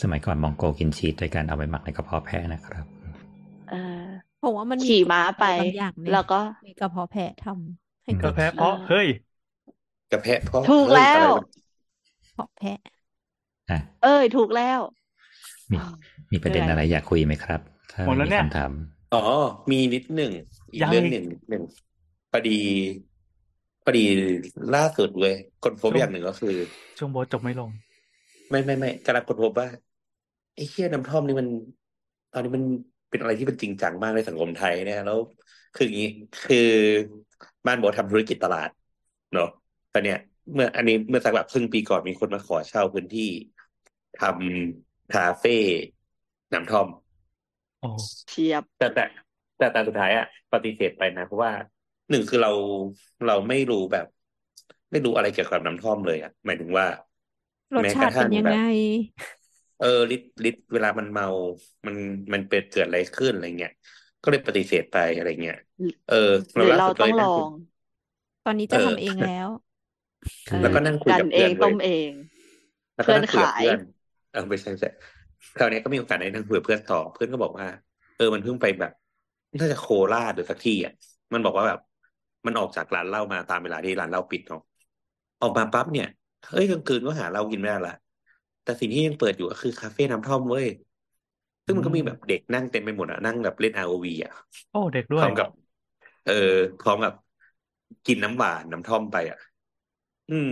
สมัยก่อนมองโกกินชีสโดยการเอาไปหมักในกระเพาะแพะนะครับ เออเพราะว่ามันมีขี่ม้าไปบางอย่างในแล้วก็ในกระเพาะแพะทำให้อืมเกิก็ดแพ้เพราะเออเฮ้ยกระแพะเพราะถูกเฮ้ยแล้อะไรววะเพาะแพะอะเอ้ยถูกแล้ว มีมีประเด็นเหนื่อยอะไรอยากคุยไหมครับ ถ้าหมดแล้วมีเนี่ยคำถามอ๋อ มีนิดหนึ่ง อีกยังเรื่องอีกหนึ่งหนึ่งพอดีพอดีล่าสุดเว้ยคนพบช่วงอย่างหนึ่งก็คือ ช่วงโบทจบไม่ลง ไม่ไม่ไม่กำลังค้นพบว่าไอ้เหี้ยน้ำท่อมนี่มัน ตอนนี้มันเป็นอะไรที่เป็นจริงจังมากในสังคมไทยเนี่ยแล้ว คืออย่างนี้คือบ้านโบททำธุรกิจตลาดเนาะแต่เนี่ยเมื่ออันนี้เมื่อสักแบบครึ่งปีก่อนมีคนมาขอเช่าพื้นที่ทำคาเฟ่น้ำท่อมโอ้เชียบแต่แต่ แต่แต่สุดท้ายอะปฏิเสธไปนะเพราะว่าหนึ่งคือเราเราไม่รู้แบบ ไม่รู้อะไรเกี่ยวกับน้ำท่อมเลยอะหมายถึงว่ารสแม้ชากระติทั่เป็นงยังแบบไงเออลิตรลิตรเวลามันเมา มันมันเป็นเกิดอะไรขึ้นอะไรเงี้ยก็เลยปฏิเสธไปอะไรเงี้ยเออหรือล่เราสุดต้องยลนั่องคุยงตอนนี้เอจะอทำเองแล้วเออแล้วก็นั่งคุยดันกับเอเพื่องนต้เว้ยมเองแล้วก็เพื่อนนั่งคุยกับขายเพื่อนเออไม่ใช่ไม่ใช่คราวนี้ก็มีโอกาสได้นั่งคุยกับเพื่อนต่อเพื่อนก็บอกว่า เออมันเพิ่งไปแบบ น่าจะโคราชหรือสักที่อะมันบอกว่าแบบ มันออกจากร้านเหล้ามาตามเวลาที่ร้านเหล้าปิดเนาะออกมาปั๊บเนี่ยเฮ้ยกลางคืนก็หาเหล้ากินไม่ได้ละแต่สิ่งที่ยังเปิดอยู่ก็คือคาเฟ่น้ำท่อมเว้ยซึ่งมันก็มีแบบเด็กนั่งเต็มไปหมดอะนั่งแบบเล่น ROV อะโอ้เด็กด้พวยร้อมกับ เออพร้อมกับกินน้ำหวานน้ำท่อมไปอะ อืม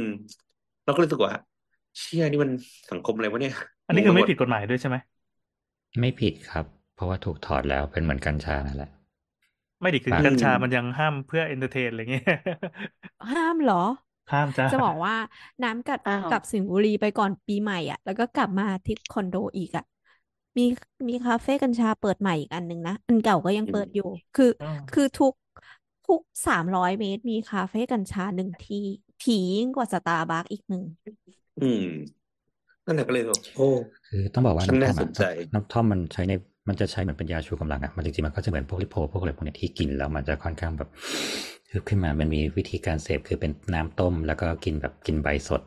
เราก็เลยรู้สึกว่า เชี่ยนี่มันสังคมอะไรวะเนี่ยอันนี้งคืงอไปหไม่มดผิดกฎหมายด้วยใช่ไหมไม่ผิดครับ เพราะว่าถูกถอดแล้วเป็นเหมือนกัญชานั่นแหละ ไม่ดิคือครับกัญชามันยังห้ามเพื่อเอนเตอร์เทนอะไรเงี้ยห้ามเหรอ ห้ามจ้าจะบอกว่าน้ำกัดอ้าวกลับสิงห์บุรีไปก่อนปีใหม่อะ แล้วก็กลับมาที่คอนโดอีกอะมีมีคาเฟ่กัญชาเปิดใหม่อีกอันหนึ่งนะ อันเก่าก็ยังเปิดอยู่ คืออ๋อคือทุกทุกสามร้อยเมตรมีคาเฟ่กัญชาหนึ่งที่ถี่ยิ่งกว่าสตาร์บัคอีกหนึ่งอืมนั่นแหละก็เลยแบบโอ้คือต้องบอกว่าช่างน้ำท่น่าอมสอะนใจน้ำท่อมมันใช้ใน มันจะใช้เหมือนเป็นยาชูกำลังอะมันจริงๆมันก็จะเหมือนพวกลิโพพวกอะไรพวกเนี้ยที่กินแล้วมันจะค่อนข้างแบบฮึบขึ้นมา มันมีวิธีการเสพคือเป็นน้ำต้ม แล้วก็กินแบบกินใบสด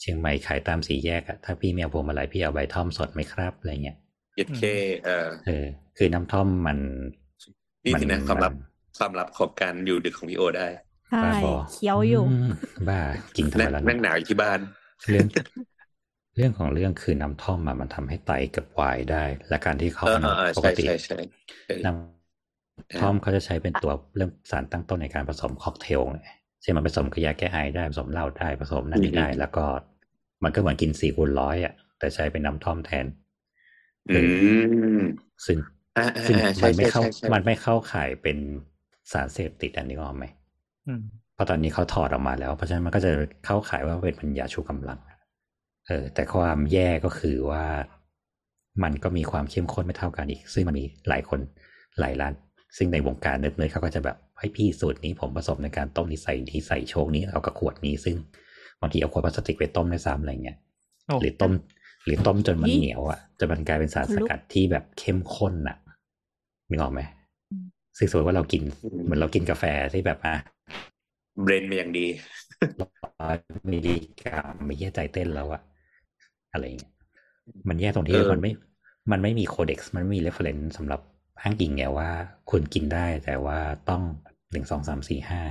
เชียงใหม่ขายตามสีแยกอะถ้าพี่ไม่เอาพวงมาลัยพี่เอาใบท่อมสดไหมครับอะไรเงี้ยเย็ดเคเออเออ คือน้ำท่อมมันนี่มัสินะความลับมันความลับของการอยู่ดึกของพี่โอได้ใช่บ้าบอเคี้ยวอยู่มบ้ากินทำไมนั่งล่ะนั่งหนาวอยู่ที่บ้านเรื่อง เรื่องของเรื่องคือน้ำท่อมอะมันทำให้ไตกับวายได้ และการที่เขาเออเอาเออเออปใช่กติใช่ใช่เออน้ำท่อมเขาจะใช้เป็นตัวเรื่องสารตั้งต้นในการผสมค็อกเทลไงใช่มันผสมกับยาแก้ไอได้ผสมเหล้าได้ผสมนั่นนี่ได้ แล้วก็มันก็เหมือนกินสี่คูณร้อยอะ แต่ใช้เป็นน้ำท่อมแทนอืมซึ่งอ่าอ่าซึ่งอ่าใช่มันไม่ใช่เข้าใช่ใช่มันไม่เข้าข่ายเป็นสารเสพติดอันนี้ก็ไหมอืมเพราะตอนนี้เขาถอดออกมาแล้ว เพราะฉะนั้นมันก็จะเข้าข่ายว่าเป็นปัญญาชูกำลัง เออแต่ความแย่ก็คือว่ามันก็มีความเข้มข้นไม่เท่ากันอีก ซึ่งมันมีหลายคนหลายร้าน ซึ่งในวงการเนิร์ดๆเขาก็จะแบบให้พี่สูตรนี้ผมผสมในการต้มนี้ใส่ที่ใส่โชคนี้เอากับขวดนี้ซึ่งบางทีเอาขวดพลาสติกไปต้มในซ้ำอะไรเงี้ยโอ้หรือต้ม หรือต้มจนมันนี่เหนียวอะจนมันกลายเป็นสารคนสลุกกัดที่แบบเข้มข้นอะนึกออกไหมซึ่งสมมติว่าเรากินเหมือนเรากินกาแฟที่แบบอะเบรนมาอย่างดีร้อยมิลลิกรัมไม่แย่ใจเต้นแล้วอะ อะไรเงี้ยมันแย่ตรงที่เออมันไม่ มันไม่มีโคเด็กซ์มันไม่มีเรฟเฟรนซ์สำหรับอ้างอิงไงว่าคุณกินได้แต่ว่าต้องหนึ่งสองสามสี่ห้า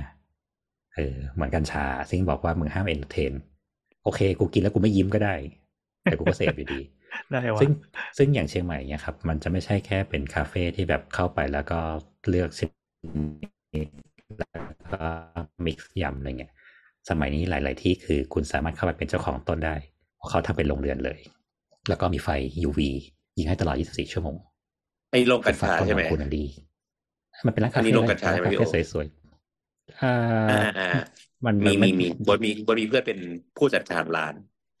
เออเหมือนกัญชา ซึ่งบอกว่ามึงห้าม entertain โอเค กูกินแล้วกูไม่ยิ้มก็ได้ แต่กูก็เสพอยู่ดีได้วะซึ่งซึ่งอย่างเชียงใหม่เนี่ยครับ มันจะไม่ใช่แค่เป็นคาเฟ่ที่แบบเข้าไปแล้วก็เลือกชนิดแล้วก็ mix ยำอะไรเงี้ย สมัยนี้หลาย ๆ ที่คือคุณสามารถเข้าไปเป็นเจ้าของต้นได้ เขาทำเป็นโรงเรือนเลย แล้วก็มีไฟ UV ยิงให้ตลอด 24 ชั่วโมงไอ้โรงกัญชาฝต้นใช่ไหมของคุณอันดีมันเป็นร้านอัคานนี้เฟ่โรงกัญชาร้านใช่ไหมคาพี่เฟ่โอสวยๆอ่าอ่าอ่ามันมีมันมีไมีบนมีบนมีเพื่อนเป็นผู้จัดการร้าน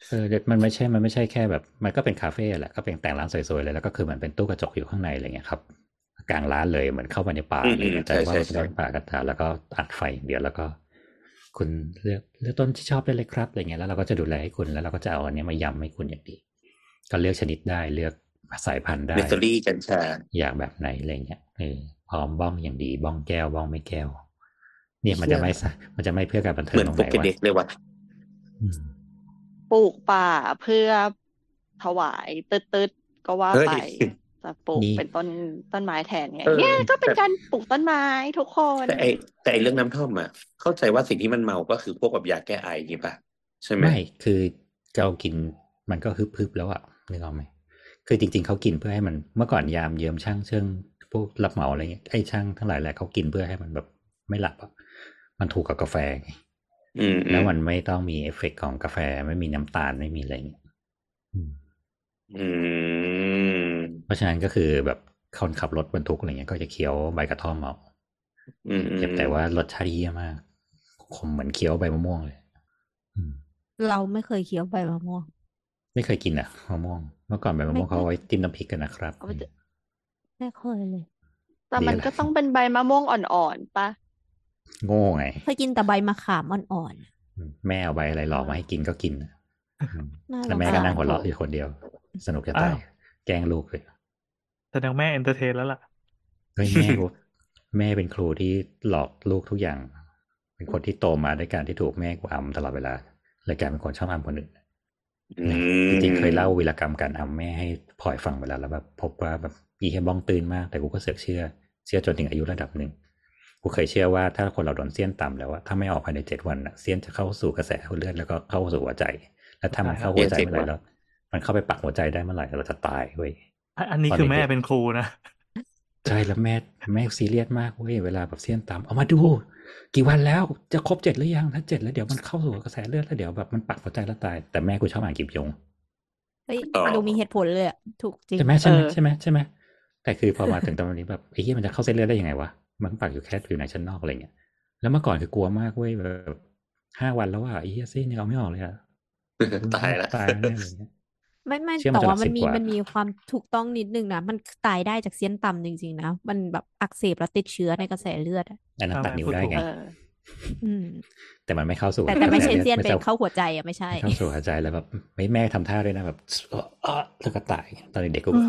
เออมันไม่ใช่ มันไม่ใช่แค่แบบ มันก็เป็นคาเฟ่แหละ ก็เป็นแต่งร้านสวยๆเลย แล้วก็คือมันเป็นตู้กระจกอยู่ข้างในอะไรเงี้ยครับ กลางร้านเลย เหมือนเข้าไปในป่าอืมอะไรเงี้ยอืมแต่ว่าใช่เราใช่จะเป็นป่ากันตาแล้วก็อัดไฟอย่างเดียวแล้วก็ คุณเลือกเลือกต้นที่ชอบได้เลยครับอะไรเงี้ยแล้วเราก็จะดูแลให้คุณแล้วเราก็จะเอาอันเนี้ยมายำให้คุณอย่างดี ก็เลือกชนิดได้เลือกสายพันธุ์ได้เบเกอรี่กัญชาอยากแบบไหนอะไรเงี้ยเออพร้อมบ้องอย่างดี บ้องแก้วบ้องไม่แก้ว เนี่ยมันจะไม่สะมันจะไม่เพื่อการบันเทิเหงมือนตรงโปไหนเกวะเด็กเลยว่ะอืมปลูกป่าเพื่อถวายตืดๆก็ว่าเฮ้ยไป จะปลูกนี่เป็นต้นต้นไม้แทนไงเออเนี่ยก็เป็นแต่การปลูกต้นไม้ทุกคน แต่ไอแต่ไอเรื่องน้ำท่อมอะเข้าใจว่าสิ่งที่มันเมาก็คือพวกแบบยาแก้ไอนี่ป่ะใช่ไหมไม่คือเรากินมันก็ฮึบฮึบแล้วอะนึกออกไหมคือจริง ๆเขากินเพื่อให้มันเมื่อก่อนยามเยิมช่างเชิงพวกรับเหมาอะไรเงี้ยไอ้ช่างทั้งหลายแหละเขากินเพื่อให้มันแบบไม่หลับอะมันถูกกับกาแฟไงอืมอืแล้วมมันไม่ต้องมีเอฟเฟกต์ของกาแฟไม่มีน้ำตาลไม่มีอะไรเงี้ยอืมอืมเพ ราะฉะนั้นก็คือแบบคนขับรถบรรทุกอะไรเงี้ยก็จะเคี้ยวใบกระท่อมเอาอืมอืมแต่ว่ารสชาติเยี่ยมากขมเหมือนเคี้ยวใบมะม่วงเลยอืมเราไม่เคยเคี้ยวใบมะม่วง ไม่เคยกินอะมะม่วง เมื่อก่อนใบมะม่วงไม่เขาเอาไว้จิ้มน้ำพริกกันนะครับเอาไปเถอะไม่เคยเลย แต่มันดีอะไรก็ต้องเป็นใบมะม่วงอ่อนๆปะโง่ไงเคยกินแต่ใบมะขามอ่อนอืมแม่เอาใบอะไรหลอกมาให้กินก็กินนะอืมๆน่าแล้วสงแม่สาก็รนั่งหัวเราะอยู่คนเดียว สนุกจะตายอ้าวแกล้งลูกเลย แสดงแม่เอนเตอร์เทนแล้วล่ะเฮ้ยแม่กูแม่เป็นครูที่หลอกลูกทุกอย่าง เป็นคนที่โตมาด้วยการที่ถูกแม่กูอำตลอดเวลาเลยกลายเป็นคนชอบอำคนอื่นอืมจริงๆเคยเล่าวีรกรรมการอำแม่ให้พลอยฟังเวลาแล้วแบบพบว่าแบบอีแค่บ้องตื่นมากแต่กูก็เสือกเชื่อ เชื่อจนถึงอายุระดับหนึ่งกูเคยเชื่อว่าถ้าคนเราโดนเสี้ยนต่ำแล้วว่าถ้าไม่ออกภายในเจ็ดวันน่ะเสี้ยนจะเข้าสู่กระแสเลือดแล้วก็เข้าสู่หัวใจ แล้วถ้ามันเข้าหัวใจเมื่อไหร่แล้ว มันเข้าไปปักหัวใจได้เมื่อไหร่เราจะตายเว้ย อันนี้ตอนคือแม่เด็กๆเป็นครูนะ ใช่แล้วแม่แม่ซีเรียสมากเว้ยเวลาแบบเสี้ยนต่ำเอามาดู กี่วันแล้วจะครบเจ็ดหรือยังถ้าเจ็ดแล้วเดี๋ยวมันเข้าสู่กระแสเลือดแล้วเดี๋ยวแบบมันปักหัวใจแล้วตาย แต่แม่กูชอบอ่านกิบยงเฮ้ยอ๋อดูมีเหตุผลเลยอะถูกจริงใช่ไหมใช่ไหมเออใช่ไหมใช่ไหมแต่คือพอมาถึงตอนนี้แบบไอ้เหี้ยมันจะเข้าเส้นเลือดได้ยังไงวะมันปักอยู่แค่ผิวหนังชั้นนอกอะไรเงี้ยแล้วเมื่อก่อนคือกลัวมากเว้ยแบบห้าวันแล้วว่าไอ้เหี้ยซี่นี่เอาไม่ออกเลยอะตายละตายแน่เลยเนี่ย ไม่ไม่เชื่อมันแต่จะหลัว่ากมัน10มีกว่ามัมันมีความถูกต้องนิดนึงนะมันตายได้จากเสี้ยนต่ำจริงๆนะ มันแบบอักเสบแล้วติดเชื้อในกระแสเลือดอะอันนั้นตัดนิ้วได้ไง เออ อืม แต่มันไม่เข้าสู่แต่แต่ไม่กระใช่แลือดเสี้ยนไปไม่เข้าหัวใจอะไม่ใช่ ไม่เข้าสู่หัวใจแล้วแบบไม่แม่ทำท่าด้วยนะแบบเอ่อเอ่อแล้วก็ตายตอนเด็กๆกูแบบ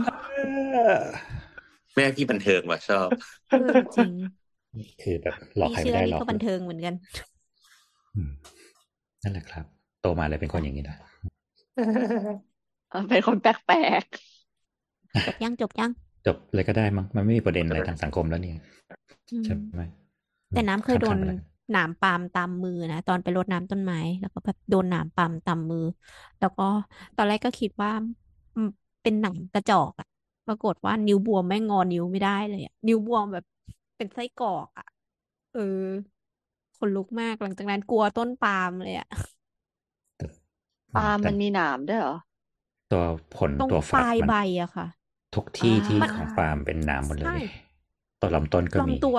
แม่พี่บันเทิงว่ะชอบ เออจริงคือแบบหลอกนี่ใครเชื่ไม่อได้นี่หรอกก็บันเทิงเหมือนกัน อืมนั่นแหละครับ โตมาเลยเป็นคนอย่างนี้นะ เออเป็นคนแปลกจบยังจบยัง จบเลยก็ได้มั้งมันไม่มีประเด็นอะไรทางสังคมแล้วนี่อืมใช่ไหมแต่น้ำเคยโดนข้ามๆไปเลยหนามปาล์มตามมือนะตอนไปรดน้ำต้นไม้ แล้วก็แบบโดนหนามปาล์มตามมือ แล้วก็ตอนแรกก็คิดว่าอืมเป็นหนังกระจอกอะปรากฏว่านิ้วบวมแม่งงอนิ้วไม่ได้เลยอะนิ้วบวมแบบเป็นไส้กรอกอะเออขนลุกมากหลังจากนั้นกลัวต้นปาล์มเลยอะๆปาล์มแต่มันมีหนามด้วยเหรอ ตัวผลตรงตัวปฝักลายมันใบอะค่ะ ทุกที่ที่อ่าของปาล์มเป็นน้ำหมดเลใช่ ย ตัวลำต้นก็มี ลำตัว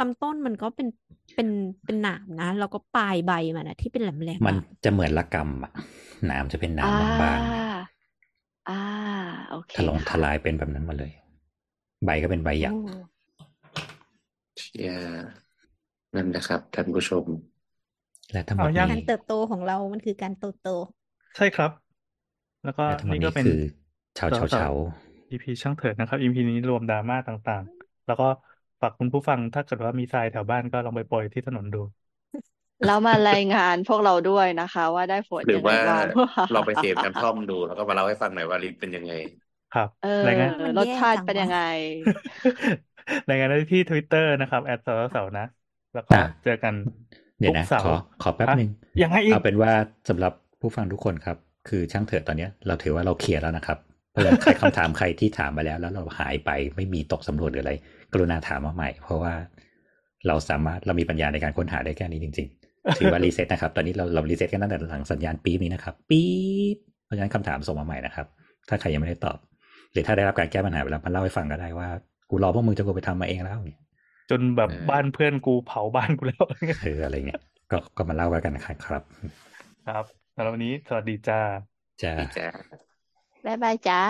ลำต้นมันก็เป็นเป็นเป็นหนามนะ แล้วก็ปลายใบมันนะที่เป็นแหลมๆมันอะจะเหมือนละกำอะหนามจะเป็นหนามอ่าบางอ่า โอเคๆถลงทค่ะลายเป็นแบบนั้นมาเลย ใบก็เป็นใบหยักโอ้เชียนั่นนะครับท่านผู้ชม และทั้งหมเอาดยังการนี้เติบโตของเรามันคือการโตโต ใช่ครับ แล้วก็และทั้งหมดนี่ก็นี้เป็นคือชาวชาวสาวๆชาว EP ช่างเถิดนะครับ EP นี้รวมดราม่าต่างๆ แล้วก็ฝากคุณผู้ฟังถ้าเกิดว่ามีทรายแถวบ้านก็ลองไปโปรยที่ถนนดู แล้วมารายงานพวกเราด้วยนะคะ ว่าได้ผลหรือยังไงว่าบ้างลองไปเสพน้ำท่อมดู แล้วก็มาเล่าให้ฟังหน่อยว่าลิปเป็นยังไง ครับเออรายงานมันรสแย่ชาติจังเป็นวะยังไงรายงานได้ที่ Twitter นะครับแอดสาวสาวนะ แล้วก็อะเจอกันเดี๋ยวทุกนะเสาขอร์ขอแป๊บอะหนึ่งยังไงอีกเอาเป็นว่าสำหรับผู้ฟังทุกคนครับ คือช่างเถอะตอนนี้เราถือว่าเราเคลียร์แล้วนะครับเพราะใครคำถามใครที่ถามมาแล้ว แล้วเราหายไปไม่มีตกสำรวจหรืออะไร กรุณาถามมาใหม่ เพราะว่าเราสามารถเรามีปัญญาในการค้นหาได้แค่นี้จริง ๆ ถือว่ารีเซ็ตนะครับ ตอนนี้เราเรารีเซ็ตกันตั้งแต่หลังสัญญาณปี๊บนี้นะครับ ปี๊บเพราะฉะนั้นคำถามส่งมาใหม่นะครับ ถ้าใครยังไม่ได้ตอบ หรือถ้าได้รับการแก้ปัญหาไปแล้วมันเล่าให้ฟังก็ได้ว่ากูรอพวกมึงจนกูไปทำมาเองแล้วเนี่ยจนแบบบ้านเพื่อนกูเผาบ้านกูแล้วเอออะไรเงี้ยก็ก็มาเล่ากันนะครับครับ สำหรับวันนี้ สวัสดีจ้าจ้าบ๊ายบายจ้า